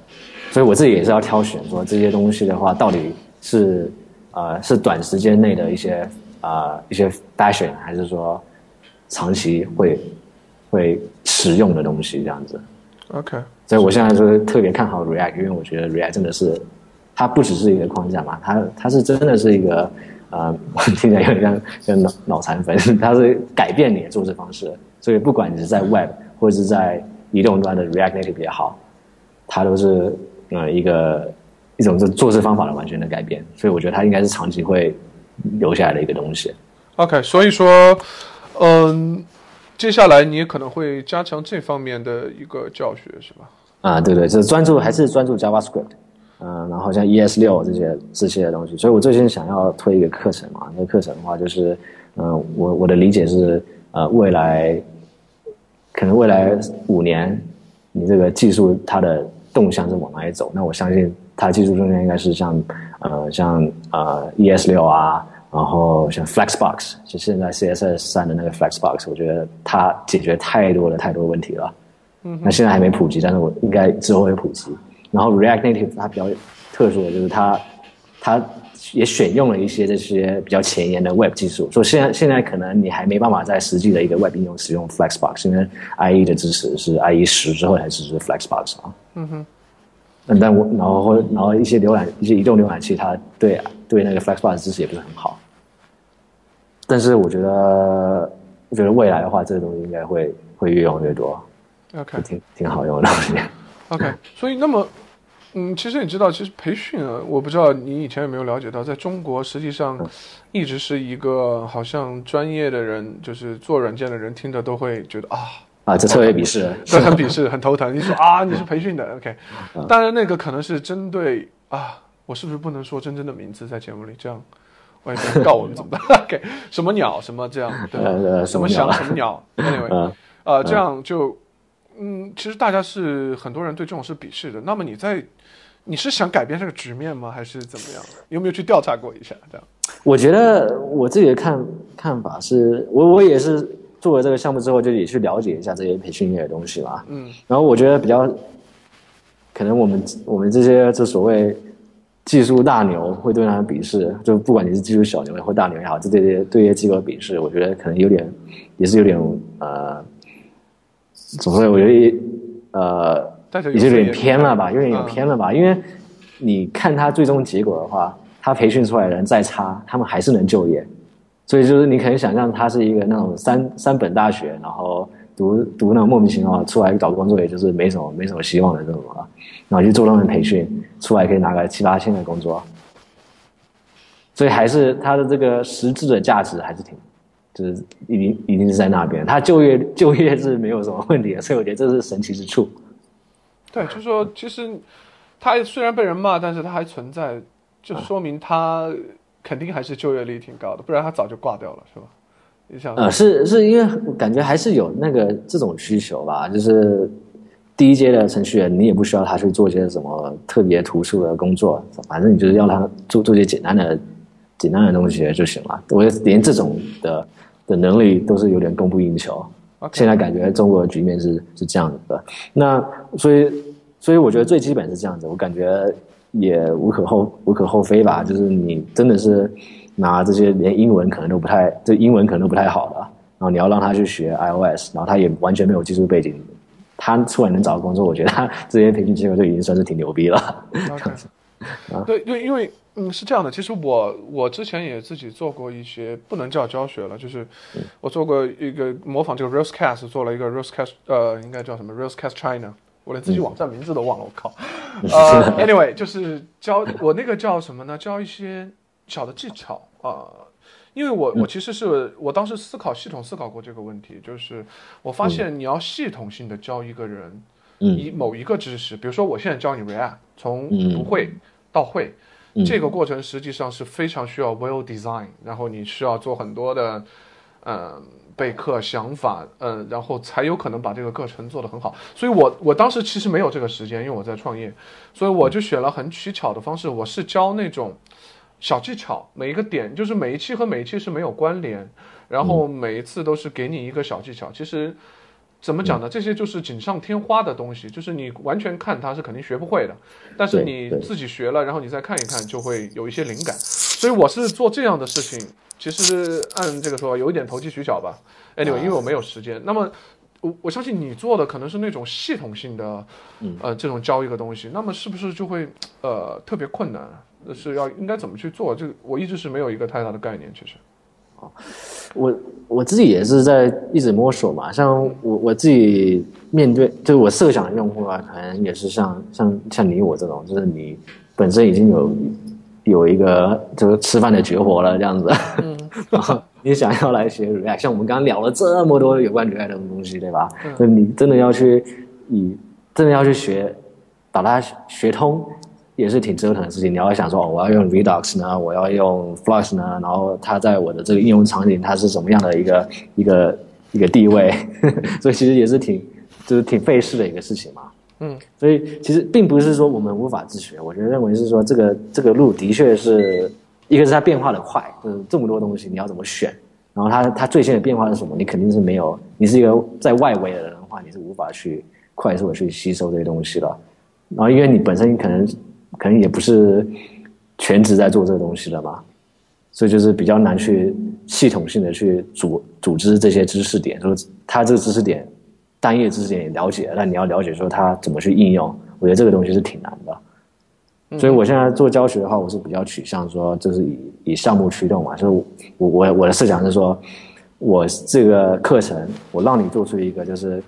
所以我自己也是要挑选说这些东西的话，到底是呃是短时间内的一些呃、一些 fashion，还是说长期会会使用的东西这样子。OK，所以我现在是特别看好 React，因为我觉得 React 真的是，它不只是一个框架嘛，它它是真的是一个呃，听起来有点像像脑脑残粉，它是改变你的做事方式。所以不管你是在 Web 或者是在移动端的 React Native 也好，它都是呃一个一种这做事方法的完全的改变。所以我觉得它应该是长期会留下来的一个东西。OK，所以说，嗯，接下来你也可能会加强这方面的一个教学，是吧？啊，对对，就是专注还是专注 JavaScript，嗯、然后像 ES 六这些这些东西，所以我最近想要推一个课程嘛，那个课程的话就是，嗯、我我的理解是，呃，未来可能未来五年，你这个技术它的动向是往哪里走？那我相信它技术中间应该是像呃像呃 ES 六啊，然后像 Flexbox，就现在 CSS 三的那个 Flexbox，我觉得它解决太多的太多问题了。嗯那现在还没普及，但是我应该之后会普及。然后 React Native 它比较特殊的就是它它也选用了一些这些比较前沿的 Web 技术，所以现在现在可能你还没办法在实际的一个 Web 应用使用 Flexbox，因为 IE 的支持是 IE 十之后才支持 Flexbox 啊。嗯哼。但我然后或然后一些浏览一些移动浏览器，它对对那个 Flexbox 支持也不是很好。但是我觉得，我觉得未来的话，这个东西应该会会越用越多。OK 挺挺好用的东西。OK，所以那么，嗯，其实你知道，其实培训啊，我不知道你以前有没有了解到，在中国实际上一直是一个好像专业的人，就是做软件的人听着都会觉得啊，啊，这特别鄙视，这很鄙视，很头疼。你说 <laughs> 啊，你是培训的，OK，当然那个可能是针对啊，我是不是不能说真正的名字在节目里？这样，万一别人告我们怎么办？<laughs> OK，什么鸟什么这样，对什么翔什么鸟，<laughs> anyway，嗯。呃，这样就，嗯，其实大家是很多人对这种是鄙视的。那么你在，你是想改变这个局面吗？还是怎么样？有没有去调查过一下？这样我觉得我自己的看看法是，我我也是做了这个项目之后，就也去了解一下这些培训业的东西吧。嗯。然后我觉得比较，可能我们我们这些就所谓技术大牛会对他鄙视，就不管你是技术小牛也好大牛也好，这这些对这些机构的鄙视，我觉得可能有点，也是有点呃，怎么说？我觉得呃。也是有点偏了吧，有点有嗯偏了吧，因为你看他最终结果的话，他培训出来的人再差，他们还是能就业。所以就是你可以想象，他是一个那种三三本大学，然后读读那种莫名其妙出来找工作，也就是没什么没什么希望的这种啊，然后去做他们培训，出来可以拿个七八千的工作。所以还是他的这个实质的价值还是挺，就是一定一定是在那边，他就业 <laughs> 就业是没有什么问题的，所以我觉得这是神奇之处。对，就是说，其实他虽然被人骂，但是他还存在，就说明他肯定还是就业率挺高的，不然他早就挂掉了，是吧？你想，呃，是是因为我感觉还是有那个这种需求吧，就是第一阶的程序员，你也不需要他去做一些什么特别突出的工作，反正你就是要他做做些简单的简单的东西就行了。我连这种的的能力都是有点供不应求。现在感觉中国的局面是是这样子的，那所以所以我觉得最基本是这样子，我感觉也无可厚无可厚非吧，就是你真的是拿这些连英文可能都不太，这英文可能都不太好的，然后你要让他去学 iOS，然后他也完全没有技术背景，他出来能找工作，我觉得他 <laughs> 这些培训机构就已经算是挺牛逼了。OK，对对，因为嗯，是这样的。其实我我之前也自己做过一些，不能叫教学了，就是我做过一个模仿这个 Railscast，做了一个 Railscast，呃，应该叫什么 Railscast China，我连自己网站名字都忘了，我靠。呃，<laughs> anyway，就是教我那个叫什么呢？教一些小的技巧啊。因为我我其实是我当时思考系统思考过这个问题，就是我发现你要系统性的教一个人，以某一个知识，比如说我现在教你 React，从不会到会，这个过程实际上是非常需要 well design，然后你需要做很多的，嗯，备课想法，嗯，然后才有可能把这个课程做得很好。所以我我当时其实没有这个时间，因为我在创业，所以我就选了很取巧的方式，我是教那种。小技巧，每一个点就是每一期和每一期是没有关联，然后每一次都是给你一个小技巧。其实怎么讲呢？这些就是锦上添花的东西，就是你完全看它是肯定学不会的，但是你自己学了，然后你再看一看，就会有一些灵感。所以我是做这样的事情，其实按这个说有一点投机取巧吧。Anyway，因为我没有时间。那么我我相信你做的可能是那种系统性的，呃，这种教一个东西，那么是不是就会呃特别困难？是要应该怎么去做？这个我一直是没有一个太大的概念。其实，哦，我我自己也是在一直摸索嘛。像我我自己面对，就是我设想的用户啊，可能也是像像像你我这种，就是你本身已经有有一个就是吃饭的绝活了这样子。嗯。<laughs> 然后你想要来学 React，像我们刚刚聊了这么多有关 React 的东西，对吧？嗯。那你真的要去你真的要去学，把它学通。也是挺折腾的事情。你要想说，哦，我要用 Redux 呢，我要用 Flash 呢，然后它在我的这个应用场景，它是什么样的一个一个一个地位？<laughs> 所以其实也是挺就是挺费事的一个事情嘛。嗯，所以其实并不是说我们无法自学，我觉得认为是说这个这个路的确是一个是它变化的快，就是这么多东西你要怎么选，然后它它最新的变化是什么？你肯定是没有，你是一个在外围的人的话，你是无法去快速的去吸收这些东西的。然后因为你本身可能。可能也不是全职在做这个东西的吧，所以就是比较难去系统性的去组组织这些知识点，说他这个知识点单页知识点也了解，那你要了解说他怎么去应用，我觉得这个东西是挺难的。所以我现在做教学的话，我是比较取向说就是以以项目驱动嘛，就是我我我的设想是说，我这个课程我让你做出一个就是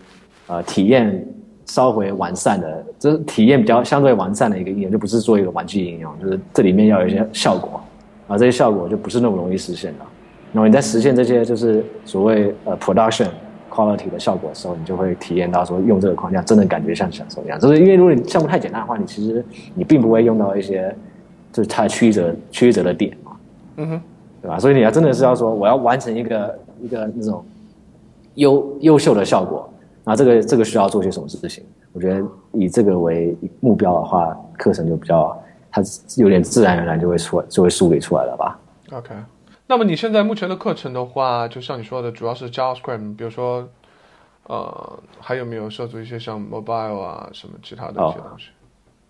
呃体验。稍微完善的，就是体验比较相对完善的一个应用，就不是做一个玩具应用，就是这里面要有一些效果，啊，这些效果就不是那么容易实现的。那么你在实现这些就是所谓呃 production quality 的效果的时候，你就会体验到说用这个框架真的感觉像享受一样。就是因为如果你项目太简单的话，你其实你并不会用到一些就是太曲折曲折的点嘛，嗯哼，对吧？所以你要真的是要说我要完成一个一个那种优优秀的效果。那这个这个需要做些什么事情？我觉得以这个为目标的话，课程就比较它有点自然而然就会出就会梳理出来了吧。OK，那么你现在目前的课程的话，就像你说的，主要是 JavaScript，比如说呃，还有没有涉足一些像 Mobile 啊什么其他的一些东西？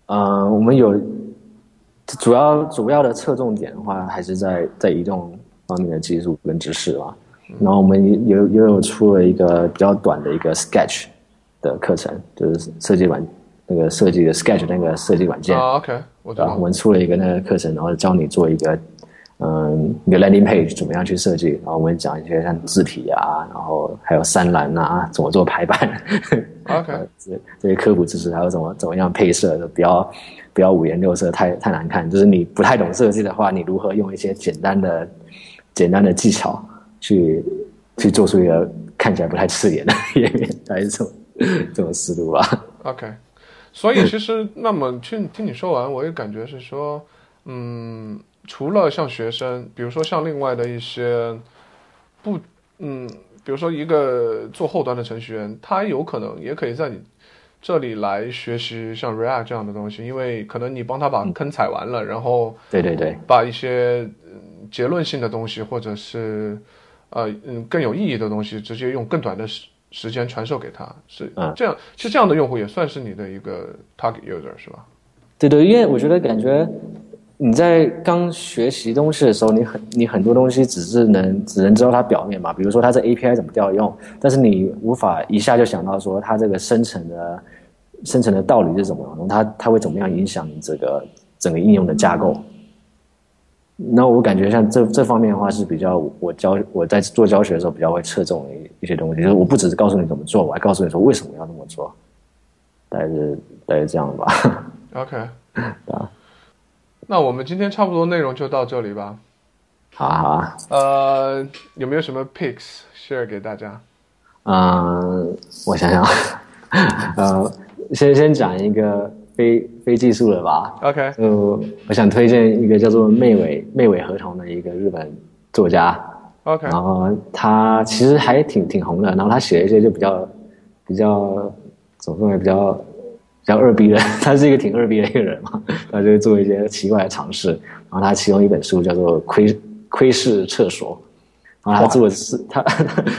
嗯，我们有主要主要的侧重点的话，还是在在移动方面的技术跟知识吧。然后我们也也有出了一个比较短的一个 Sketch 的课程，就是设计软那个设计的 Sketch 那个设计软件。啊，OK，我知道。我们出了一个那个课程，然后教你做一个嗯一个 Landing Page 怎么样去设计，然后我们讲一些像字体啊，然后还有三栏啊，怎么做排版。OK，<laughs> 这这些科普知识，还有怎么怎么样配色的，不要不要五颜六色，太太难看。就是你不太懂设计的话，你如何用一些简单的简单的技巧。去去做出一个看起来不太刺眼的页面，还是这种这种思路吧。OK，所以其实那么听听你说完，我也感觉是说，嗯，除了像学生，比如说像另外的一些不，嗯，比如说一个做后端的程序员，他有可能也可以在你这里来学习像 React 这样的东西，因为可能你帮他把坑踩完了，然后对对对，把一些结论性的东西或者是。呃嗯，更有意义的东西，直接用更短的时时间传授给他，是这样。其实这样的用户也算是你的一个 target user，是吧？对对，因为我觉得感觉你在刚学习东西的时候，你很你很多东西只是能只能知道它表面嘛，比如说它这 API 怎么调用，但是你无法一下就想到说它这个生成的生成的道理是怎么，它它会怎么样影响你这个整个应用的架构。那我感觉像这这方面的话是比较我教我在做教学的时候比较会侧重一一些东西，就是我不只是告诉你怎么做，我还告诉你说为什么要这么做，大概是大概这样吧。OK，<laughs> 啊，那我们今天差不多内容就到这里吧。好啊好啊，呃，有没有什么 picks share 给大家？嗯，我想想，<laughs> 呃，先先讲一个非非技术了吧，OK，就我想推荐一个叫做妹尾妹尾合同的一个日本作家，OK，然后他其实还挺挺红的，然后他写了一些就比较比较怎么说呢，比较比较二逼的，<laughs> 他是一个挺二逼的一个人嘛，他就会做一些奇怪的尝试。然后他其中一本书叫做《窥窥视厕所》，然后他做的事，他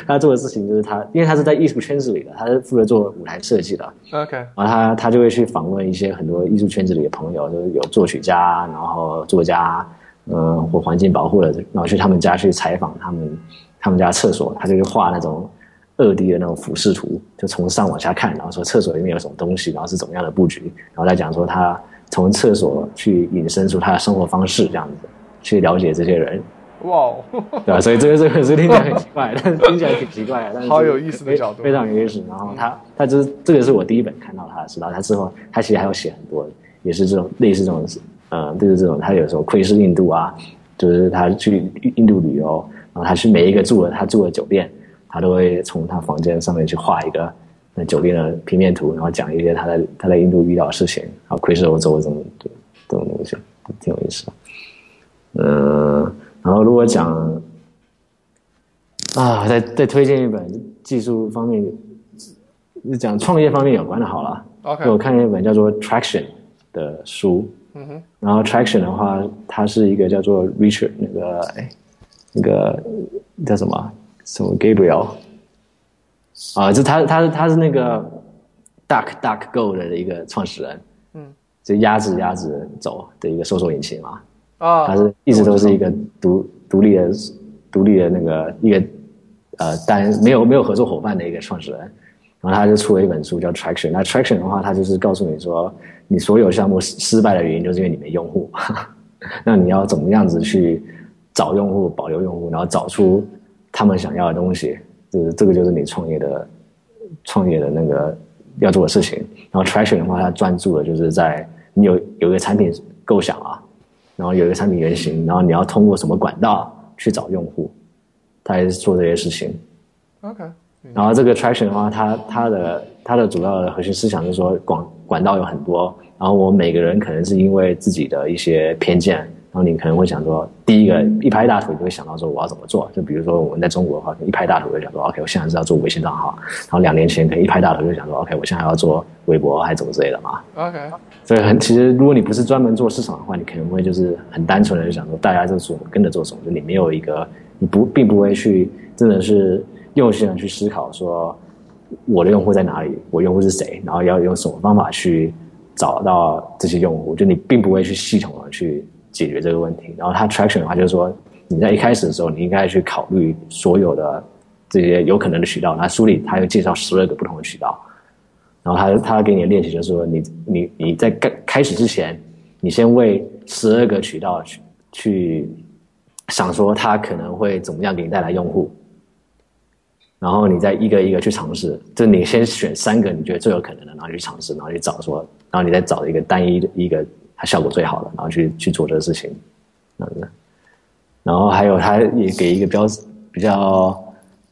他做的事情就是他，因为他是在艺术圈子里的，他是负责做舞台设计的，OK，然后他他就会去访问一些很多艺术圈子里的朋友，就是有作曲家，然后作家，嗯、或环境保护的，然后去他们家去采访他们他们家厕所，他就去画那种二 D 的那种俯视图，就从上往下看，然后说厕所里面有什么东西，然后是怎么样的布局，然后再讲说他从厕所去引申出他的生活方式，这样子去了解这些人，哇哦，对吧？所以这个这个是听起来很奇怪，但 <laughs> 是听起来挺奇怪的，但是好有意思的角度非非常有意思。然后他他就是这个是我第一本看到他的书，然后他之后他其实还有写很多，也是这种类似这种呃，就是这种他有时候窥视印度啊，就是他去印度旅游，然后他去每一个住的他住的酒店，他都会从他房间上面去画一个那酒店的平面图，然后讲一些他在他在印度遇到的事情，然后窥视欧洲这种这种东西，挺有意思的。嗯，然后如果讲啊，再再推荐一本技术方面，讲创业方面有关的好了。OK 我看了一本叫做《Traction》的书，嗯哼，然后 Traction 的话，它是一个叫做 Richard 那个哎那个叫什么？什么 Gabriel 啊，就他他他是那个 Duck Duck Go 的一个创始人，嗯，就鸭子鸭子走的一个搜索引擎嘛，啊，他是一直都是一个独独立的独立的那个一个呃单没有没有合作伙伴的一个创始人，然后他就出了一本书叫 Traction。那 Traction 的话，他就是告诉你说，你所有项目失失败的原因就是因为你没用户，<laughs> 那你要怎么样子去找用户、保留用户，然后找出他们想要的东西，就是这个就是你创业的创业的那个要做的事情。然后 Traction 的话，它专注的就是在你有有一个产品构想啊，然后有一个产品原型，然后你要通过什么管道去找用户，他也是做这些事情。OK，然后这个 traction 的话，它它的它的主要的核心思想是说管管道有很多，然后我每个人可能是因为自己的一些偏见，然后你可能会想说，第一个一拍大腿就会想到说我要怎么做，就比如说我们在中国的话，一拍大腿就想说 OK，我现在是要做微信账号，然后两年前可能一拍大腿就想说 OK，我现在要做微博还是怎么之类的嘛。OK，所以很其实，如果你不是专门做市场的话，你可能会就是很单纯的就想说，大家就做跟着做什么，就你没有一个，你不并不会去真的是用心的去思考说我的用户在哪里，我用户是谁，然后要用什么方法去找到这些用户，就你并不会去系统的去解决这个问题。然后它 traction 的话，就是说你在一开始的时候，你应该去考虑所有的这些有可能的渠道。那书里他又介绍十二个不同的渠道。然后他他给你的练习就是说，你你你在开开始之前，你先为十二个渠道去去想说它可能会怎么样给你带来用户，然后你再一个一个去尝试，就你先选三个你觉得最有可能的，然后去尝试，然后去找说，然后你再找一个单一的一个效果最好的，然后去去做这个事情，嗯。然后还有他也给一个标比较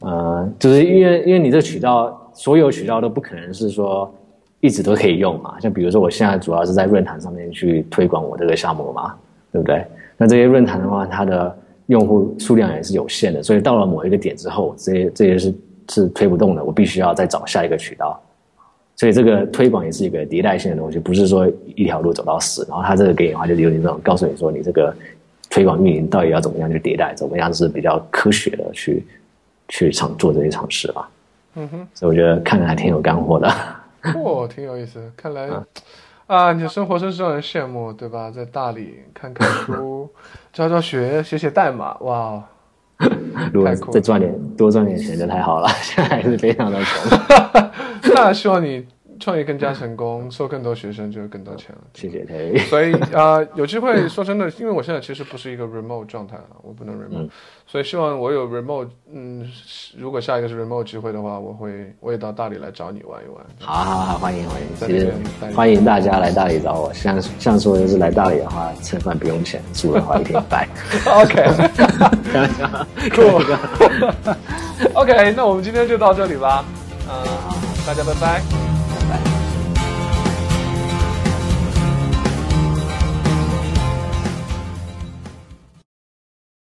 呃，就是因为因为你这个渠道所有渠道都不可能是说一直都可以用嘛，像比如说我现在主要是在论坛上面去推广我这个项目嘛，对不对？那这些论坛的话，它的用户数量也是有限的，所以到了某一个点之后，这些这些是是推不动的，我必须要再找下一个渠道。所以这个推广也是一个迭代性的东西，不是说一条路走到死。然后它这个给你的话，就有点这种告诉你说，你这个推广运营到底要怎么样去迭代，怎么样是比较科学的去去尝做这些尝试吧。嗯哼，所以我觉得看着还挺有干货的。哦，挺有意思。看来 <laughs> 啊，你的生活真是让人羡慕，对吧？在大理看看书，<laughs> 教教学，写写代码，哇哦！<laughs> 如果再赚点多赚点钱就太好了，现在还是非常的穷。<laughs> 那希望你创业更加成功，<laughs> 收更多学生就有更多钱了。谢谢。所以啊、呃有机会说真的，因为我现在其实不是一个 remote 状态了，我不能 remote，、所以希望我有 remote，嗯，如果下一个是 remote 机会的话，我会我也到大理来找你玩一玩。好好好，欢迎欢迎，在其实欢迎大家来大理找我。像像说就是来大理的话，吃饭不用钱，住的话一天一百。<laughs> OK，开玩笑，酷。OK，那我们今天就到这里吧。嗯、大家拜拜。